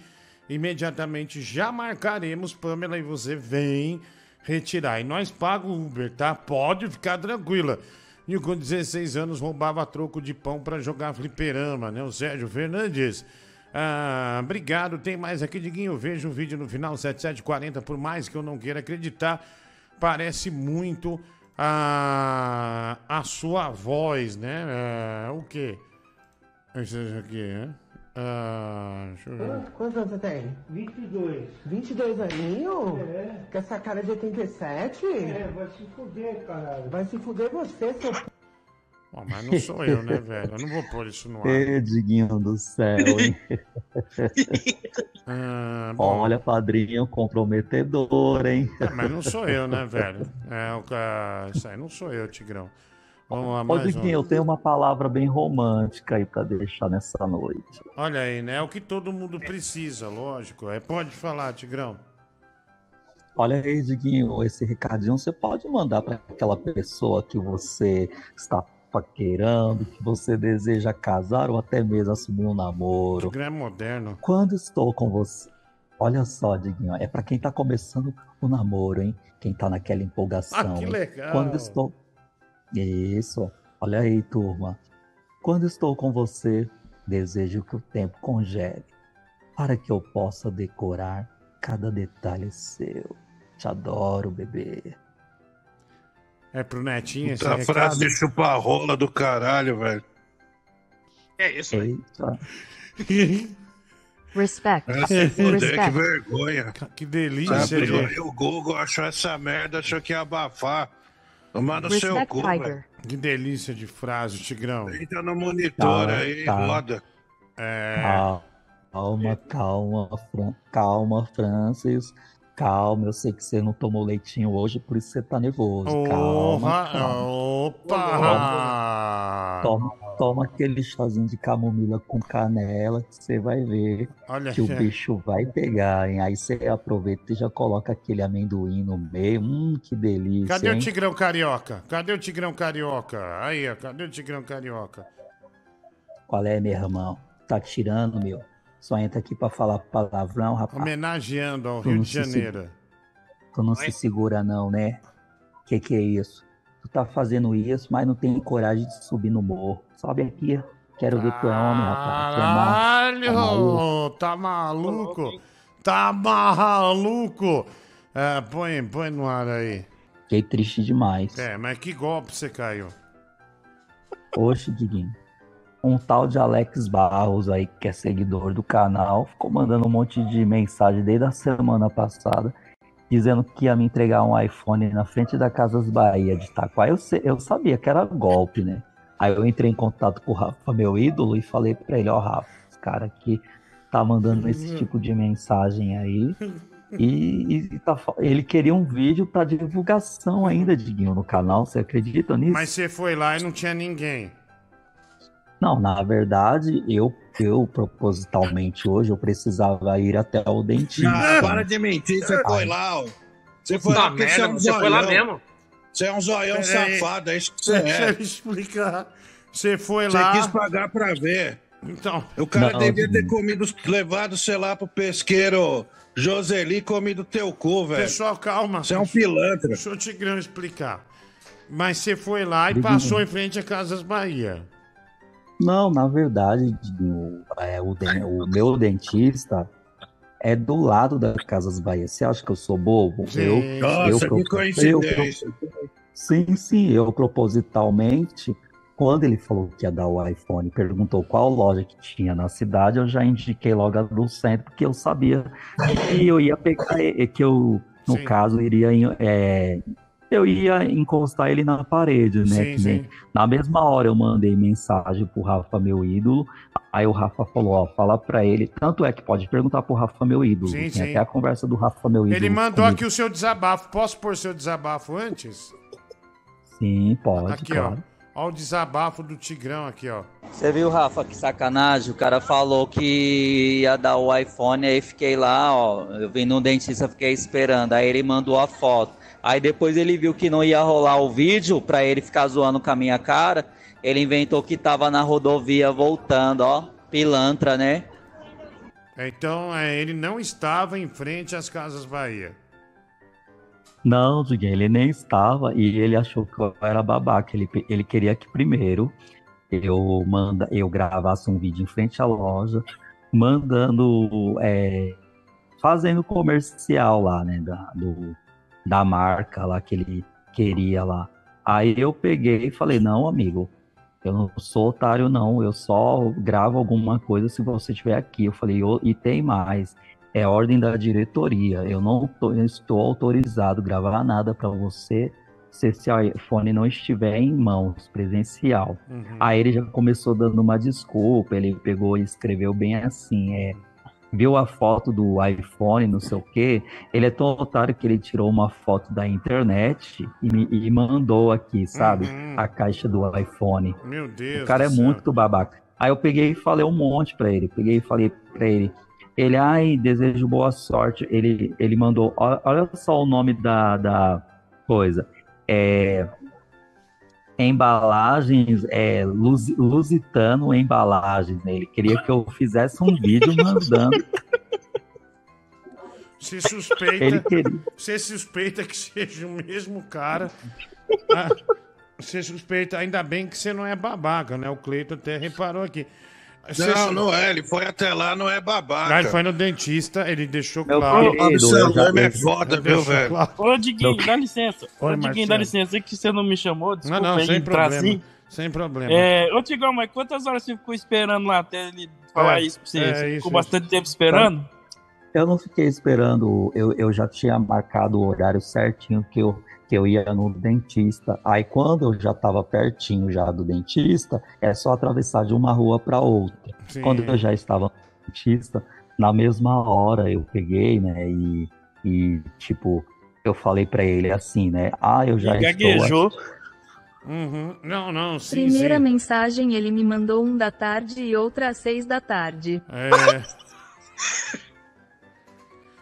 Imediatamente já marcaremos, Pamela, e você vem retirar. E nós pagamos o Uber, tá? Pode ficar tranquila. E com 16 anos roubava troco de pão pra jogar fliperama, né? O Sérgio Fernandes. Ah, obrigado. Tem mais aqui, Diguinho. Veja o vídeo no final, 7740. Por mais que eu não queira acreditar, parece muito a, a sua voz, né? Ah, o quê? Isso aqui, né? Ah, deixa eu ver. Quantos, quantos anos você tem? 22. 22 aninhos? É. Com essa cara de 87? É, vai se fuder, caralho. Vai se fuder você, seu p... Mas não sou eu, né, velho? Eu não vou pôr isso no ar. Ê, Diguinho do céu, hein? Ah. Olha, padrinho comprometedor, hein? É, mas não sou eu, né, velho? É, o ca- Isso aí não sou eu, Tigrão. Vamos lá, Ô, mais Diguinho, um. eu tenho uma palavra bem romântica aí pra deixar nessa noite. Olha aí, né? É o que todo mundo precisa, lógico. É, pode falar, Tigrão. Olha aí, Diguinho, esse recadinho você pode mandar para aquela pessoa que você está paquerando, que você deseja casar ou até mesmo assumir um namoro. Tigrão é moderno. Quando estou com você. Olha só, Diguinho, é para quem tá começando o namoro, hein? Quem tá naquela empolgação. Ah, que hein? legal. Quando estou. Isso, olha aí, turma. Quando estou com você, desejo que o tempo congele, para que eu possa decorar cada detalhe seu. Te adoro, bebê. É pro Netinho esse Puta recado? frase de chupar rola do caralho, velho. É isso. Eita. Respect. É se fuder, que Respect. vergonha. Que delícia, aí o Google, achou essa merda, achou que ia abafar. Tomar no seu cu, velho. Que delícia de frase, Tigrão. Entra no monitor Tá, aí, tá. roda. É. Calma, calma, Fran... calma, Francis. Calma, eu sei que você não tomou leitinho hoje, por isso você tá nervoso. Calma, calma. Opa! Toma, toma aquele chazinho de camomila com canela que você vai ver Olha que o bicho vai pegar, hein? Aí você aproveita e já coloca aquele amendoim no meio. Hum, que delícia, Cadê o hein? Tigrão Carioca? Cadê o Tigrão Carioca? Aí, ó, cadê o Tigrão Carioca? Qual é, meu irmão? Tá tirando, meu? Só entra aqui pra falar palavrão, rapaz. Homenageando ao Tu Rio de se Janeiro. Tu não se segura não, né? Que que é isso? Tu tá fazendo isso, mas não tem coragem de subir no morro. Sobe aqui, quero ver tu é homem, rapaz. É tá maluco. Caralho! Tá maluco? Tá maluco? É, põe, põe no ar aí. Fiquei triste demais. É, mas que golpe você caiu? Oxe, Diguinho. Um tal de Alex Barros aí, que é seguidor do canal, ficou mandando um monte de mensagem desde a semana passada, dizendo que ia me entregar um iPhone na frente da Casas Bahia de Itaquá. Eu, eu sabia que era golpe, né? Aí eu entrei em contato com o Rafa, meu ídolo, e falei pra ele, ó, Rafa, esse cara aqui tá mandando esse tipo de mensagem aí. E, e tá ele queria um vídeo pra divulgação ainda, Diguinho, no canal. Você acredita nisso? Mas você foi lá e não tinha ninguém. Não, na verdade, eu, eu propositalmente hoje eu precisava ir até o dentista. Ah, para de mentir, você foi lá, ó. Você foi Tá lá porque você é merda, um você foi lá mesmo? Você é um zoião Peraí. safado, é isso que você Deixa é. eu explicar. Você foi Você lá. quis pagar pra ver. Então. O cara Não, devia ter comido, levado, sei lá, pro pesqueiro Joseli e comido teu cu, velho. Pessoal, calma. Você é um pilantra. Deixa o Tigrão explicar. Mas você foi lá e Diguinho. passou em frente a Casas Bahia. Não, na verdade, o, é, o, den- o meu dentista é do lado da Casas Bahia. Você acha que eu sou bobo? Eu, Nossa, eu, que coincidência. Sim, sim, eu propositalmente, quando ele falou que ia dar o iPhone, perguntou qual loja que tinha na cidade, eu já indiquei logo a do centro, porque eu sabia que eu ia pegar, e- que eu, no Sim. caso, iria, em- é, eu ia encostar ele na parede, né? Sim, que sim. Na mesma hora eu mandei mensagem pro Rafa, meu ídolo, aí o Rafa falou, ó, fala pra ele, tanto é que pode perguntar pro Rafa, meu ídolo, Sim, tem sim. até a conversa do Rafa, meu ídolo. Ele mandou comigo. aqui o seu desabafo. Posso pôr seu desabafo antes? Sim, pode, Aqui, claro. ó. Olha o desabafo do Tigrão aqui, ó. Você viu, Rafa, que sacanagem? O cara falou que ia dar o iPhone, aí fiquei lá, ó. Eu vim no dentista, fiquei esperando. Aí ele mandou a foto. Aí depois ele viu que não ia rolar o vídeo pra ele ficar zoando com a minha cara. Ele inventou que tava na rodovia voltando, ó. Pilantra, né? Então, é, ele não estava em frente às Casas Bahia. Não, Diguinho, ele nem estava e ele achou que eu era babaca. Ele, ele queria que primeiro eu manda, eu gravasse um vídeo em frente à loja, mandando, é, fazendo comercial lá, né, da, do, da marca lá que ele queria lá. Aí eu peguei e falei, não, amigo, eu não sou otário, não. Eu só gravo alguma coisa se você estiver aqui. Eu falei, "Ô, e tem mais. É ordem da diretoria. Eu não tô- eu estou autorizado a gravar nada para você se esse iPhone não estiver em mãos, presencial. Uhum. Aí ele já começou dando uma desculpa. Ele pegou e escreveu bem assim: é, viu a foto do iPhone, não sei o quê. Ele é tão otário que ele tirou uma foto da internet e, me- e mandou aqui, sabe? A caixa do iPhone. Meu Deus. O cara é céu. muito babaca. Aí eu peguei e falei um monte pra ele. Peguei e falei pra ele. Ele, ai, desejo boa sorte. Ele, ele mandou, olha só o nome da, da coisa. É, embalagens, é, Lus- Lusitano Embalagens. né? Ele queria que eu fizesse um vídeo mandando. Você suspeita. Você suspeita que seja o mesmo cara. Ah, Você suspeita, ainda bem que você não é babaca, né? O Cleito até reparou aqui. Você Não, não é. Ele foi até lá, não é babaca. Ah, ele foi no dentista, ele deixou Meu claro. querido, Absalom é foda, Ele viu, velho? claro. Ô, Diguinho, dá licença. Oi, Ô, Diguinho, dá licença. É que você não me chamou, Não, desculpa não, aí sem entrar problema. assim. Sem problema. É, ô, Tigão, mas quantas horas você ficou esperando lá até ele falar É, isso pra você? é você isso, ficou isso. bastante tempo esperando? Eu não fiquei esperando, eu, eu já tinha marcado o horário certinho que eu, que eu ia no dentista. Aí quando eu já estava pertinho já do dentista, é só atravessar de uma rua para outra. Sim. Quando eu já estava no dentista, na mesma hora eu peguei, né, e, e tipo, eu falei para ele assim, né, ah, eu já estou... Uhum. Não, não, sim, Primeira sim. mensagem ele me mandou um da tarde e outra às seis da tarde. É.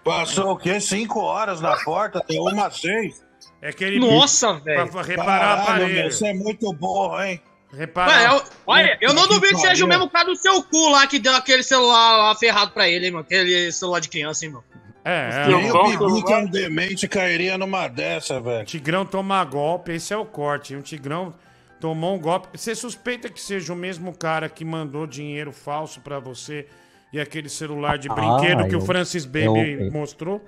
Passou o quê? Cinco horas na porta, deu uma às seis. É que ele. Nossa, velho. Pra reparar a Caralho, aparelho. meu, Você é muito burro, hein? Reparar. Ué, eu, olha, eu não duvido que seja o mesmo cara do seu cu lá que deu aquele celular lá ferrado pra ele, hein, mano. Aquele celular de criança, hein, mano. É, Nem o Bibi, que é um demente, cairia numa dessa, velho. Tigrão toma golpe, esse é o corte. hein? O Tigrão tomou um golpe. Você suspeita que seja o mesmo cara que mandou dinheiro falso pra você e aquele celular de Ah, brinquedo que o eu- Francis Baby eu- eu- mostrou?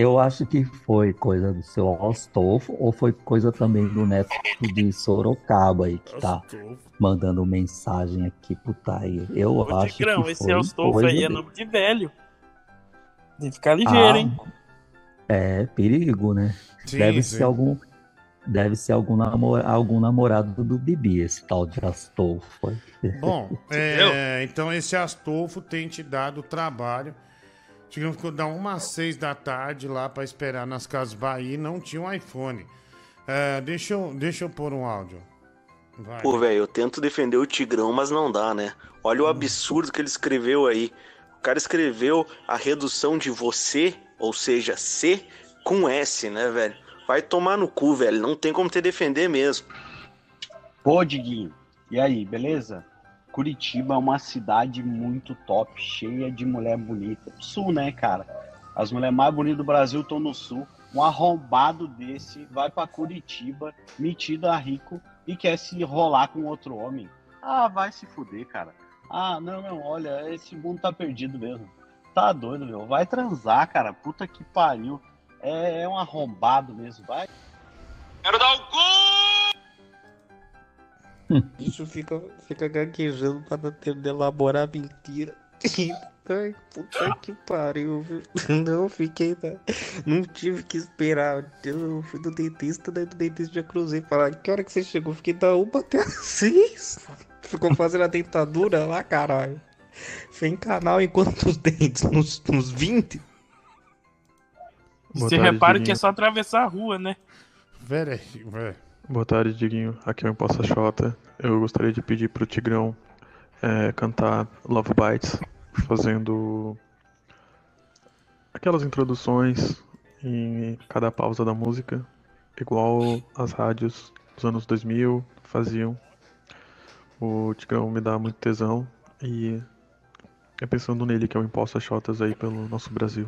Eu acho que foi coisa do seu Astolfo ou foi coisa também do neto de Sorocaba aí que tá mandando mensagem aqui pro Tair. Eu Ô, acho Tigrão, que esse coisa aí é dele. nome de velho. Tem que ficar ligeiro, Ah, hein? É perigo, né? Sim, deve sim. ser algum deve ser algum, namor, algum namorado do Bibi esse tal de Astolfo. Bom, é, então esse Astolfo tem te dado trabalho. Tivemos que dar uma às seis da tarde lá pra esperar nas Casas Bahia e não tinha um iPhone. É, deixa, eu, deixa eu pôr um áudio. Vai. Pô, velho, eu tento defender o Tigrão, mas não dá, né? Olha o absurdo que ele escreveu aí. O cara escreveu a redução de você, ou seja, C, com S, né, velho? Vai tomar no cu, velho. Não tem como te defender mesmo. Pô, Diguinho, e aí, beleza? Curitiba é uma cidade muito top, cheia de mulher bonita. Sul, né, cara? As mulheres mais bonitas do Brasil estão no sul. Um arrombado desse vai pra Curitiba, metido a rico e quer se rolar com outro homem. Ah, vai se fuder, cara. Ah, não, não, olha, esse mundo tá perdido mesmo. Tá doido, meu. Vai transar, cara. Puta que pariu. É, é um arrombado mesmo, vai. Quero dar o cu! Isso fica, fica gaguejando pra não ter de elaborar mentira. Ai, puta que pariu, viu? Não fiquei. na- Não tive que esperar. Eu fui do dentista, daí do dentista já cruzei. Falar, que hora que você chegou? Fiquei da uma até as seis. Ficou fazendo a dentadura lá, caralho. Sem canal em quantos dentes? Nos, nos 20? Você repara que é só atravessar a rua, né? Pera aí, velho. Boa tarde, Diguinho. Aqui é o Imposta Xota. Eu gostaria de pedir pro Tigrão é, cantar Love Bites, fazendo aquelas introduções em cada pausa da música, igual as rádios dos anos 2000 faziam. O Tigrão me dá muito tesão e é pensando nele que é o Imposta Xotas aí pelo nosso Brasil.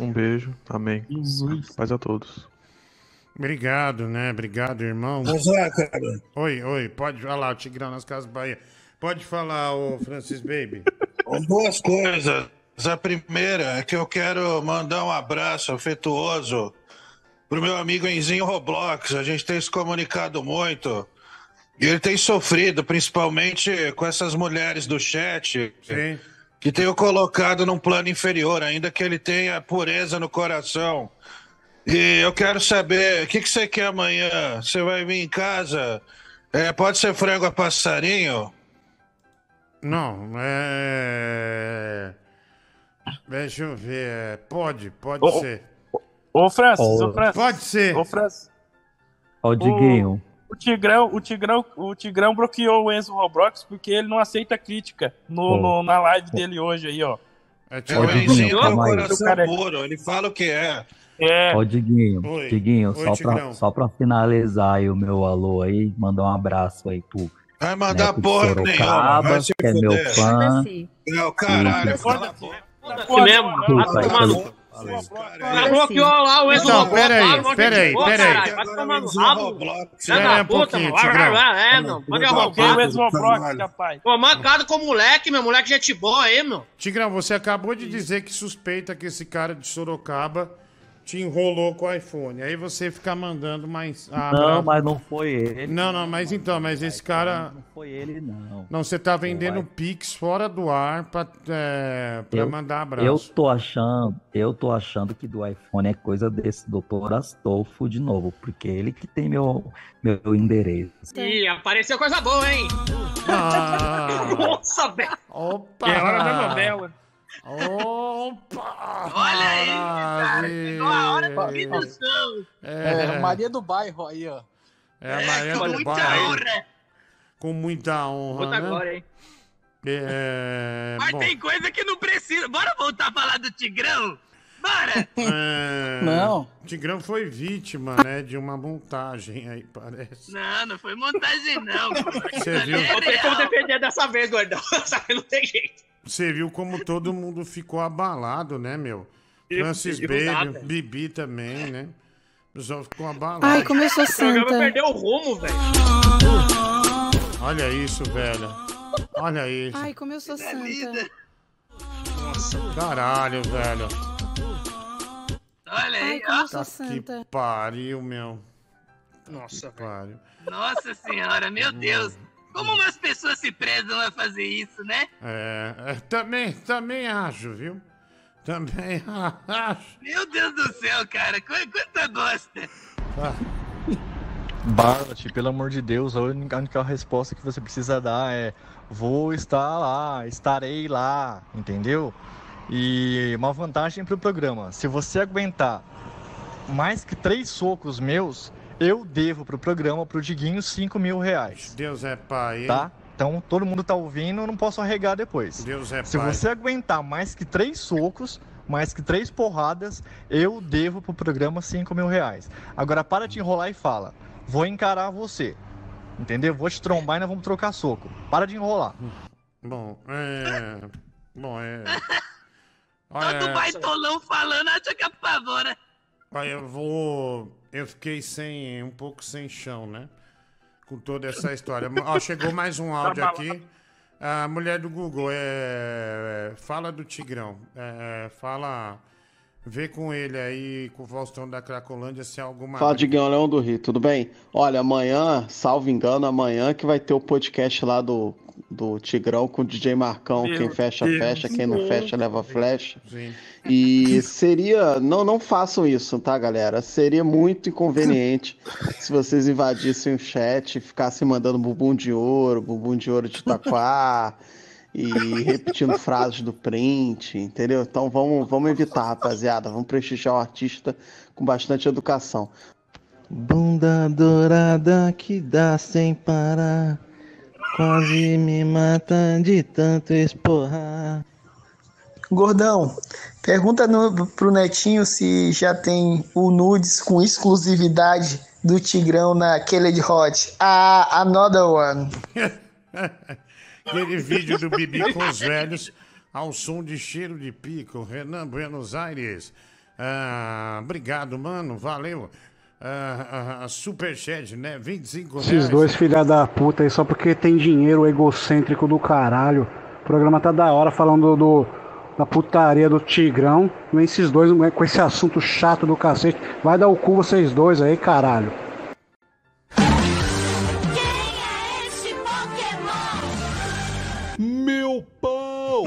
Um beijo, amém. Paz a todos. Obrigado, né? Obrigado, irmão. Lá, cara. Oi, oi, pode falar, o Tigrão nas Casas Bahia. Pode falar, ô Francis Baby. Duas coisas. A primeira é que eu quero mandar um abraço afetuoso pro meu amigo Enzinho Roblox. A gente tem se comunicado muito. E ele tem sofrido, principalmente com essas mulheres do chat. Sim. Que tenho colocado num plano inferior, ainda que ele tenha pureza no coração. E eu quero saber, o que, que você quer amanhã? Você vai vir em casa? É, pode ser frango a passarinho? Não, é. Deixa eu ver. é, Pode, pode Ô, ser. Ô, Francis, Ô. ô, Francis. Pode ser. Ô, Francis. Ó, o Diguinho. O Tigrão, o Tigrão, o Tigrão bloqueou o Enzo Roblox porque ele não aceita crítica no, Ô. no- na live dele hoje aí, ó. É, É, o Diguinho, Enzinho um aí. coração Cara- puro, ele fala o que é. É. Ó, Diguinho, Oi. Diguinho, Oi, só, Tigrão. pra, só pra finalizar aí o meu alô aí, mandar um abraço aí pro Vai mandar Neto de porra nenhuma, Sorocaba, vai se que é meu fã. Não, caralho, E- fala a porra. Aqui mesmo, vai tomar no aí, Ela bloqueou lá o Então, pera aí, de pera aí, boa, pera aí. caralho, Vai tomar no rabo. Da um pouquinho, mano. Tigrão. É, não. Pode Bloqueou o arrombar. Enzo Roblox, rapaz. Pô, mancado com o moleque, meu. Moleque gente boa aí, meu. Tigrão, você acabou de dizer que suspeita que esse cara de Sorocaba te enrolou com o iPhone. Aí você fica mandando mais. Ah, Não, bravo. mas não foi ele. Não, não, mas então, mas esse cara. Não foi ele, não. Não, você tá vendendo Vai. Pix fora do ar pra, é, pra Eu- mandar abraço. Eu tô achando, eu tô achando que do iPhone é coisa desse doutor Astolfo de novo, porque ele que tem meu, meu endereço. Ih, apareceu coisa boa, hein? Ah, Nossa, velho. opa! É hora da novela. Opa! Olha aí, a hora da Maravilha. redução. É, Maria do Bairro aí, ó. é a Maria Com do muita Bairro. honra. Com muita honra, Conta né? agora, hein? É, Mas bom, tem coisa que não precisa. Bora voltar a falar do Tigrão? Bora! é, Não. Tigrão foi vítima, né, de uma montagem aí, parece. Não, não foi montagem, não. Você viu? Não tem como defender dessa vez, gordão. Dessa vez não tem jeito. Você viu como todo mundo ficou abalado, né, meu? Francis Baby, nada. Bibi também, né? O pessoal ficou abalado. Ai, como eu sou O programa santa. perdeu o rumo, velho. Olha isso, velho. Olha isso. Ai, como eu sou santa. Caralho, velho. Olha Ai, aí, como ó. eu sou santa. que pariu, meu. Nossa, Que pariu. Nossa senhora, meu Deus. Como umas pessoas se prezam a fazer isso, né? É, é, também, também acho, viu? Também acho. Meu Deus do céu, cara. Qu- Quanta gosta. Ah, Barlat, pelo amor de Deus, a única, a única resposta que você precisa dar é: vou estar lá, estarei lá, entendeu? E uma vantagem pro programa: se você aguentar mais que três socos meus, eu devo pro programa, pro Diguinho, 5 mil reais, Deus é pai, hein? tá? Então todo mundo tá ouvindo, eu não posso arregar depois. Deus é Se pai. você aguentar mais que três socos, mais que três porradas, eu devo pro programa 5 mil reais. Agora para de enrolar e fala. Vou encarar você. Entendeu? Vou te trombar e nós vamos trocar soco. Para de enrolar. Bom, é. Bom, é. Todo Olha, baitolão falando, acha que apavora. olha, eu vou. Eu fiquei sem. um pouco sem chão, né? Com toda essa história. Ó, chegou mais um áudio Tá aqui. A mulher do Google é. é, Fala do Tigrão. É, fala. Vê com ele aí, com o Faustão da Cracolândia, se há alguma. Fala, Diguinho Leão do Rio, tudo bem? Olha, amanhã, salvo engano, amanhã que vai ter o podcast lá do, do Tigrão com o DJ Marcão. Meu quem fecha, Deus. fecha, quem não fecha, leva flecha. Sim. E seria. Não, não façam isso, tá, galera? Seria muito inconveniente se vocês invadissem o chat, ficassem mandando bumbum de ouro, bumbum de ouro de taquá. E repetindo frases do print, entendeu? Então vamos, vamos evitar, rapaziada. Vamos prestigiar o artista com bastante educação. Bunda dourada que dá sem parar. Quase me mata de tanto esporrar. Gordão, pergunta no, pro Netinho se já tem o nudes com exclusividade do Tigrão naquele de Hot. Ah, another one. Aquele vídeo do Bibi com os velhos ao som de cheiro de pico. Renan Buenos Aires. Ah, obrigado, mano. Valeu. Ah, ah, superchat, né? 25 reais. Esses dois filha da puta aí, só porque tem dinheiro egocêntrico do caralho. O programa tá da hora falando do, da putaria do Tigrão. Vem esses dois com esse assunto chato do cacete. Vai dar o cu vocês dois aí, caralho. Meu pau!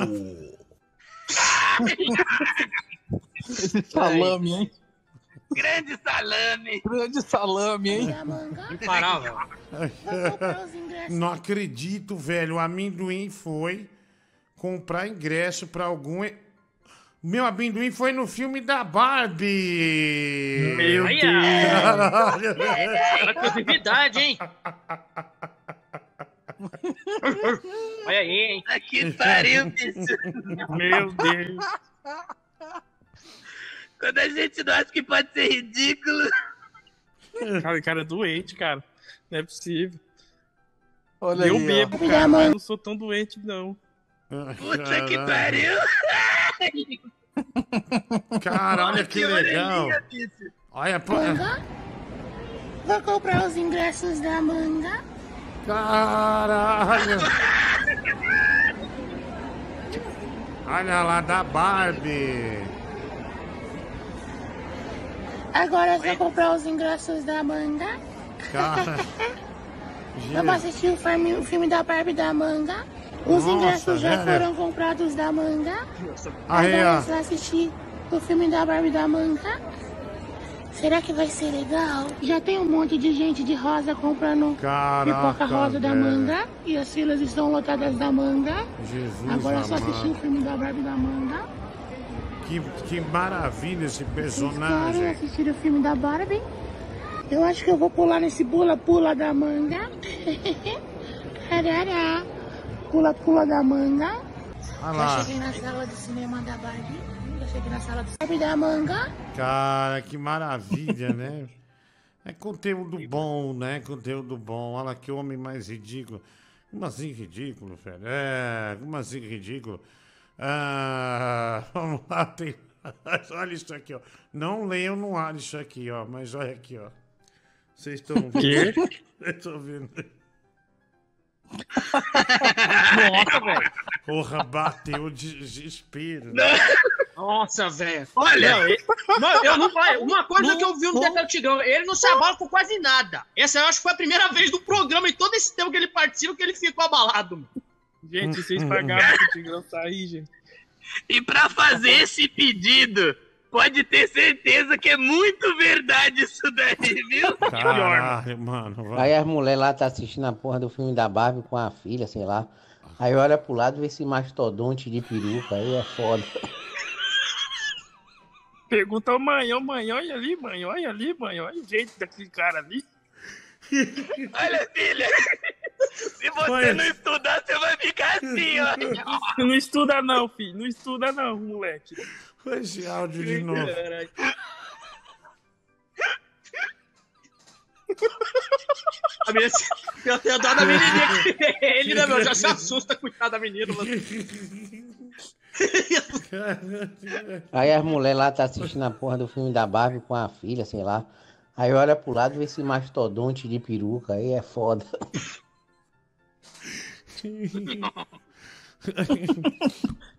Esse salame, hein? Grande salame. Grande salame, hein? Imparável. Não acredito, velho. O amendoim foi comprar ingresso pra algum. Meu amendoim foi no filme da Barbie. Meu Ai, Deus. Caralho. Era exclusividade, hein? Olha aí, hein? Que pariu, bicho. Meu Deus. Quando a gente não acha que pode ser ridículo. Cara, o cara é doente, cara. Não é possível. Olha eu aí, ó. bebo, Filha cara, mas não sou tão doente, não. Puta que pariu! Cara, olha que legal. Olha, pô. Vou comprar os ingressos da manga. Caralho. Olha lá, da Barbie. Agora eu vou comprar os ingressos da manga. Cara. Vamos assistir o filme, o filme da Barbie da manga. Os Nossa, ingressos já velho. foram comprados da manga. Aí, Agora vai assistir o filme da Barbie da manga. Será que vai ser legal? Já tem um monte de gente de rosa comprando Caraca, pipoca rosa da manga. E as filas estão lotadas da manga. Jesus Agora é só assistir o filme da Barbie da manga. Que, que maravilha esse Querem personagem. assistir o filme da Barbie? Eu acho que eu vou pular nesse pula-pula da manga. Carará. Pula-pula da manga. Olha Já lá. cheguei na sala de cinema da Barbie. Já cheguei na sala de Barbie da manga. Cara, que maravilha, né? É conteúdo bom, né? Conteúdo bom. Olha que homem mais ridículo. Como assim ridículo, velho? É, como assim ridículo? Ah, vamos lá, tem... Olha isso aqui, ó. Não leiam no ar isso aqui, ó. Mas olha aqui, ó. Vocês estão vendo? Eu tô vendo. Nossa, velho. Porra, bateu o desespero. Nossa, velho. Olha! Não, ele- Mano, eu não. Uma coisa que eu vi no Detalhe Tigrão, ele não se abala com quase nada. Essa eu acho que foi a primeira vez do programa em todo esse tempo que ele participa que ele ficou abalado. mano. Gente, vocês pagaram pro Tigrão sair, gente. E pra fazer esse pedido, pode ter certeza que é muito verdade isso daí, viu? Caralho, mano. vai. Aí as mulheres lá tá assistindo a porra do filme da Barbie com a filha, sei lá. Aí olha pro lado e vê esse mastodonte de peruca, aí é foda. Pergunta ao mãe, ô mãe, olha ali, mãe, olha ali, mãe, olha o jeito daquele cara ali. Olha, filha, se você Mãe. não estudar, você vai ficar assim, ó. Não estuda não, filho, não estuda não, moleque. Esse áudio de novo. A menina, eu tenho dó da menininha que ele, né, meu? Já se assusta, coitado da menina. Mano. Aí as mulheres lá tá assistindo a porra do filme da Barbie com a filha, sei lá. Aí olha pro lado e vê esse mastodonte de peruca, aí é foda.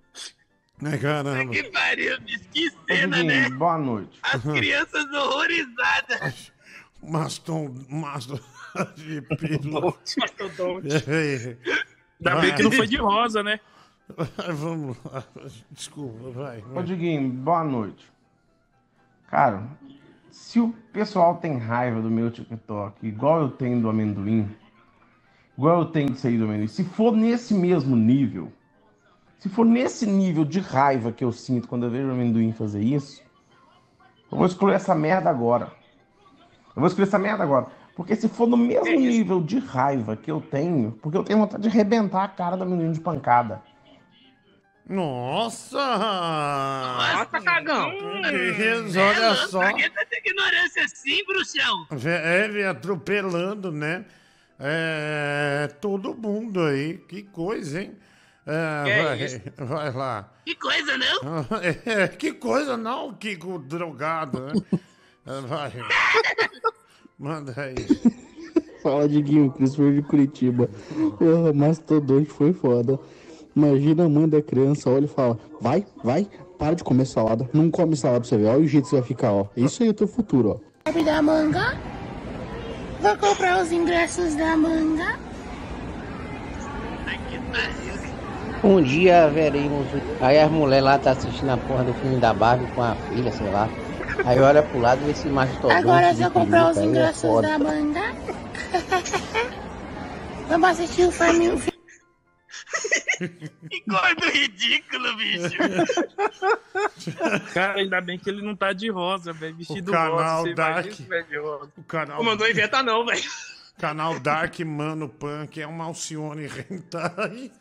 Ai, caramba. Que pariu, bicho, que cena, né? Boa noite. As crianças horrorizadas. Maston, maston de pelo. Mastodonte. Ainda bem que não foi de rosa, né? Vamos lá. Desculpa, vai. Ô, vai. Diguinho, boa noite. Cara, se o pessoal tem raiva do meu TikTok, igual eu tenho do amendoim, igual eu tenho disso aí do amendoim, se for nesse mesmo nível, se for nesse nível de raiva que eu sinto quando eu vejo o amendoim fazer isso, eu vou excluir essa merda agora. Eu vou escolher essa merda agora. Porque se for no mesmo nível de raiva que eu tenho, porque eu tenho vontade de arrebentar a cara do menino de pancada. Nossa! Nossa, cagão. Isso, olha só. Pra que tanta ignorância assim, bruxão? É, ele atropelando, né? É, todo mundo aí. Que coisa, hein? É, Que é vai, vai lá. Que coisa, não? É, que coisa, não, Kiko drogado, né? É, Vai. Manda aí. Fala, Diguinho, Christopher de Curitiba. Porra, mastodonte foi foda. Imagina a mãe da criança olha e fala: Vai, vai, para de comer salada. Não come salada pra você ver. Olha o jeito que você vai ficar, ó. Isso aí é o teu futuro, ó. Sabe da manga? Vou comprar os ingressos da manga. Um dia veremos. Aí as mulheres lá tá assistindo a porra do filme da Barbie com a filha, sei lá. Aí olha pro lado e vê esse mastodonte. Agora de se eu comprar os é ingressos foda. da manga. Vamos assistir o filme. Que gordo ridículo, bicho. Cara, ainda bem que ele não tá de rosa, velho. Vestido O canal rosa. Dark. imagina. O canal, Não mandou inventar, não, velho. canal Dark Mano Punk é uma Alcione Hentai.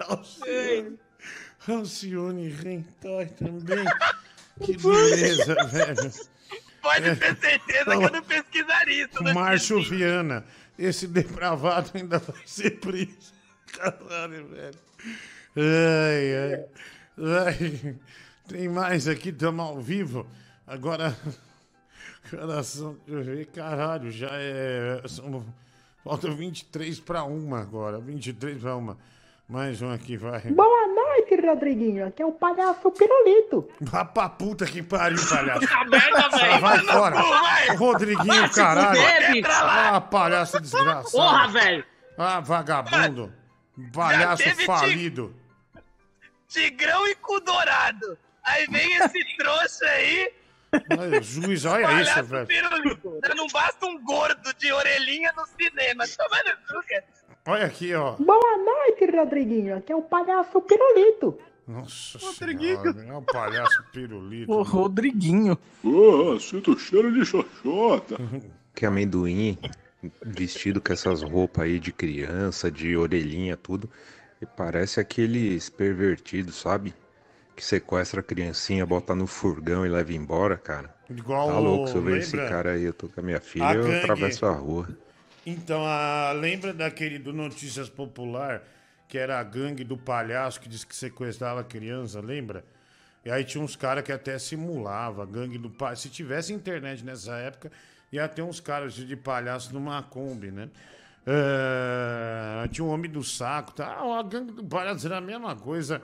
Alcione, Alcione Hentai também. Que beleza, velho. Pode ter certeza que eu não pesquisaria isso. né? Márcio Viana. Esse depravado ainda vai ser preso. Caralho, velho. Ai, ai. ai. Tem mais aqui, estamos ao vivo. Agora. Coração. Caralho, já é. São, falta 23 para uma agora. 23 para uma. Mais um aqui, vai. Boa noite, Rodriguinho. Aqui é o palhaço Pirulito. Vá pra puta que pariu, palhaço. Tá merda, velho. Vai Vai no fora. vai. Rodriguinho, Vai caralho. fuder. Ah, palhaço desgraçado. Porra, velho. Ah, vagabundo. Palhaço falido. Tigrão e cu dourado. Aí vem esse trouxa aí. Olha, juiz, olha isso, palhaço velho. pirulito. Não basta um gordo de orelhinha no cinema. Toma no cu, cara. Olha aqui, ó. Boa noite, Rodriguinho. Aqui é o palhaço Pirulito. Nossa senhora, é um palhaço pirulito. O Rodriguinho. Oh, sinto cheiro de xoxota. Que amendoim vestido com essas roupas aí de criança, de orelhinha, tudo. E parece aqueles pervertidos, sabe? Que sequestra a criancinha, bota no furgão e leva embora, cara. Igual Tá louco, se eu ver esse cara aí, eu tô com a minha filha, A eu gangue. atravesso a rua. Então, a, lembra daquele do Notícias Popular, que era a gangue do palhaço que disse que sequestrava a criança, lembra? E aí tinha uns caras que até simulava a gangue do palhaço. Se tivesse internet nessa época, ia ter uns caras de palhaço numa Kombi, né? É, tinha um homem do saco, tá? Ah, a gangue do palhaço era a mesma coisa.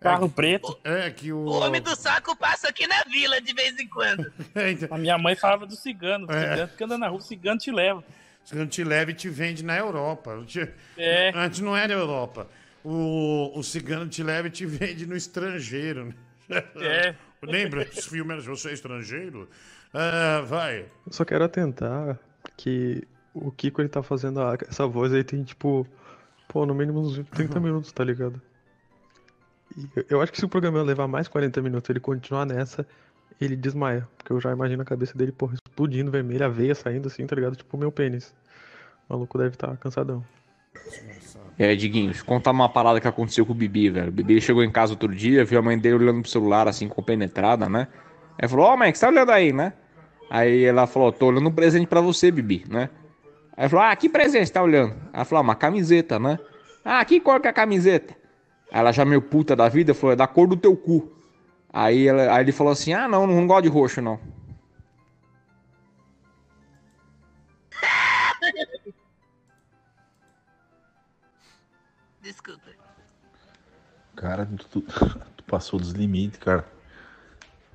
Carro é, preto. É que o. O homem do saco passa aqui na vila de vez em quando. A minha mãe falava do cigano. O É. cigano que anda na rua, o cigano te leva. Cigano te leva e te vende na Europa. Te- É. Antes não era Europa. O, o cigano te leva e te vende no estrangeiro. né? É. Lembra? Esse filme era Você é Estrangeiro? Ah, vai. Eu só quero atentar que o Kiko ele tá fazendo a- essa voz aí tem tipo, pô, no mínimo uns 30 minutos, tá ligado? Eu- acho que se o programa levar mais 40 minutos ele continuar nessa, ele desmaia. Porque eu já imagino a cabeça dele, porra, explodindo vermelha, a veia saindo assim, tá ligado? Tipo o meu pênis. O maluco deve estar cansadão. É, Diguinho, contar uma parada que aconteceu com o Bibi, velho. O Bibi chegou em casa outro dia, viu a mãe dele olhando pro celular, assim, compenetrada, né? Aí falou, ó, mãe, o que você tá olhando aí, né? Aí ela falou, tô olhando um presente pra você, Bibi, né? Aí falou, ah, que presente você tá olhando? Ela falou, ah, uma camiseta, né? Ah, que cor que é a camiseta? Aí ela já meio puta da vida, falou, é da cor do teu cu. Aí, ela, aí ele falou assim, ah, não, não gosto de roxo, não. Desculpa. Cara, tu, tu- tu passou dos limites, cara.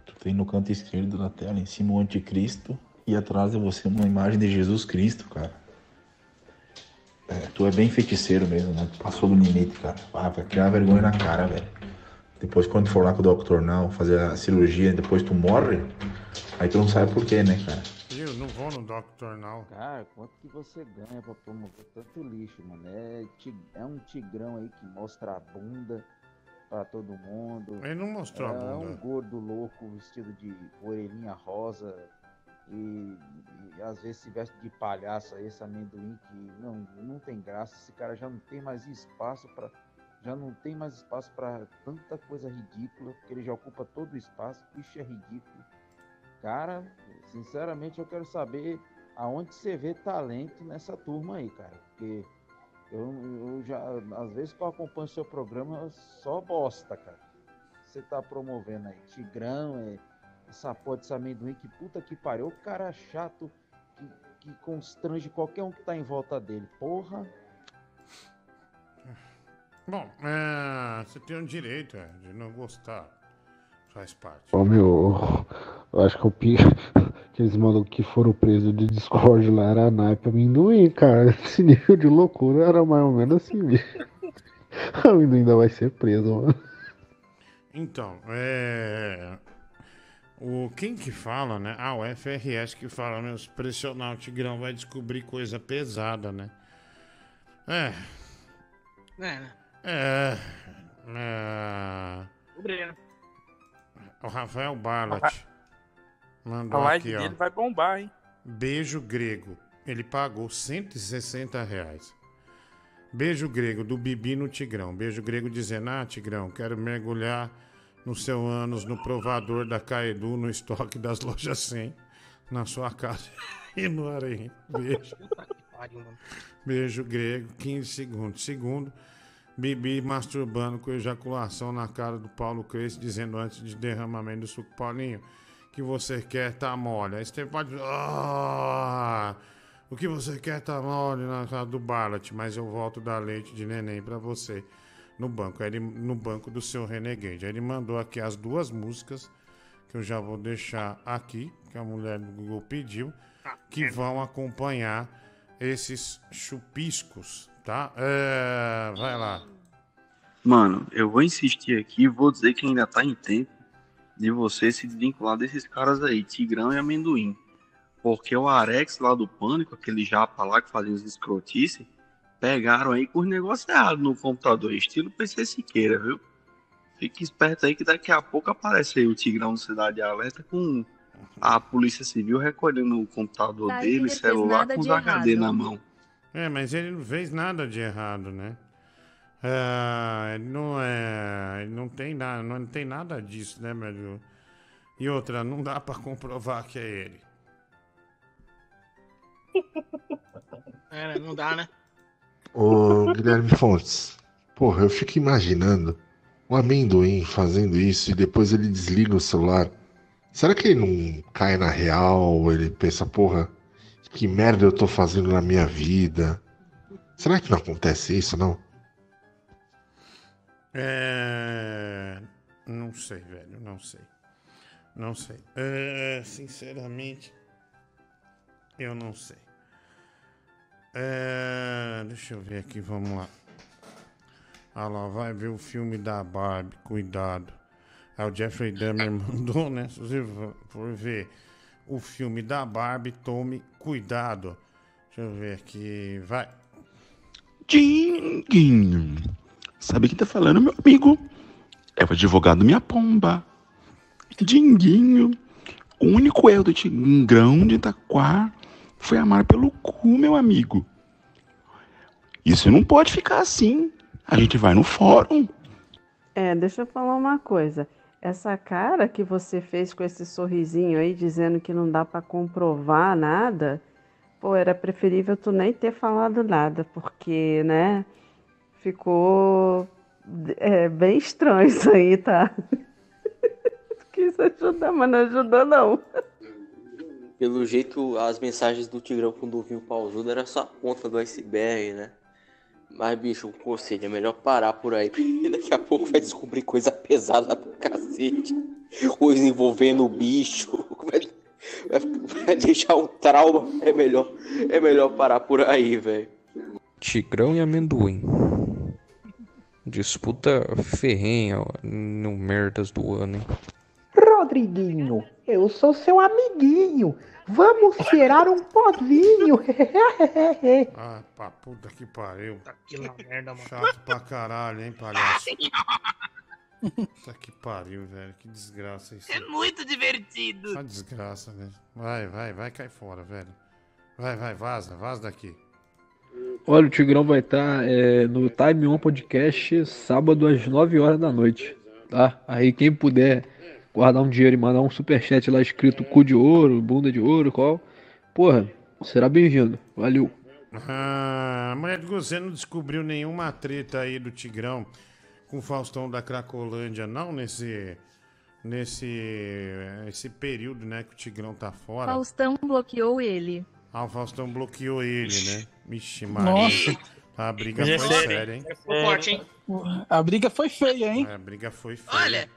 Tu tem no canto esquerdo da tela, em cima o anticristo e atrás de você uma imagem de Jesus Cristo, cara. É, tu é bem feiticeiro mesmo, né? Tu passou do limite, cara. Ah, vai criar vergonha na cara, velho. Depois quando tu for lá com o Dr. Now fazer a cirurgia, depois tu morre, aí tu não sabe por quê, né, cara? Eu não vou no Dr. Now. Cara, quanto que você ganha pra promover tanto lixo, mano? É, é um tigrão aí que mostra a bunda, pra todo mundo. Ele não mostrou a É bunda. um gordo louco vestido de orelhinha rosa e, e às vezes se veste de palhaço aí, esse amendoim que não, não tem graça. Esse cara já não tem mais espaço para já não tem mais espaço para tanta coisa ridícula, porque ele já ocupa todo o espaço. Bicho é ridículo. Cara, sinceramente eu quero saber aonde você vê talento nessa turma aí, cara. Porque eu, eu já, às vezes que eu acompanho seu programa, só bosta, cara. Você tá promovendo aí Tigrão, é, essa porra desse amendoim, que puta que pariu. O cara chato que, que constrange qualquer um que tá em volta dele. Porra. Bom, é, você tem o direito é, de não gostar. Faz parte. Ô meu, eu acho que o pi... aqueles malucos que foram presos de Discord lá era naipe amendoim, cara. Esse nível de loucura era mais ou menos assim mesmo. O amendoim ainda vai ser preso, mano. Então, é. O, quem que fala, né? Ah, o FRS que fala, meu, se pressionar o Tigrão vai descobrir coisa pesada, né? É. É, né? É. é O Breno. o Rafael Ballat A mandou live aqui, dele ó. vai bombar, hein? Beijo grego. Ele pagou 160 reais. Beijo grego do Bibi no Tigrão. Beijo grego dizendo: Ah, Tigrão, quero mergulhar no seu ânus no provador da Caedu no estoque das lojas 100 na sua casa e no Arém. Beijo. Beijo grego, 15 segundos. Segundo, Bibi masturbando com ejaculação na cara do Paulo Cresce, dizendo antes de derramamento do suco Paulinho que você quer tá mole. Aí você pode. Ah, o que você quer tá mole na cara do Ballat, mas eu volto dar leite de neném pra você no banco. Aí ele, no banco do seu Renegade. Aí ele mandou aqui as duas músicas que eu já vou deixar aqui, que a mulher do Google pediu, que vão acompanhar esses chupiscos, tá? É, vai lá. Mano, eu vou insistir aqui e vou dizer que ainda tá em tempo de você se desvincular desses caras aí, Tigrão e Amendoim. Porque o Arex lá do Pânico, aquele japa lá que fazia os escrotice, pegaram aí com os negócios errados no computador, estilo PC Siqueira, viu? Fique esperto aí que daqui a pouco aparece aí o Tigrão do Cidade Alerta com a Polícia Civil recolhendo o computador Tá, dele, celular com os HD errado. na mão. É, mas ele não fez nada de errado, né? É, ele não é. Ele não tem nada, não tem nada disso, né, meu? E outra, não dá pra comprovar que é ele. É, não dá, né? Ô, Guilherme Fontes, porra, eu fico imaginando o amendoim fazendo isso e depois ele desliga o celular. Será que ele não cai na real? Ele pensa, porra, que merda eu tô fazendo na minha vida? Será que não acontece isso, não? É. Não sei, velho, não sei. Não sei. É, sinceramente, eu não sei. É, deixa eu ver aqui, vamos lá. Ah lá, vai ver o filme da Barbie, cuidado. Aí o Jeffrey Dahmer mandou, né? Se você for ver o filme da Barbie, tome cuidado. Deixa eu ver aqui, vai. Dinguinho. Sabe quem tá falando, meu amigo? É o advogado Minha Pomba. Dinguinho. O único erro do Tigrão de Itaquá foi amar pelo cu, meu amigo. Isso não pode ficar assim. A gente vai no fórum. É, deixa eu falar uma coisa. Essa cara que você fez com esse sorrisinho aí, dizendo que não dá pra comprovar nada, pô, era preferível tu nem ter falado nada, porque, né, ficou é, bem estranho isso aí, tá? Quis ajudar, mas não ajudou não. Pelo jeito, as mensagens do Tigrão quando ouviu o pausudo era só a ponta do iceberg, né? Mas, bicho, um conselho, é melhor parar por aí, porque daqui a pouco vai descobrir coisa pesada pra cacete. Coisa envolvendo o bicho. Vai, vai- vai deixar um trauma. É melhor, é melhor parar por aí, velho. Tigrão e amendoim. Disputa ferrenha ó, no merdas do ano, hein? Rodriguinho, eu sou seu amiguinho. Vamos cheirar um pozinho. Ah, pra puta que pariu. Que merda, mano. Chato pra caralho, hein, palhaço? Puta que pariu, velho. Que desgraça isso. É muito divertido. Só desgraça, velho. Vai, vai, vai, cai fora, velho. Vai, vai, vaza, vaza daqui. Olha, o Tigrão vai estar no Time On Podcast sábado às 9 horas da noite. Tá? Aí quem puder guardar um dinheiro e mandar um superchat lá escrito cu de ouro, bunda de ouro, qual? Porra, será bem-vindo. Valeu. Ah, mas você não descobriu nenhuma treta aí do Tigrão com o Faustão da Cracolândia, não? Nesse. Nesse. Esse período, né, que o Tigrão tá fora. Faustão bloqueou ele. Ah, o Faustão bloqueou ele, né? Vixe, Maria. Nossa. A briga foi sei. séria, hein? Ficou forte, hein? A briga foi feia, hein? A briga foi feia. Olha,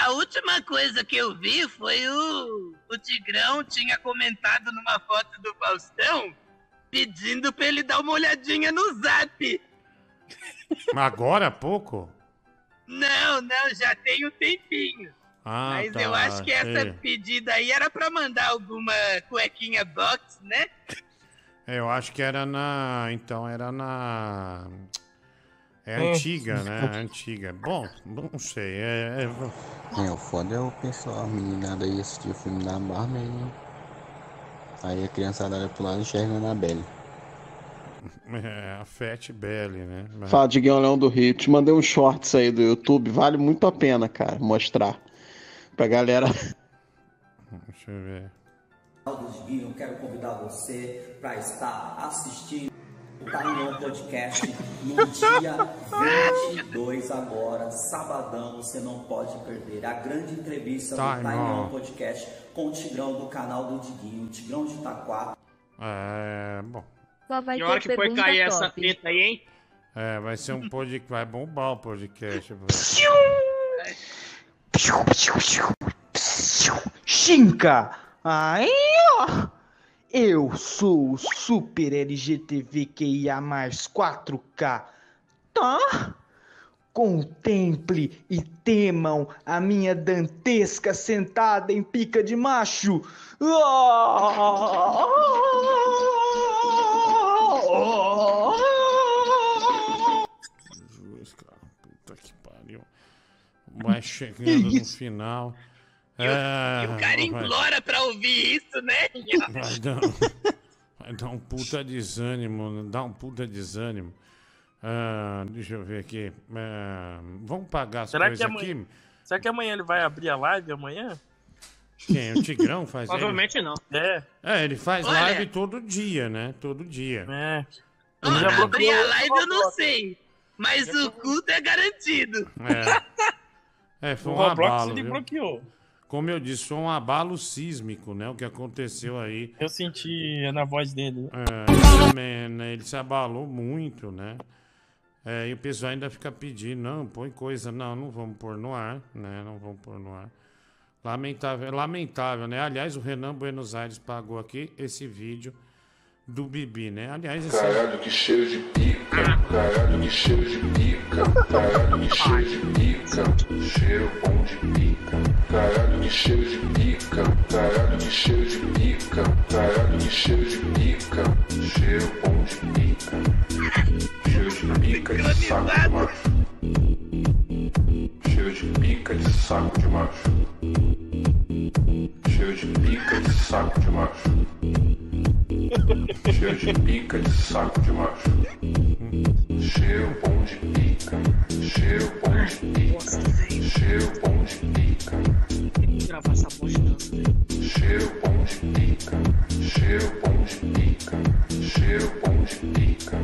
a última coisa que eu vi foi o, o Tigrão tinha comentado numa foto do Faustão pedindo pra ele dar uma olhadinha no zap. Mas agora há pouco? Não, não, já tem um tempinho. Ah, Mas tá, eu acho que essa pedida aí era pra mandar alguma cuequinha box, né? É, eu acho que era na. Então, era na. É Hum. antiga, né? Antiga. Bom, não sei. É, é- É, o foda é o pessoal, a meninada aí assistir o filme da Barbie aí. Aí a criançada olha pro lado e enxerga a Annabelle. é a Fat Belly, né? Mas- Fala, Diguinho Leão do Rio. Te mandei um shorts aí do YouTube. Vale muito a pena, cara, mostrar. Pra galera. Deixa eu ver. Eu quero convidar você para estar assistindo o Time On Podcast no dia 22 agora, sabadão, você não pode perder a grande entrevista do Time Time On On. Podcast com o Tigrão do canal do Diguinho, o Tigrão de Itaquá. É, bom. Só vai Que ter hora que foi cair essa top. treta aí, hein? É, vai ser um podcast. Vai bombar o podcast. Chinca! Aí, ó! Eu sou o Super LGTVQIA 4K, tá? Contemple e temam a minha dantesca sentada em pica de macho. Jesus, cara. Puta que pariu. Vai chegando no final. É, E o cara vai- implora pra ouvir isso, né? Vai dar, vai dar um puta desânimo, né? dá um puta desânimo. Ah, deixa eu ver aqui. Ah, vamos pagar as Será que, coisas amanhã, aqui. será que amanhã ele vai abrir a live amanhã? Quem? O Tigrão faz Provavelmente não. É. É, ele faz Olha. live todo dia, né? Todo dia. É. Ó, abrir a live eu não sei, mas o culto é garantido. É, é foi O um Roblox abalo. ele viu? bloqueou. Como eu disse, foi um abalo sísmico, né? O que aconteceu aí. Eu senti na voz dele. É, também, né? Ele se abalou muito, né? É, e o pessoal ainda fica pedindo, não, põe coisa, não, não vamos pôr no ar, né? Não vamos pôr no ar. Lamentável, é lamentável, né? Aliás, o Renan Buenos Aires pagou aqui esse vídeo do Bibi, né? Aliás, esse... Caralho, que cheiro de pica. Caralho, que cheiro de pica. Caralho, que cheiro de pica. Cheiro bom de pica. Caralho, que cheiro de pica. Caralho, que cheiro de pica. Caralho, que cheiro de pica. Cheiro bom de pica. Cheiro de pica de saco de macho. Cheiro de pica de saco de macho. Cheiro de pica de saco de macho. Cheiro de pica de saco de macho. Cheiro bom de pica. Cheiro bom de pica. Cheiro bom de pica. Gravar essa bosta. Cheiro bom de pica. Cheiro bom de pica. Cheiro bom de pica.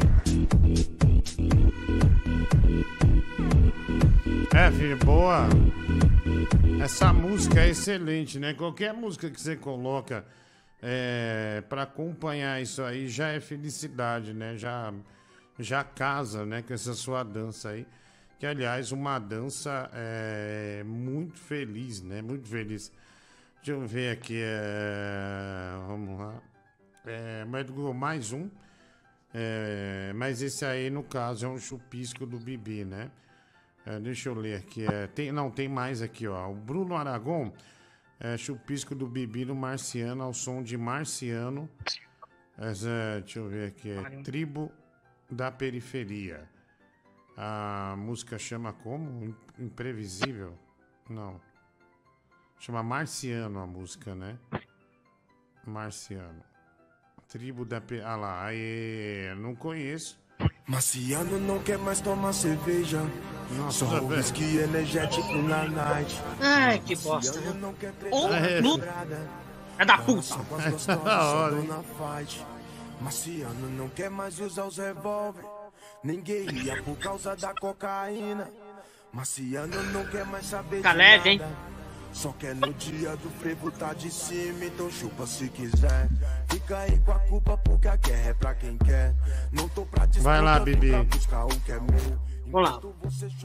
É, filho, boa. Essa música é excelente, né? Qualquer música que você coloca é, para acompanhar isso aí já é felicidade, né? Já, já casa, né? Com essa sua dança aí. Que, aliás, uma dança é, muito feliz, né? Muito feliz. Deixa eu ver aqui. é, Vamos lá. É, mais um. É, mas esse aí, no caso, é um chupisco do Bibi, né? É, deixa eu ler aqui. É, tem, não, tem mais aqui, ó. O Bruno Aragon, é, chupisco do Bibi no Marciano, ao som de Marciano. Essa, deixa eu ver aqui. É, Tribo da Periferia. A música chama como? Im- Imprevisível? Não. Chama Marciano a música, né? Marciano. Tribo da... Pe... Ah lá, aê, não conheço. Marciano não quer mais tomar cerveja. Nossa, Só o whisky energético na night. Ai, que bosta. Nu- estrada. É da puta. As Da hora. Marciano não quer mais usar os revólver. Ninguém ia por causa da cocaína. Marciano não quer mais saber de leve, hein? Só quer no dia do frevo tá de cima, então chupa se quiser. Fica aí com a culpa porque a guerra é pra quem quer. Não tô pra Vai lá, Bibi. pra buscar o que é meu. Vamos lá.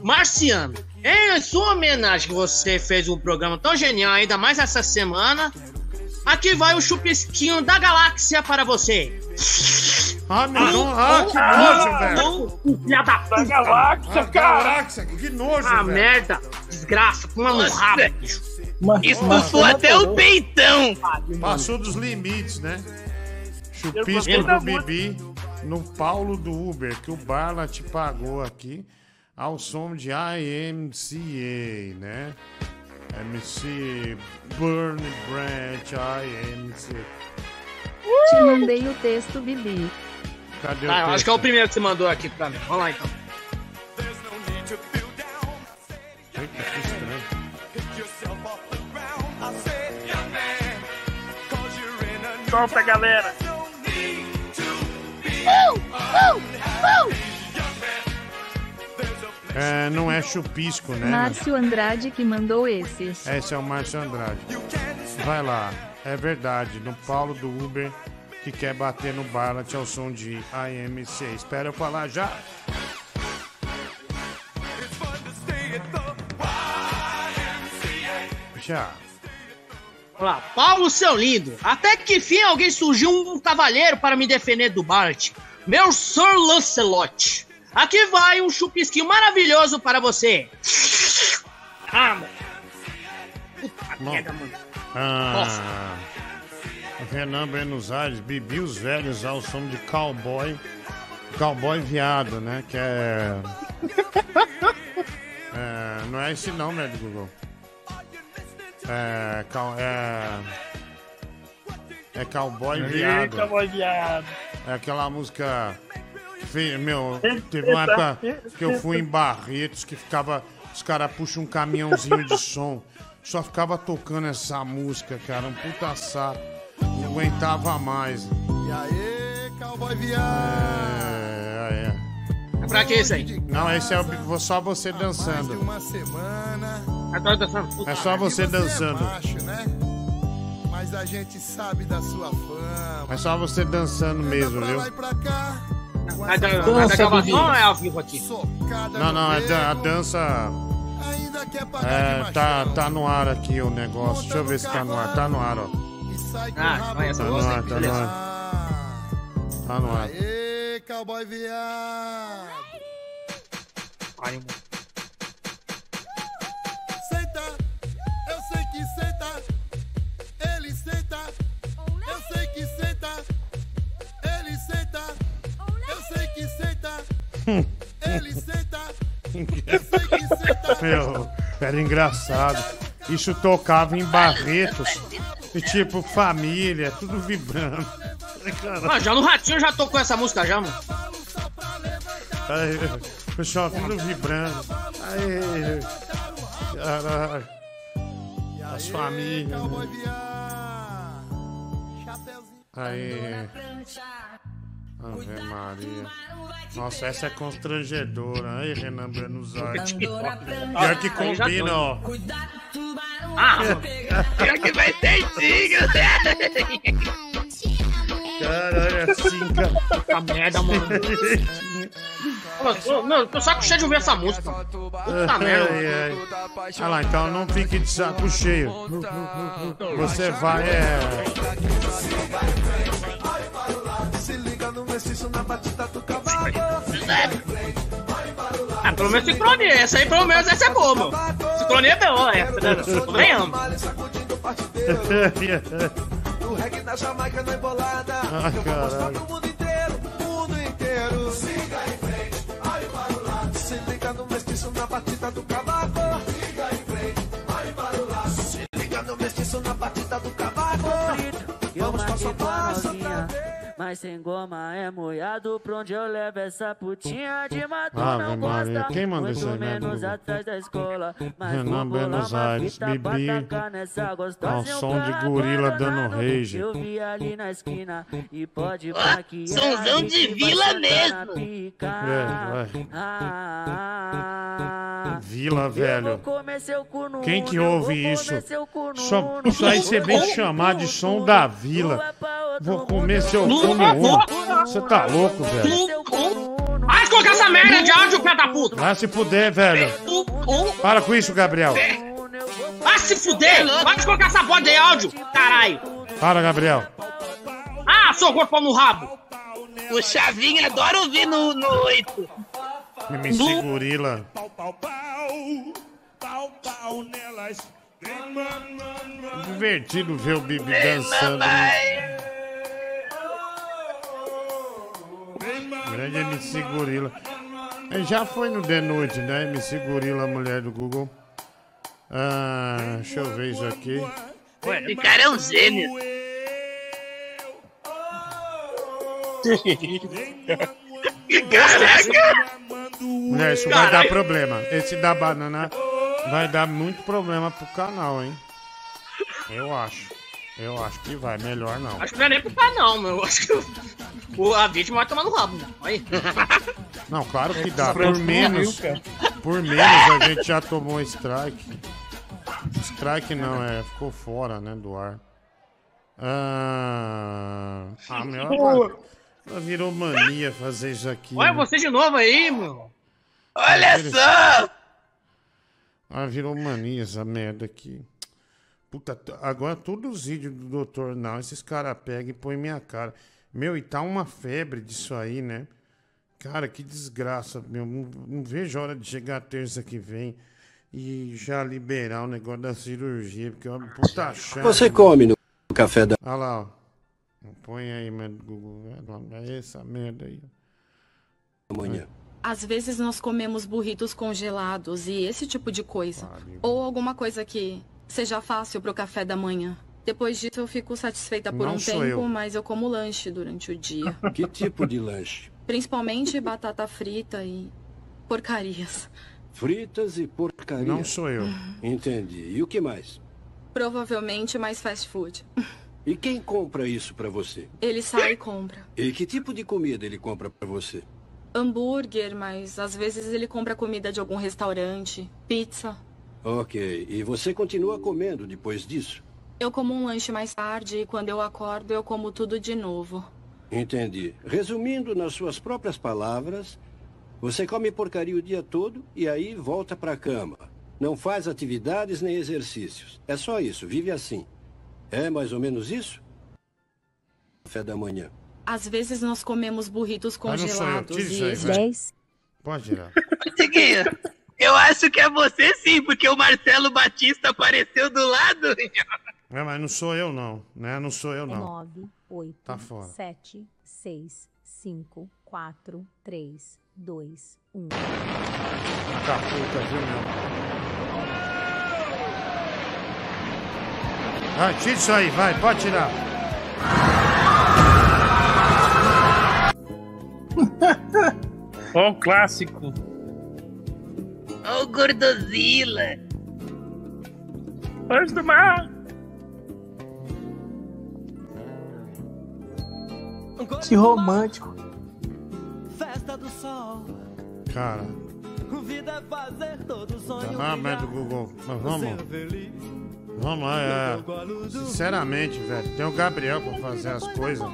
Marciano, em sua homenagem que você fez um programa tão genial, ainda mais essa semana, aqui vai o chupisquinho da galáxia para você. Ah, meu, ah, que nojo, velho. Não, filha da puta. galáxia, Ah, galáxia, que nojo, Ah, velho. merda. Desgraça, puma no rabo, bicho. Estufou até o peitão. Passou dos limites, né? Chupisco do Bibi no Paulo do Uber, que o Barla te pagou aqui ao som de IMCA, né? MC Burn Branch IMCA. Te mandei o texto, Bibi. Cadê Tá, eu o acho que é o texto? primeiro que você mandou aqui pra mim. Vamos lá então. Solta, galera. É, não é chupisco, né? Márcio Andrade que mandou esse. Esse é o Márcio Andrade. Vai lá. É verdade. No Paulo do Uber que quer bater no Barlat ao som de AMC. Espera eu falar já. Já. Vamos lá. Paulo, seu lindo. Até que fim alguém surgiu um cavalheiro para me defender do Bart. Meu Sir Lancelot. Aqui vai um chupisquinho maravilhoso para você. Ah, mano. Puta merda, mano. Ah, Renan Buenos Aires, Bibi os velhos ao som de cowboy. Cowboy viado, né? Que é. é não é esse não, né, do Google? É. cal- É, é cowboy viado. Eita, boy viado. É aquela música. meu, teve uma época que eu fui em Barretos que ficava. Os caras puxam um caminhãozinho de som. Só ficava tocando essa música, cara. Um puta saco. Não aguentava mais. E aí, cowboy viado? É, é. É pra que isso aí? Não, esse é o- só você dançando. Uma semana. Dançando. Puta É só você Você é dançando. macho, né? Mas a gente sabe da sua fama. É só você dançando mesmo, viu? dar gravação ou é ao vivo aqui? Não, no não, é a dança. Ainda quer pagar de É, machão. tá, tá no ar aqui o negócio. Deixa eu ver se tá no ar. Tá no ar, ó. Ah, rabo vai, essa Tá no ar, tá no ar. Tá no ar. Aê, cowboy viado. Ai, mano. Senta, eu sei que senta. Ele senta, eu sei que senta. Ele senta, eu sei que senta. Ele senta, eu sei que senta. Meu, era engraçado. Isso tocava em Barretos. E tipo, família, tudo vibrando. Caralho. Ah, já no Ratinho já tocou essa música já, mano. Aí, pessoal tudo vibrando. Aí, caralho. As famílias. né? Aí. Ave Maria. Nossa, essa é constrangedora. Aí, Renan Aires. Pior que combina, ó. Ah, Pior que vai ser digno. Caralho, é assim, cara. Puta merda, mano. Meu, tô saco cheio de ouvir essa música. Puta merda. Ai, ai. Olha lá, então não fique de saco cheio. Você vai, é. Liga no mestiço na batida do cavalo. Ah, pelo menos sincronia. Essa aí, pelo menos, essa é boa, mano. Sincronia é boa, essa, né? Nem amo. O reggae da Jamaica não é bolada. Ah, Eu vou mostrar pro mundo inteiro, mundo inteiro. Siga em frente, olhe para o lado. Se na batida do cavaco. Liga em frente, para o lado. Se liga no mestiço na batida do cavaco. Vamos passo a passo pra ver. Mas sem goma é moiado Pra onde eu levo essa putinha de mato não Maria, gosta quem mandou Muito isso aí, menos atrás da escola Mas Renan vou bolar Buenos uma Aires, fita Bibi. pra tacar nessa gostosa Ao som de gorila dando rage. Eu vi ali na esquina E pode pá que é sonzão ali de vila mesmo. É, vai. Ah, Vila, eu velho. Quem que ouve isso? Só, isso aí você vem chamar de som da vila. Vou comer seu cu no uno. Você tá louco, velho? Vai colocar essa merda de áudio, pé da puta! Vai se puder, velho. Para com isso, Gabriel. Vai se fuder! Vai colocar essa porra de áudio, caralho! Para, Gabriel. Ah, seu corpo no rabo! O Chavinho adora ouvir no, no 8. MC Gorila. Divertido ver o Bibi dançando. né? Grande MC Gorila. Ele já foi no The Noite, né? MC Gorila, mulher do Google. Ah, deixa eu ver isso aqui. Esse cara é um gênio. Caraca! Mulher, isso vai dar problema. Esse da banana vai dar muito problema pro canal, hein? Eu acho. Eu acho que vai. Melhor não. Acho que não é nem pro pai, não, meu. Eu Acho que o- a vítima vai tomar no rabo, né? Aí. Não, claro que dá. Por menos, por menos a gente já tomou strike. Strike não, é, ficou fora, né, do ar. Ah, ah meu, agora- virou mania fazer isso aqui. Olha né? você de novo aí, meu. Olha só! Ah, virou mania essa merda aqui. Puta, agora todos os vídeos do doutor não, esses caras pegam e põem minha cara. Meu, e tá uma febre disso aí, né? Cara, que desgraça, meu. Não, não vejo a hora de chegar a terça que vem e já liberar o negócio da cirurgia, porque é uma puta chata. Você come no café da. Olha lá, ó. Põe aí, mano, Google. É essa merda aí. Manhã. Às vezes nós comemos burritos congelados e esse tipo de coisa. Ou alguma coisa que seja fácil pro café da manhã. Depois disso eu fico satisfeita por Não um tempo, eu. mas eu como lanche durante o dia. Que tipo de lanche? Principalmente batata frita e porcarias. Fritas e porcaria. Não sou eu. Entendi. E o que mais? Provavelmente mais fast food. E quem compra isso pra você? Ele sai e compra. E que tipo de comida ele compra pra você? Hambúrguer, mas às vezes ele compra comida de algum restaurante. Pizza. Ok. E você continua comendo depois disso? Eu como um lanche mais tarde e quando eu acordo eu como tudo de novo. Entendi. Resumindo nas suas próprias palavras, você come porcaria o dia todo e aí volta pra cama. Não faz atividades nem exercícios. É só isso, vive assim. É mais ou menos isso? Café da manhã. Às vezes nós comemos burritos Ah, não sou eu. congelados Tira isso e aí, vai. Pode tirar. Eu acho que é você sim, porque o Marcelo Batista apareceu do lado. É, mas não sou eu, não. Né? Não sou eu, não. 9, 8, Tá fora. 7, 6, 5, 4, 3, 2, 1. Tá puta, viu, meu? Vai, tira isso aí, vai, pode tirar. Ó o clássico. Ó o Gordozila. Anjo do mar. Que romântico. Festa do sol. Cara, Vida é fazer todo tá sonho. na merda do Google. Mas vamos. Vamos lá, é. Sinceramente, velho, tem o Gabriel pra fazer as coisas.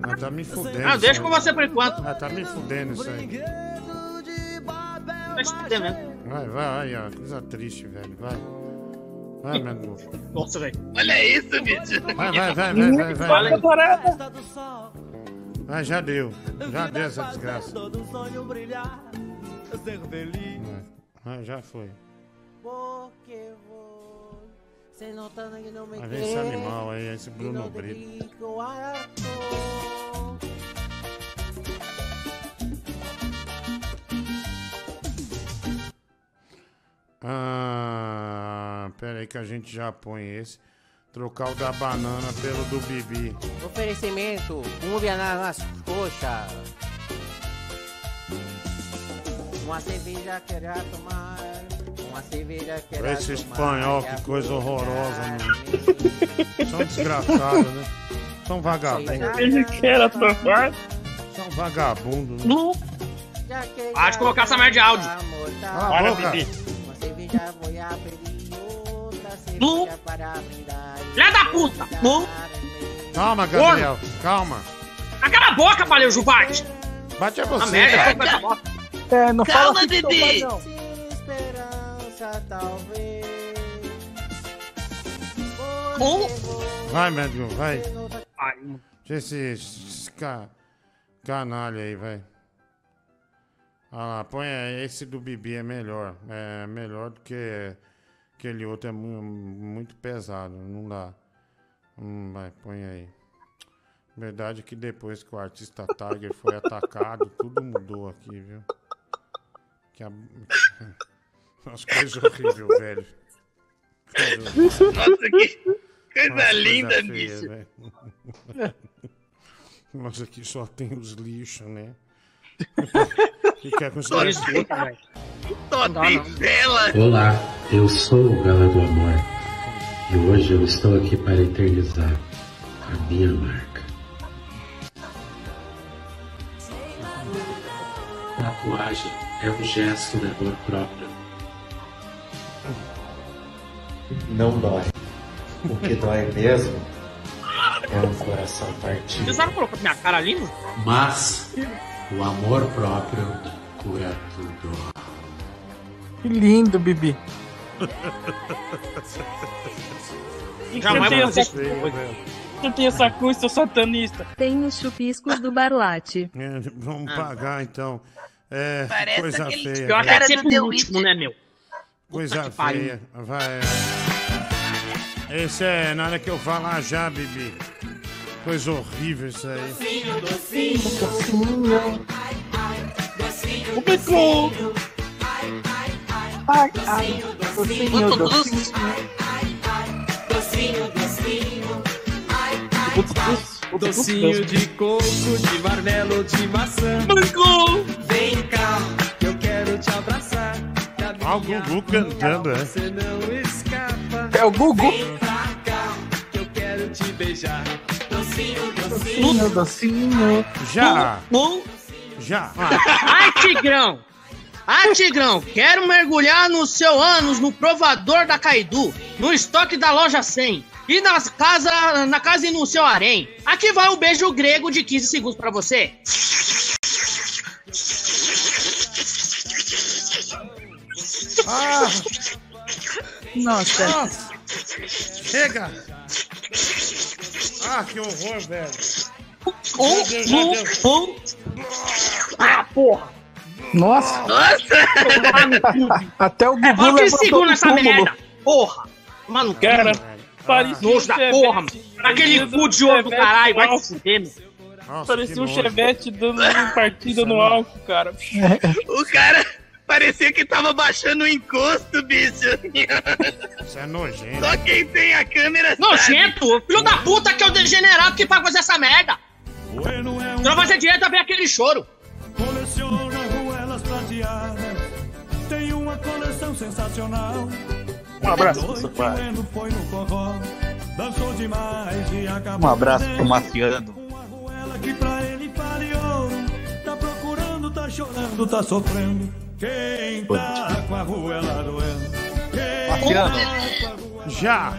Mas tá me fudendo. Não, deixa com você por enquanto. Ah, tá me fudendo isso aí. Vai fuder mesmo. Vai, vai, ó. Coisa triste, velho. Vai. Vai, meu Deus. Nossa, velho. Olha isso, bicho. Vai, vai, vai, vai, vai, vai. Olha vai. Ah, já deu. Já deu essa desgraça. Todo sonho brilhar. Ser feliz. Ah, já foi. Porque vou. Se notando que não me Vai ver esse animal aí, esse Bruno Brito. Ah, pera aí que a gente já põe esse. Trocar o da banana pelo do Bibi. Oferecimento, um nas coxas. Uma cerveja queria tomar. Uma cerveja queria Esse tomar. espanhol, que coisa horrorosa, mano. São desgraçados, né? São vagabundos. Ele quer tomar. São vagabundos. Né? Para de colocar essa merda de áudio. Cala a Para, boca. Cerveja vou abrir, outra Lu. cerveja para brindar. Filha da puta! Lu. Calma, Gabriel. Calma. Cala a boca, valeu, Jubarte! Bate a A você. merda, cara. com essa bosta. É, não Calma, fala assim que Bibi. seu pai, não. Esperança, talvez. Vai, médico, vai. Deixa esse, esse ca- canalha aí, vai. Ah lá, põe aí, esse do Bibi é melhor. É melhor do que aquele outro, é mu- muito pesado, não dá. Hum, vai, põe aí. Verdade é que depois que o artista Tiger foi atacado, tudo mudou aqui, viu? Que a... As coisas horríveis, velho. Coisa- Nossa, que coisa Nossa, linda, feia, bicho. Nossa, aqui só tem os lixos, né? que vela. Olá, eu sou o Gala do Amor e hoje eu estou aqui para eternizar a minha marca. Tatuagem é um gesto de amor próprio. Não dói. O que dói mesmo é um coração partido. Você sabe colocar minha cara ali? Mas o amor próprio cura tudo. Que lindo, Bibi. Jamais vou fazer essa isso. Você tem essa cruz, seu satanista. Tem os chupiscos do Barlate. É, vamos pagar então. É, Parece coisa aquele feia. Pior que velho. é sempre o último, né, meu? Coisa feia. Vai. Esse é nada que eu falar já, Bibi. Coisa horrível isso aí. Docinho. O bico. Ai, ai, docinho, docinho. Docinho de coco, de marmelo, de maçã. Vem cá, que eu quero te abraçar. Ó, o Gugu cantando, é. Você não escapa. É o Gugu. Vem pra cá, que eu quero te beijar. Docinho, Docinho, docinho. Já. Já. Ai, Tigrão! Ai, Tigrão, quero mergulhar no seu ânus no provador da Caidu, no estoque da loja 100 e nas casa, na casa e no seu harém. Aqui vai um beijo grego de 15 segundos pra você. Ah! Nossa. Nossa. Chega! Ah, que horror, velho. Meu Deus, Deus. um. Ah, porra! Nossa. Nossa! Até o Gugu É levantou segura do essa túmulo. merda? Porra! Mano, Cara, parecia nojo da um porra, mano. Aquele cu um de ouro do caralho, vai se fuder, Parecia um chevette dando uma partida no álcool, cara. O cara parecia que tava baixando o encosto, bicho. Isso é nojento. Só quem tem a câmera sabe. Nojento! Filho da puta que é o degenerado que paga fazer essa merda! Se não fazer direito, vem aquele choro. Coleciona ruelas prateadas. Tem uma coleção sensacional. Um abraço, Noite, seu pai. e. Um abraço pro Maciano. Ela que pra ele ouro. Tá procurando, tá chorando, tá sofrendo. Quem tá com a ruela doendo? Quem tá com a ruela Já.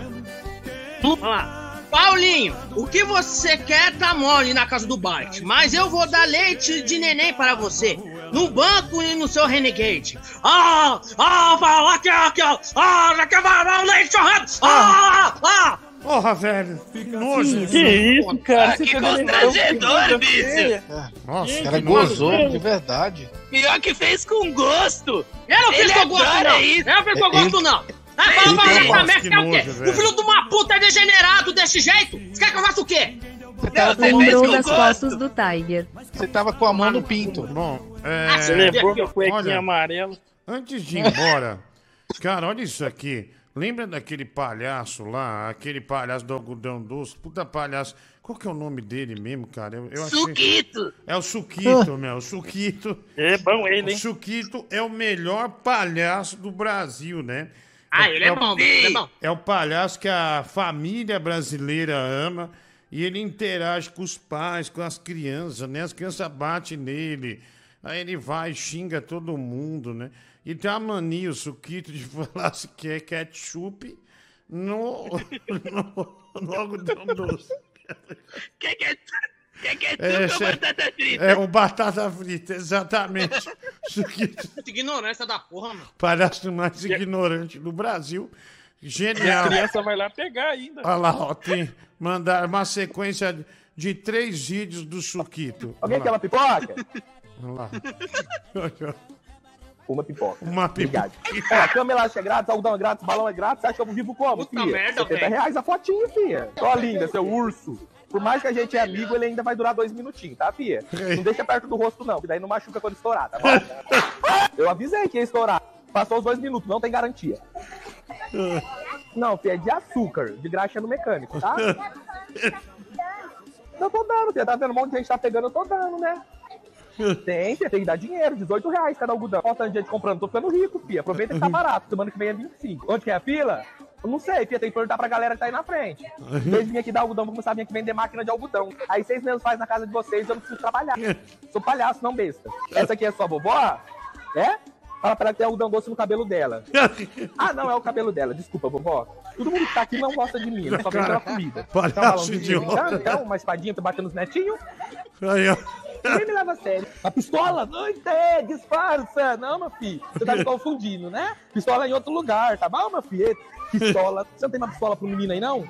Vamos lá. Paulinho, o que você quer tá mole na casa do Bart, mas eu vou dar leite de neném para você. No banco e no seu Renegade. Ah! Ah, Paulo, aqui, aqui, ó. Ah, já quer dar o leite chorrando. Ah! Ah! Porra, velho. Que nojo. Que isso, cara? Você que tá constrangedor, bicho. Nossa, O cara que nojo. gozou de verdade. Pior que fez com gosto. Eu não fiz com gosto, não. isso. Eu não fiz com gosto, não. Ah, fala Ele pra tem- essa merda que que é o quê? velho. O filho de uma puta é degenerado desse jeito? Você quer que eu faça o quê? Você tava, com, Lembrou com das fotos do Tiger. você tava com a mão no pinto. Bom, Ah, é, sim. Levou com a cuequinha Olha. amarela. antes de ir embora, Cara, olha isso aqui. Lembra daquele palhaço lá, aquele palhaço do algodão doce? Puta palhaço. Qual que é o nome dele mesmo, cara? Eu, eu achei- Suquito! É o Suquito, meu. O Suquito. É bom ele, hein? O Suquito é o melhor palhaço do Brasil, né? Ah, ele é o- bom, ele é bom. É o palhaço que a família brasileira ama e ele interage com os pais, com as crianças, né? As crianças batem nele, aí ele vai e xinga todo mundo, né? E tem a mania, o Suquito, de falar se quer ketchup no, no, no algodão doce. Quer que quer que É, tudo che- batata frita? É, o batata frita, exatamente. Suquito, Que ignorância da porra, mano. palhaço mais ignorante do Brasil. E a Genial. criança vai lá pegar ainda. Olha lá, ó, tem mandar uma sequência de três vídeos do Suquito. Alguém quer uma pipoca? Olha lá. Uma pipoca. Uma pipoca. Obrigado. Ó, cama elástica é grátis, algodão é grátis, balão é grátis. Você acha que eu vivo como, Puta filha? merda, 70 velho. reais a fotinha, filha. Ó, linda, seu urso. Por mais que a gente é amigo, ele ainda vai durar dois minutinhos, tá, filha? Não deixa perto do rosto, não, que daí não machuca quando estourar, tá bom? Eu avisei que ia estourar. Passou os dois minutos, não tem garantia. Não, filha, é de açúcar, de graxa no mecânico, tá? Eu tô dando, filha. Tá vendo um monte de gente tá pegando, eu tô dando, né? Tem, filha, tem que dar dinheiro, 18 reais cada algodão. Falta gente comprando, tô ficando rico, filha. Aproveita que tá barato, semana que vem é 25. Onde que é a fila? Eu não sei, filha, tem que perguntar pra galera que tá aí na frente. Vez de vir aqui dar algodão, vou começar a vir aqui vender máquina de algodão. Aí vocês mesmos fazem na casa de vocês, eu não preciso trabalhar. Sou palhaço, não besta. Essa aqui é sua vovó? É? Fala pra ela que tem algodão doce no cabelo dela. Ah, não, é o cabelo dela. Desculpa, vovó. Todo mundo que tá aqui não gosta de mim, só vem pela comida. Palhaço Então, idiota. então, uma espadinha pra bater nos netinhos. Aí, ó. Ninguém me leva a sério. A pistola? Não entende, disfarça. Não, meu filho. Você tá me confundindo, né? Pistola é em outro lugar, tá bom, meu filho? Pistola. Você não tem uma pistola pro menino aí, não?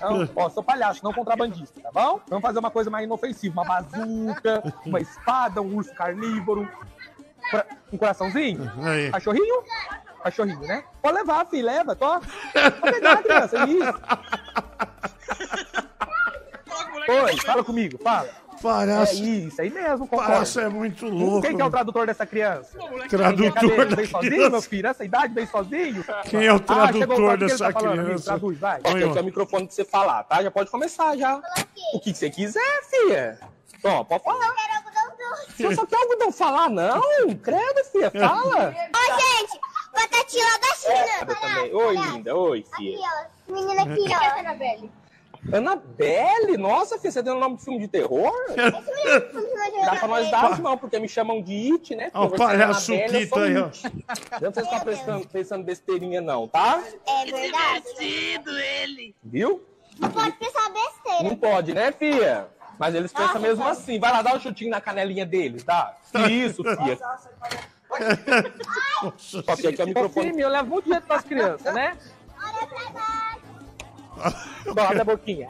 Não? Ó, sou palhaço, não contrabandista, tá bom? Vamos fazer uma coisa mais inofensiva. Uma bazuca, uma espada, um urso carnívoro. Um coraçãozinho? Aí. Cachorrinho? Cachorrinho, né? Pode levar, filho, leva, tô. Pode pegar, criança, é isso. Oi, fala comigo, fala. Palhaço. É isso, aí mesmo, concordo. Palhaço é muito louco. Quem que é o tradutor dessa criança? Tradutor Cadê? da Vem sozinho, criança. meu filho? Nessa idade, vem sozinho? Quem é o Ah, tradutor ele dessa tá falando, criança? Traduz, vai. Oi, Aqui ó. é o microfone pra você falar, tá? Já pode começar, já. O que que você quiser, filha. Ó, pode falar. Você só quer algodão falar, não? Credo, filha, fala. Oi, gente! Batatinha lá da China! Eu. Oi, linda. Oi, filha. Menina aqui, ó. Anabelle. Annabelle? Nossa, filha, você deu o nome de filme de terror? Dá pra nós dar, não, porque me chamam de It, né? Ó, o palhaço sou aí, ó. Não vocês estão pensando, pensando besteirinha, não, tá? É verdade? Divertido ele. Viu? Não pode pensar besteira. Não pode, né, filha? Mas eles pensam mesmo assim. Vai lá dar um chutinho na canelinha deles, tá? Isso, filha. Só que aqui é o microfone. eu levo muito jeito pras crianças, né? Bom, abre a boquinha.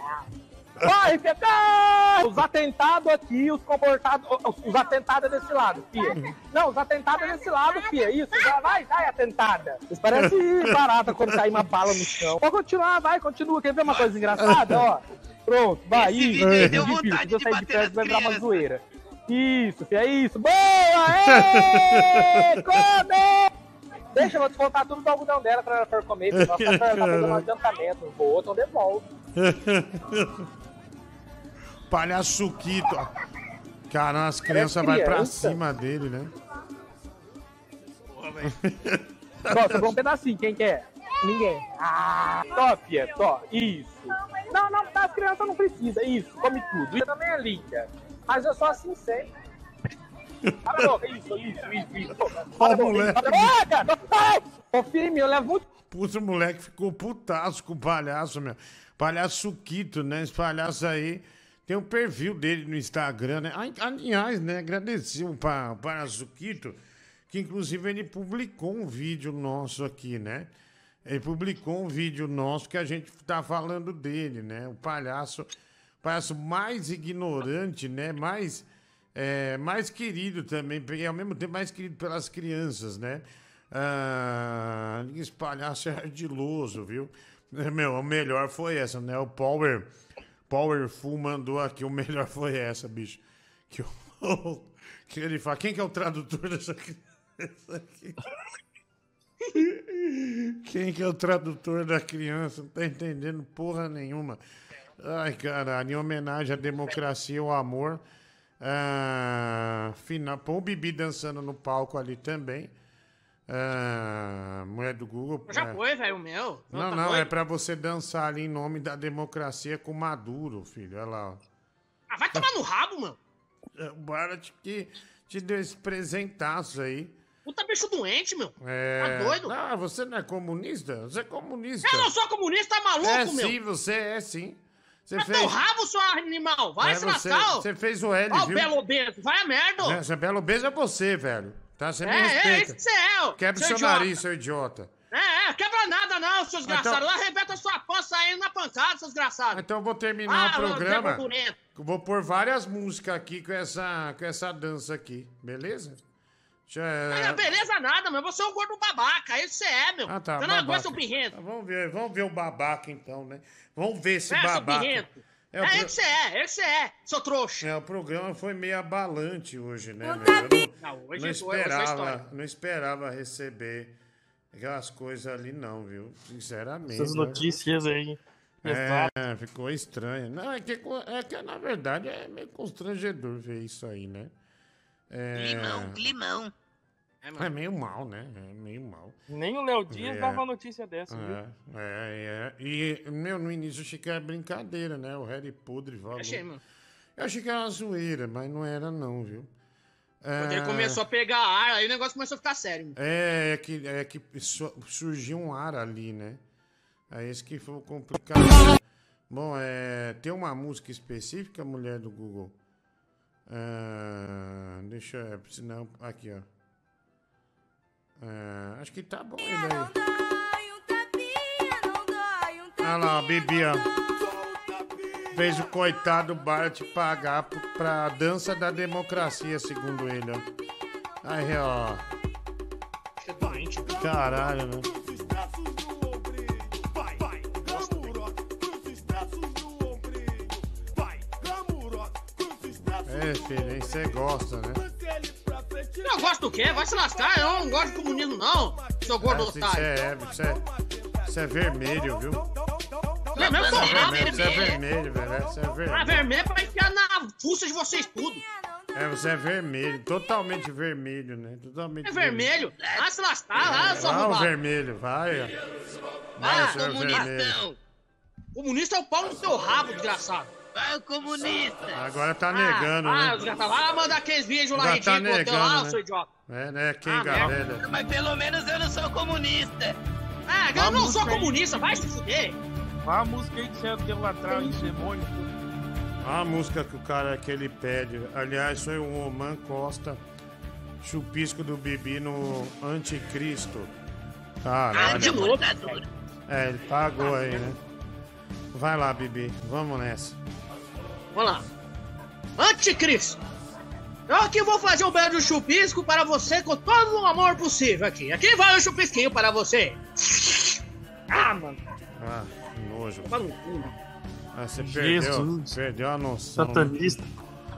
Vai, Fetão! Os atentados aqui, os comportados. os- Os atentados é desse lado, fia. Não, os atentados é desse lado, fia. Isso, já vai, vai, atentada. Vocês parecem barata quando cai uma bala no chão. Pode continuar, vai, continua. Quer ver uma coisa engraçada? Ó. Pronto, vai. Esse Isso, aí deu difícil. vontade Se eu de sair de perto, vai virar uma zoeira. Isso, fia, é isso. Boa! Ê! Come! Deixa, eu vou descontar tudo do algodão dela pra ela for comer. Porque ela tá, tá fazendo um adiantamento. Boa, então devolve. Palhaço Suquito. ó. Cara, as é crianças vão pra criança. cima dele, né? Ó, sobrou um pedacinho, quem quer? Ninguém. Ah, top, Fia, top. Isso. Não, não, das crianças não precisa. Isso, come tudo. Isso também é linda. Mas eu sou assim sempre. Para boca, isso, isso, isso, isso. Para moleque. para a boca. Ai, Ô, filho, eu levo muito. Puta, o moleque ficou putaço com o palhaço, meu. Palhaço Suquito, né? Esse palhaço aí tem o perfil dele no Instagram, né? Aliás, né? Agradecer o pa- Palhaço Suquito, que inclusive ele publicou um vídeo nosso aqui, né? Ele publicou um vídeo nosso que a gente tá falando dele, né? O palhaço, palhaço mais ignorante, né? Mais, é, mais querido também, e ao mesmo tempo mais querido pelas crianças, né? Ah, esse é ardiloso, viu? É, Meu, o melhor foi essa, né? O Power, Powerful mandou aqui, o melhor foi essa, bicho. Que, que ele fala, quem que é o tradutor dessa criança aqui? Quem que é o tradutor da criança? Não tá entendendo porra nenhuma. Ai, caralho, em homenagem à democracia e ao amor. Ah, final, põe o Bibi dançando no palco ali também. Ah, mulher do Google. Já é. foi, velho, o meu. Não, tá não, doido? é pra você dançar ali em nome da democracia com Maduro, filho. Olha lá, ó. Ah, vai tomar no rabo, mano. É, O Barat que te deu esse presentaço aí. Puta bicho doente, meu. É... Tá doido? Ah, você não é comunista? Você é comunista. Eu não sou comunista, tá maluco, É meu? sim, você é sim. Você Vai fez... teu rabo, seu animal. Vai É, se você, lascar, você fez o L, Ó, o viu? belo obeso. Vai a merda. É, Você é belo beijo é você, velho. Tá? Você me É, é, respeita. isso que você é, ó. Quebra o seu seu nariz, seu idiota. É, é, quebra nada não, seus Então- desgraçados. Arrebenta sua pança saindo na pancada, seus desgraçados. Então eu vou terminar Ah, o programa. Vou pôr várias músicas aqui com essa, com essa dança aqui, beleza? É- Ah, beleza nada, meu. Você é um gordo babaca. Isso você é, meu. Ah, tá, Você não aguenta seu pirrento. Tá, vamos ver, vamos ver o babaca então, né? Vamos ver esse É, babaca. É, É, o é pro- que você é, é você é, seu trouxa. É, o programa foi meio abalante hoje, né? Não meu? não, Não, hoje não esperava, história. não esperava receber aquelas coisas ali, não, viu? Sinceramente. Essas né? notícias aí. É, ficou estranho. Não, é que, é que na verdade é meio constrangedor ver isso aí, né? É, Climão, climão. É meio mal, né? É meio mal. Nem o Léo Dias É. dava notícia dessa, viu? É, é, é. E, meu, no início eu achei que era brincadeira, né? O Harry Podre falou. Achei, mano. Eu achei que era uma zoeira, mas não era não, viu? Quando ele É, começou a pegar ar, aí o negócio começou a ficar sério. mano. É, é que, é que su- surgiu um ar ali, né? Aí esse que foi o complicado. Bom, é, tem uma música específica, mulher do Google? Ah, deixa eu... Senão, aqui, ó. Ah, acho que tá bom ainda aí. Olha lá, a Bibi, ó. Fez o coitado Bart pagar pra dança da democracia, segundo ele, ó. Aí, ó. Caralho, né? É, filho, aí você gosta, né? Eu gosto do quê? Vai se lascar, eu não gosto de comunismo, não. Seu gordo Você otário. é, você é, você é vermelho, viu? Vermelho Você é vermelho, você é vermelho. vermelho, velho. é, Você é Ah, vermelho. vermelho é pra enfiar na fuça de vocês tudo. É, você é vermelho, totalmente vermelho, né? Totalmente É vermelho. Ah, se lascar, ah, seu Vai o arrombado. vermelho, vai. Vai, Ah, comunistão. vermelho. Comunista é o pau no teu rabo, desgraçado. Vai o comunista. Agora tá negando, ah, né? desgraçado. Vai mandar aqueles vídeos lá Já tá negando, lá, né? seu idiota. É, né? Quem Ah, galera. Mas pelo menos eu não sou comunista. Ah, eu Vamos não sou aí. comunista, vai se fuder. Olha a música aí que ele lá atrás, esse demônio. A música que o cara que ele pede. Aliás, foi o Oman Costa, chupisco do Bibi no Anticristo. Caralho. Ah, de novo. É, ele pagou aí, né? Vai lá, Bibi. Vamos nessa. Vamos lá. Anticristo. Eu aqui vou fazer um belo chupisco para você com todo o amor possível aqui. Aqui vai o chupisquinho para você. Ah, mano. Ah, que nojo. Toma no cu. Ah, você perdeu, Jesus. perdeu a noção. Satanista.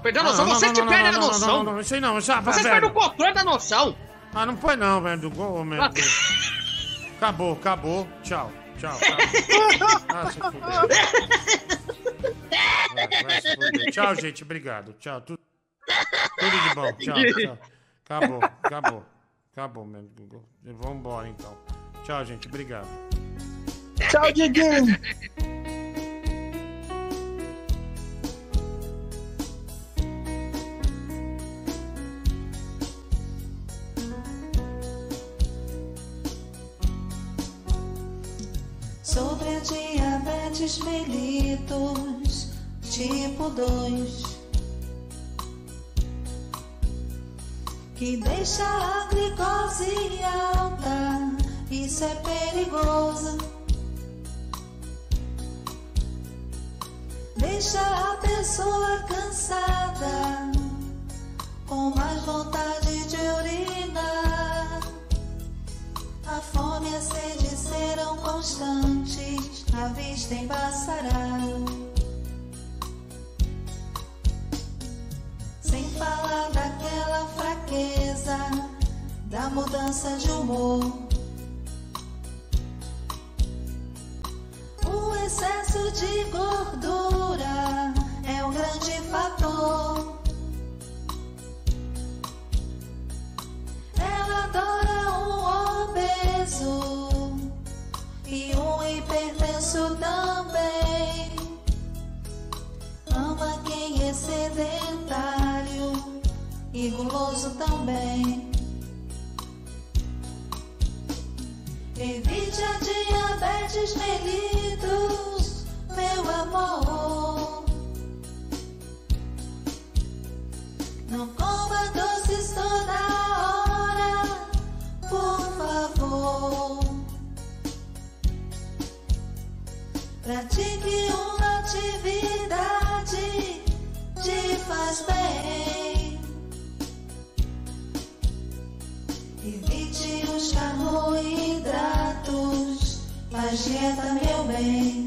Perdeu a noção? Vocês que perdem a noção. Não, não, não, isso aí não, Vocês velho. perdem o controle da noção. Ah, não põe não, velho, do gol, meu. Ah. Acabou, acabou. Tchau, tchau. tchau. Ah, se fudeu. Tchau, gente, obrigado. Tchau, tudo, tudo de bom. Tchau, tchau. Acabou, acabou. Acabou, meu Google. Vamos embora, então. Tchau, gente, obrigado. Tchau, Diguinho. Sobre a diabetes mellitus tipo 2 Que deixa a glicose alta Isso é perigoso Deixa a pessoa cansada Com mais vontade de urinar a fome e a sede serão constantes, a vista embaçará. falar daquela fraqueza, da mudança de humor. O excesso de gordura é um grande fator. Ela adora um obeso e um hipertenso também. Ama quem é sedentário e guloso também. Evite a diabetes mellitus, meu amor. Não coma doces toda hora, por favor. Pratique uma atividade, te faz bem. Evite os carboidratos, faz dieta, meu bem.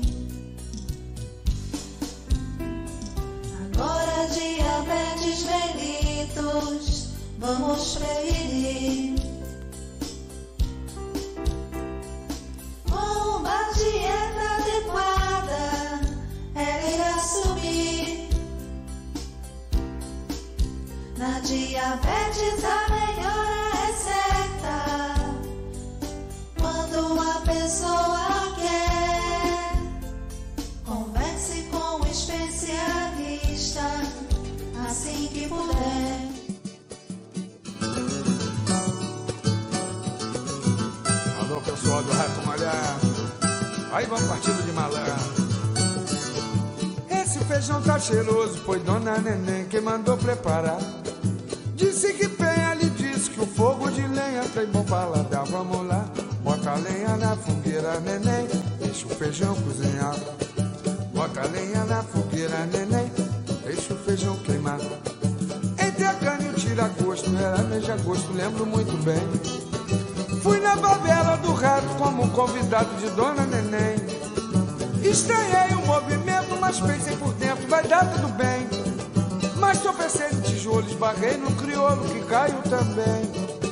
Agora diabetes mellitus, vamos prevenir. Com uma dieta adequada, ela irá subir. Na diabetes a melhora é Quando a pessoa quer, converse com o especialista assim que puder. Alô, pessoal do Rato Malhado. Aí vamos partido de malandro. Esse feijão tá cheiroso, foi Dona Neném quem mandou preparar. Disse que penha, lhe disse que o fogo de lenha tem bom paladar. Vamos lá, na fogueira, neném, deixa o feijão cozinhar. Bota lenha na fogueira, neném, deixa o feijão queimar. Entre a cana e o tira-gosto, era mês de agosto, lembro muito bem. Fui na favela do rato como convidado de Dona Neném. Estranhei o movimento, mas pensei por dentro, vai dar tudo bem. Mas tropecei no tijolo, esbarrei no crioulo que caiu também.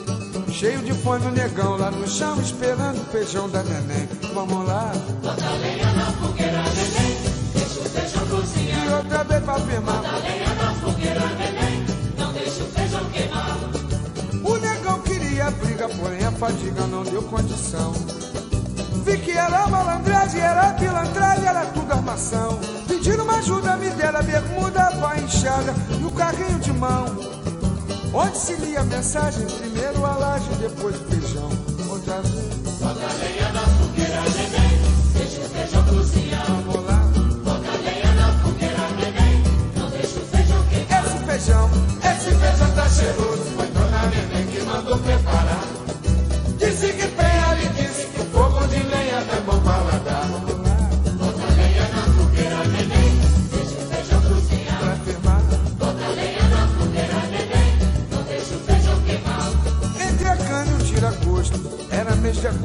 Cheio de fome o negão lá no chão, esperando o feijão da neném. Vamos lá. Bota a lenha na fogueira, neném, deixa o feijão cozinhar. E outra vez pra afirmar. Bota a lenha na fogueira, neném, não deixa o feijão queimar. O negão queria briga, porém a fadiga não deu condição. Vi que era malandragem, era pilantragem, era tudo armação. Pedindo uma ajuda, me deram a bermuda, a enxada e o carrinho de mão. Onde se lia a mensagem, primeiro a laje, depois o feijão. Outra vez. Bota a lenha na fogueira, neném, deixa o feijão cozinhar. Vamos lá. Bota a lenha na fogueira, neném, não deixa o feijão queimar. Esse feijão, esse feijão tá cheiroso. Foi Dona Neném que mandou preparar.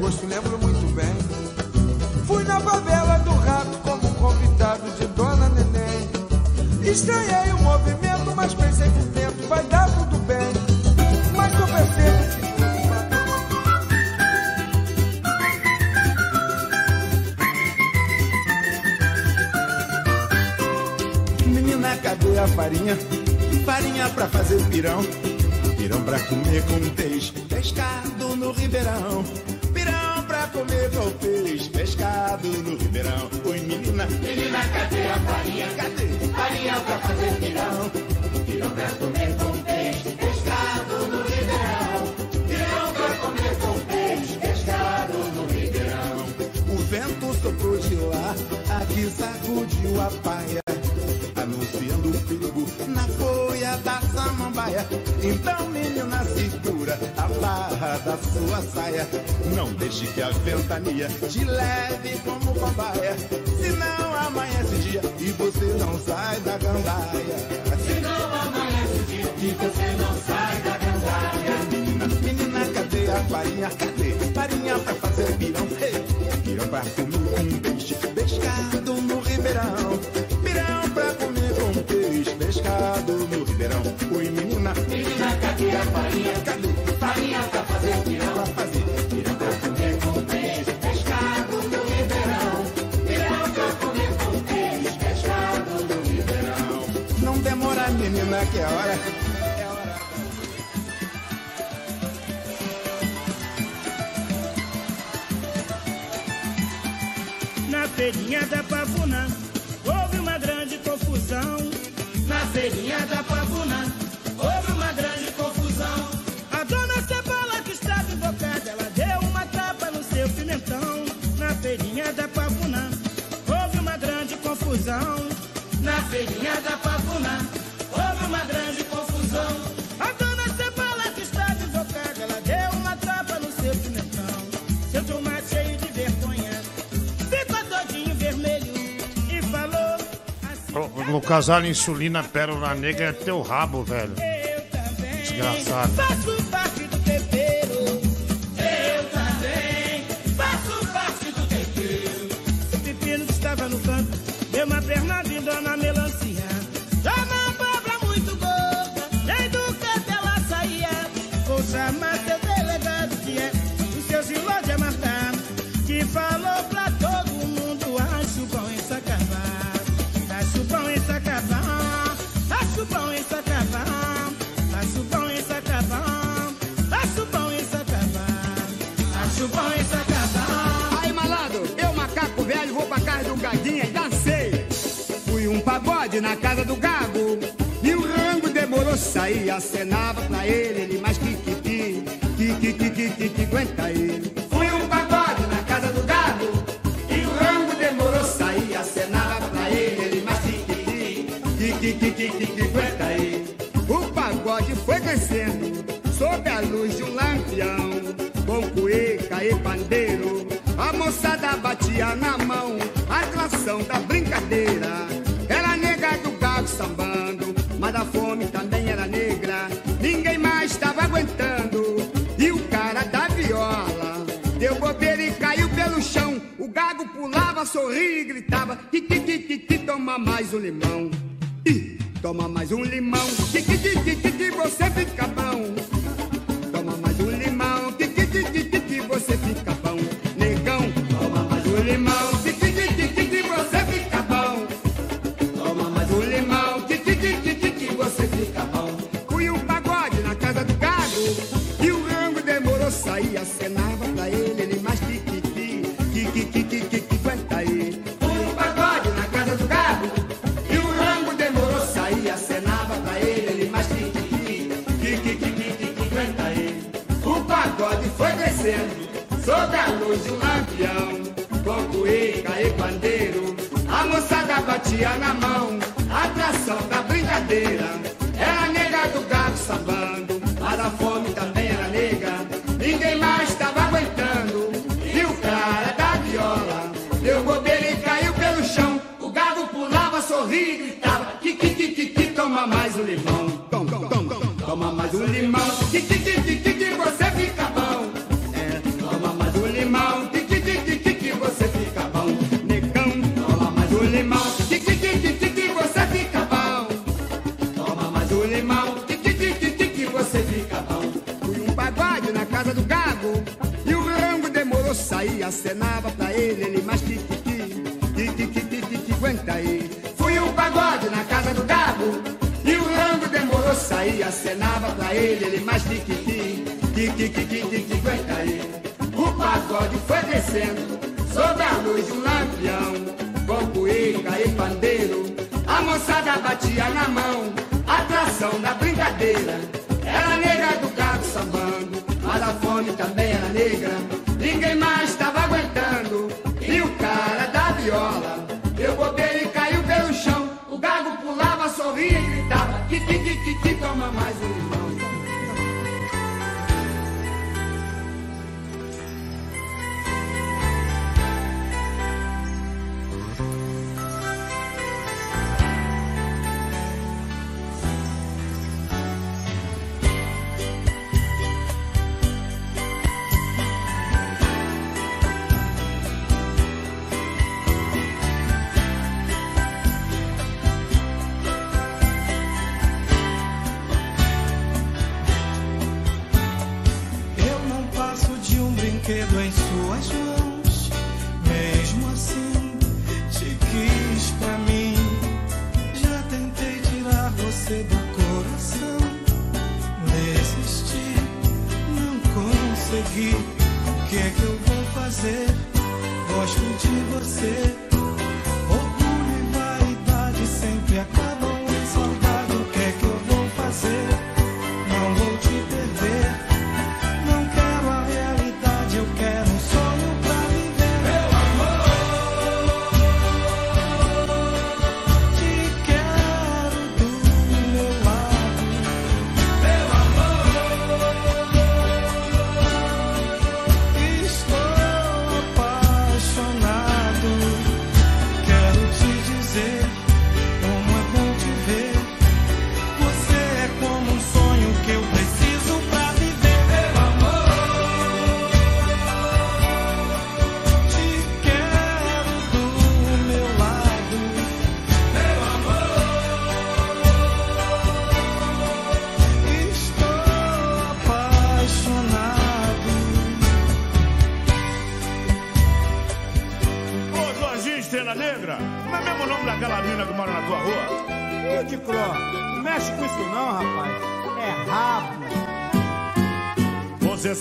Agosto, lembro muito bem. Fui na favela do rato como convidado de Dona Neném. Estranhei o movimento, mas pensei por dentro, vai dar tudo bem. Mas tô perfeito. Menina, cadê a farinha? Farinha pra fazer pirão. Pirão pra comer com peixe. Pescado no ribeirão. Comer com peixe. Pescado no ribeirão. Oi, menina. Menina, cadê a farinha? Cadê? Farinha pra fazer pirão. Pirão pra comer com peixe. Pescado no ribeirão. Pirão pra comer com peixe. Pescado no ribeirão. O vento soprou de lá, aqui sacudiu a paia, na folha da samambaia. Então, menina, segura a barra da sua saia. Não deixe que a ventania te leve como cobaia. Senão amanhece dia e você não sai da gandaia. Senão amanhece dia e você não sai da gandaia. Menina, menina, cadê a farinha? Cadê? Farinha pra fazer pirão. Hey, pirão pra comer com peixe. Pescado no ribeirão. Pirão pra comer pescado no Ribeirão. Oi, menina. Menina, cadê a é farinha? Cadê? Farinha pra fazer pirão. Pra fazer pirão pra comer com peixe. Pescado no Ribeirão. Pirão pra comer com peixe. Pescado no Ribeirão. Não demora, menina, que é hora. Na feirinha da pavuna Feirinha da Pavuna, houve uma grande confusão. A dona Cebola que estava invocada, ela deu uma tapa no seu pimentão. Na feirinha da Pavuna, houve uma grande confusão. Na feirinha da Pavuna. No casal insulina, pérola negra é teu rabo, velho. Desgraçado. casa do gago. E o rango demorou sair, acenava pra ele, ele mais que que que, que que que que que aguenta ele. Fui um pagode na casa do gago. E o rango demorou sair, acenava pra ele, ele mais que que que que que que que aguenta ele. O pagode foi crescendo, sob a luz de um lampião, com cueca e pandeiro. A moçada batia na mão, a atração da mais um limão. E toma mais um limão. Que que que que, que você fica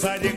Você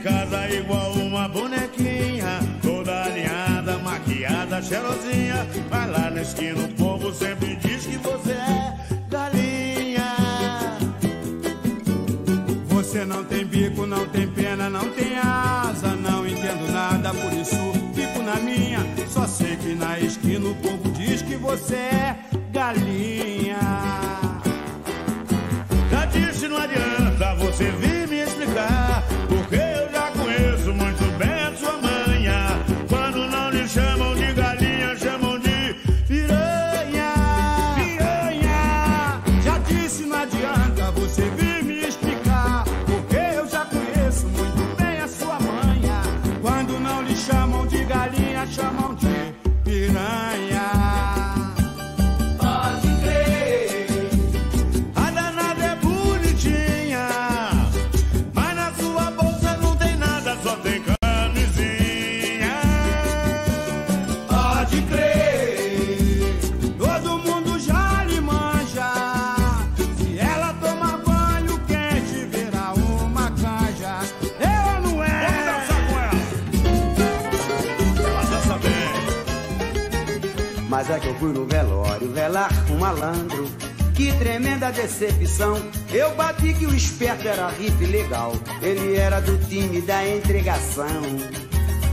decepção. Eu bati que o esperto era riff legal. Ele era do time da entregação.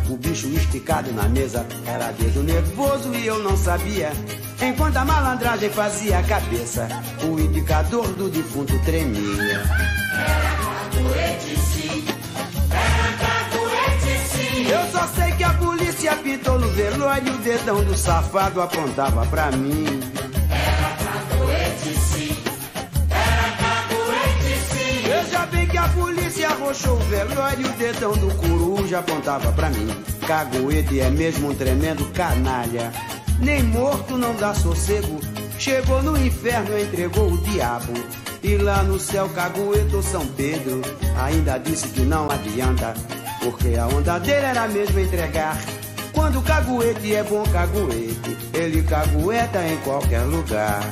O bicho esticado na mesa era dedo nervoso e eu não sabia. Enquanto a malandragem fazia a cabeça, o indicador do defunto tremia. Eu só sei que a polícia pintou no velório e o dedão do safado apontava pra mim. Arrochou o velório e o dedão do coruja apontava pra mim. Caguete é mesmo um tremendo canalha. Nem morto não dá sossego. Chegou no inferno, entregou o diabo. E lá no céu, Cagueto São Pedro ainda disse que não adianta. Porque a onda dele era mesmo entregar. Quando caguete é bom caguete, ele cagueta em qualquer lugar.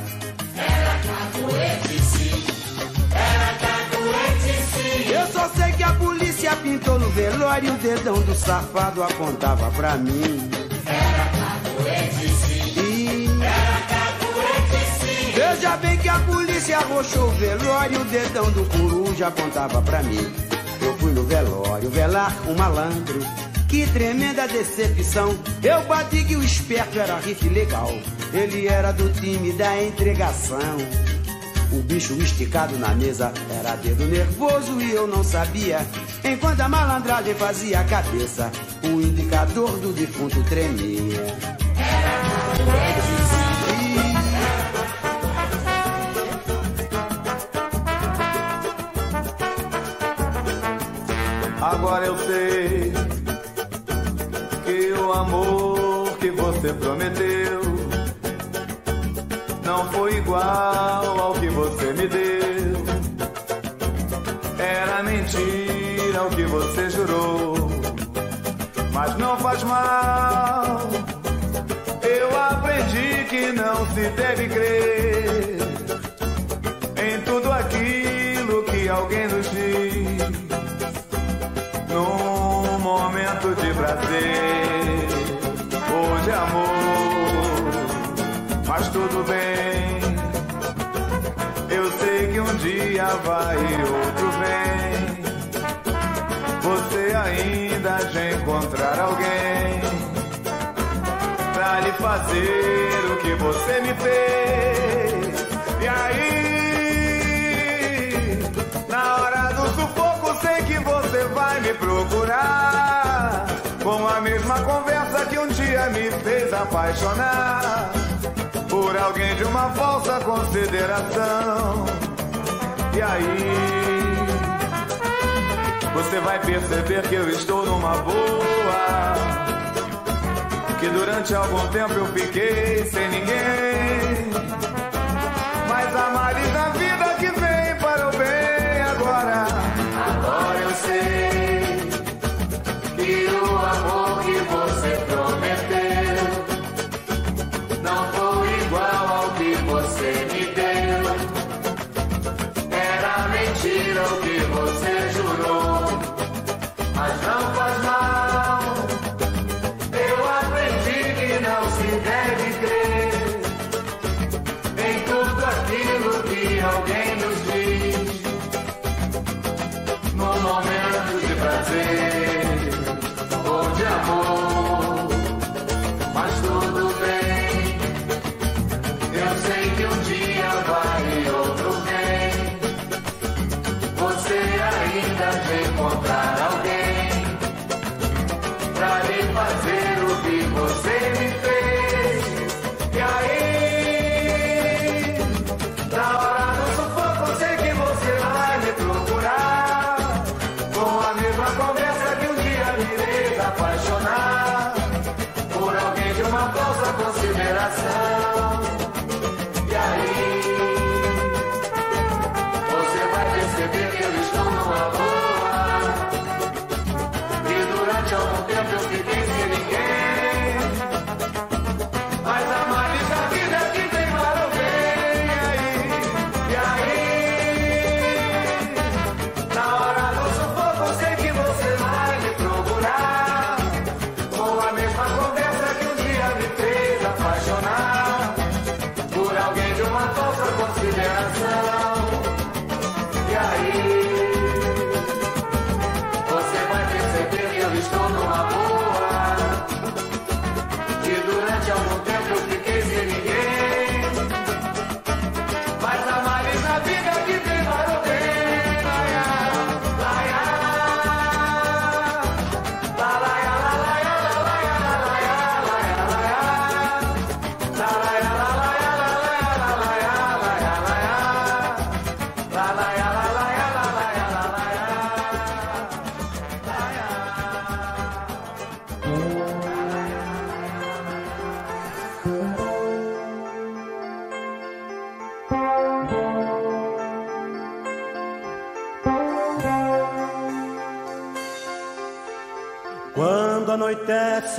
Pintou no velório e o dedão do safado apontava pra mim. Veja bem que a polícia arrochou o velório e o dedão do coruja apontava pra mim. Eu fui no velório velar um malandro. Que tremenda decepção. Eu bati que o esperto era riff legal. Ele era do time da entregação. O bicho esticado na mesa era dedo nervoso e eu não sabia. Enquanto a malandragem fazia a cabeça, o indicador do defunto tremia. Agora eu sei que o amor que você prometeu mas não faz mal. Eu aprendi que não se deve crer em tudo aquilo que alguém nos diz. Num momento de prazer ou de amor, mas tudo bem. Eu sei que um dia vai encontrar alguém pra lhe fazer o que você me fez. E aí, na hora do sufoco, sei que você vai me procurar. Com a mesma conversa que um dia me fez apaixonar por alguém de uma falsa consideração. E aí, você vai perceber que eu estou numa boa. Que durante algum tempo eu fiquei sem ninguém.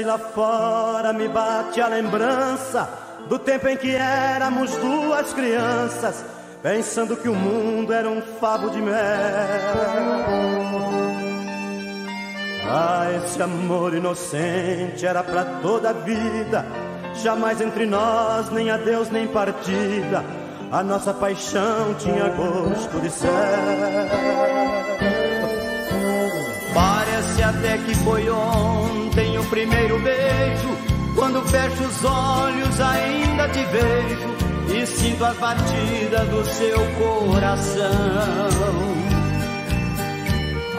Lá fora, me bate a lembrança do tempo em que éramos duas crianças, pensando que o mundo era um favo de mel. Ah, esse amor inocente era pra toda a vida, jamais entre nós, nem adeus, nem partida. A nossa paixão tinha gosto de céu. Parece até que foi ontem primeiro beijo. Quando fecho os olhos, ainda te vejo e sinto a batida do seu coração.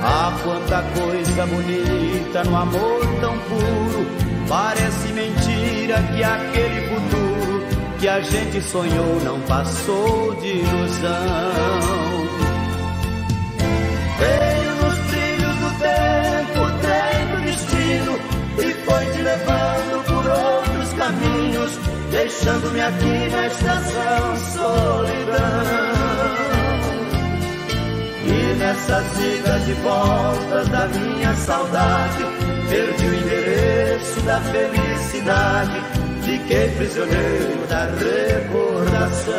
Ah, quanta coisa bonita no amor tão puro. Parece mentira que aquele futuro que a gente sonhou não passou de ilusão. Levando por outros caminhos, deixando-me aqui na estação solidão. E nessas idas e voltas da minha saudade, perdi o endereço da felicidade, fiquei prisioneiro da recordação.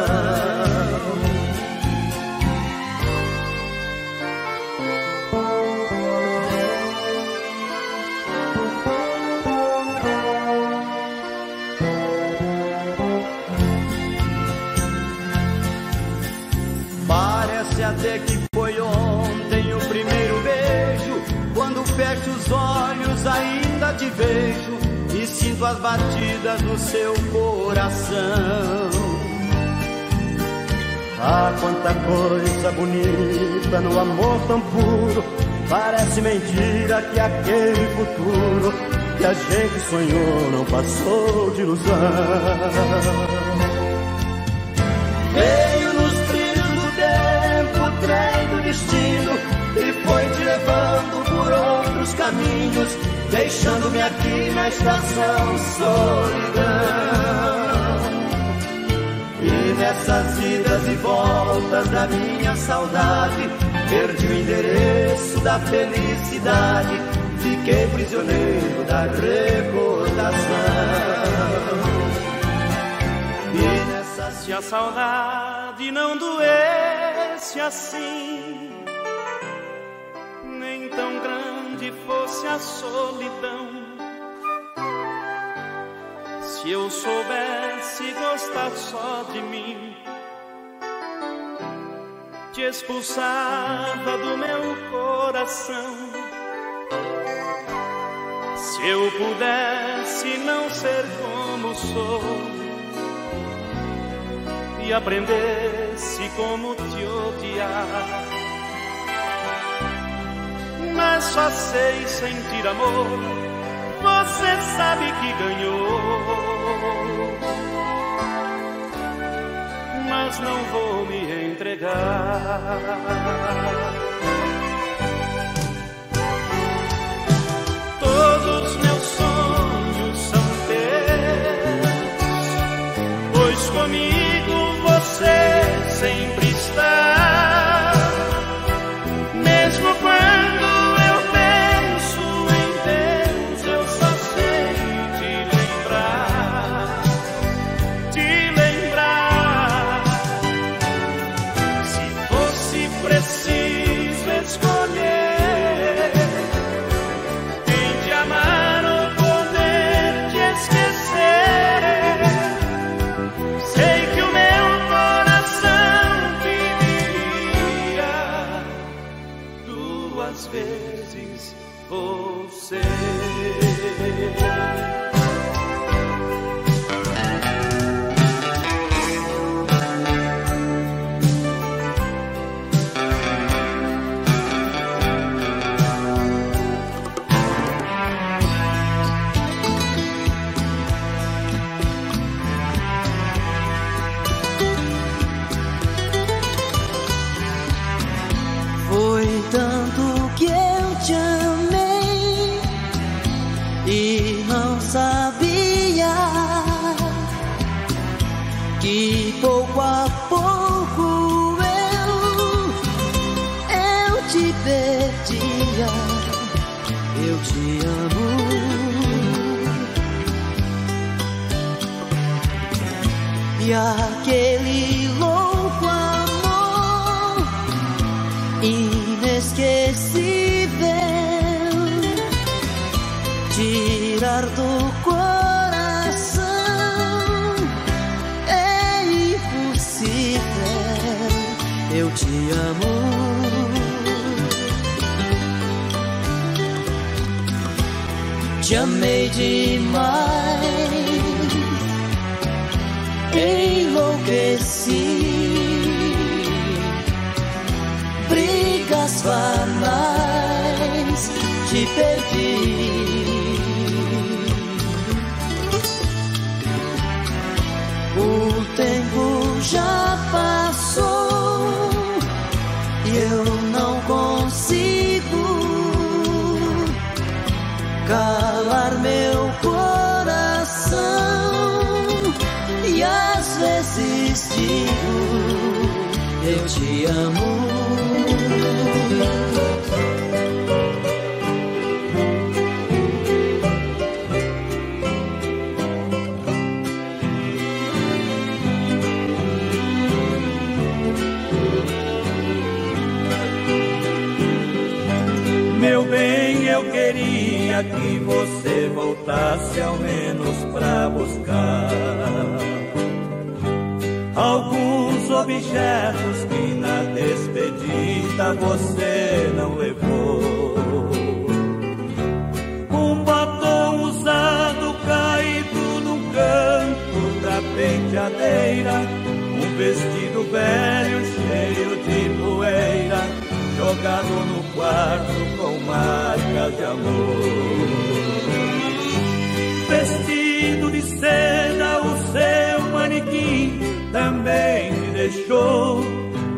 Te vejo e sinto as batidas do seu coração. Ah, quanta coisa bonita no amor tão puro. Parece mentira que aquele futuro que a gente sonhou não passou de ilusão. Veio nos trilhos do tempo, trem do destino e foi te levando por outros caminhos, deixando-me aqui na estação solidão. E nessas idas e voltas da minha saudade, perdi o endereço da felicidade, fiquei prisioneiro da recordação. E nessas Se a saudade não doesse assim, nem tão grande fosse a solidão. Se eu soubesse gostar só de mim, te expulsava do meu coração. Se eu pudesse não ser como sou e aprendesse como te odiar. Mas só sei sentir amor, você sabe que ganhou. Mas não vou me entregar. Todos meus sonhos são teus, pois comigo você sempre Te amei demais, enlouqueci brigas banais te perdi. O tempo já eu te amo. Meu bem, eu queria que você voltasse ao menos pra buscar objetos que na despedida você não levou. Um batom usado caído no canto da penteadeira, um vestido velho cheio de poeira, jogado no quarto com marcas de amor. Vestido de seda, deixou.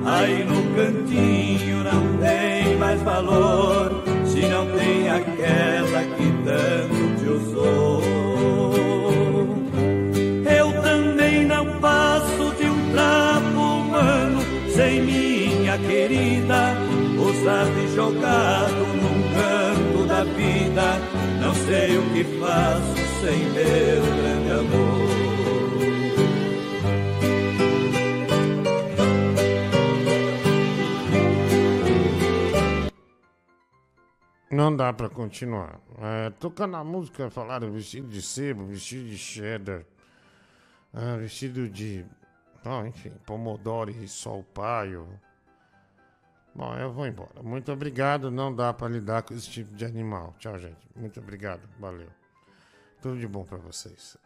Aí no cantinho não tem mais valor, se não tem aquela que tanto te usou. Eu também não passo de um trapo humano sem minha querida, usado jogado num canto da vida. Não sei o que faço sem meu grande amor. Não dá pra continuar. É, tocando a música, falaram vestido de sebo, vestido de cheddar, ah, vestido de. Enfim, pomodoro e sol paio. Bom, eu vou embora. Muito obrigado. Não dá pra lidar com esse tipo de animal. Tchau, gente. Muito obrigado. Valeu. Tudo de bom pra vocês.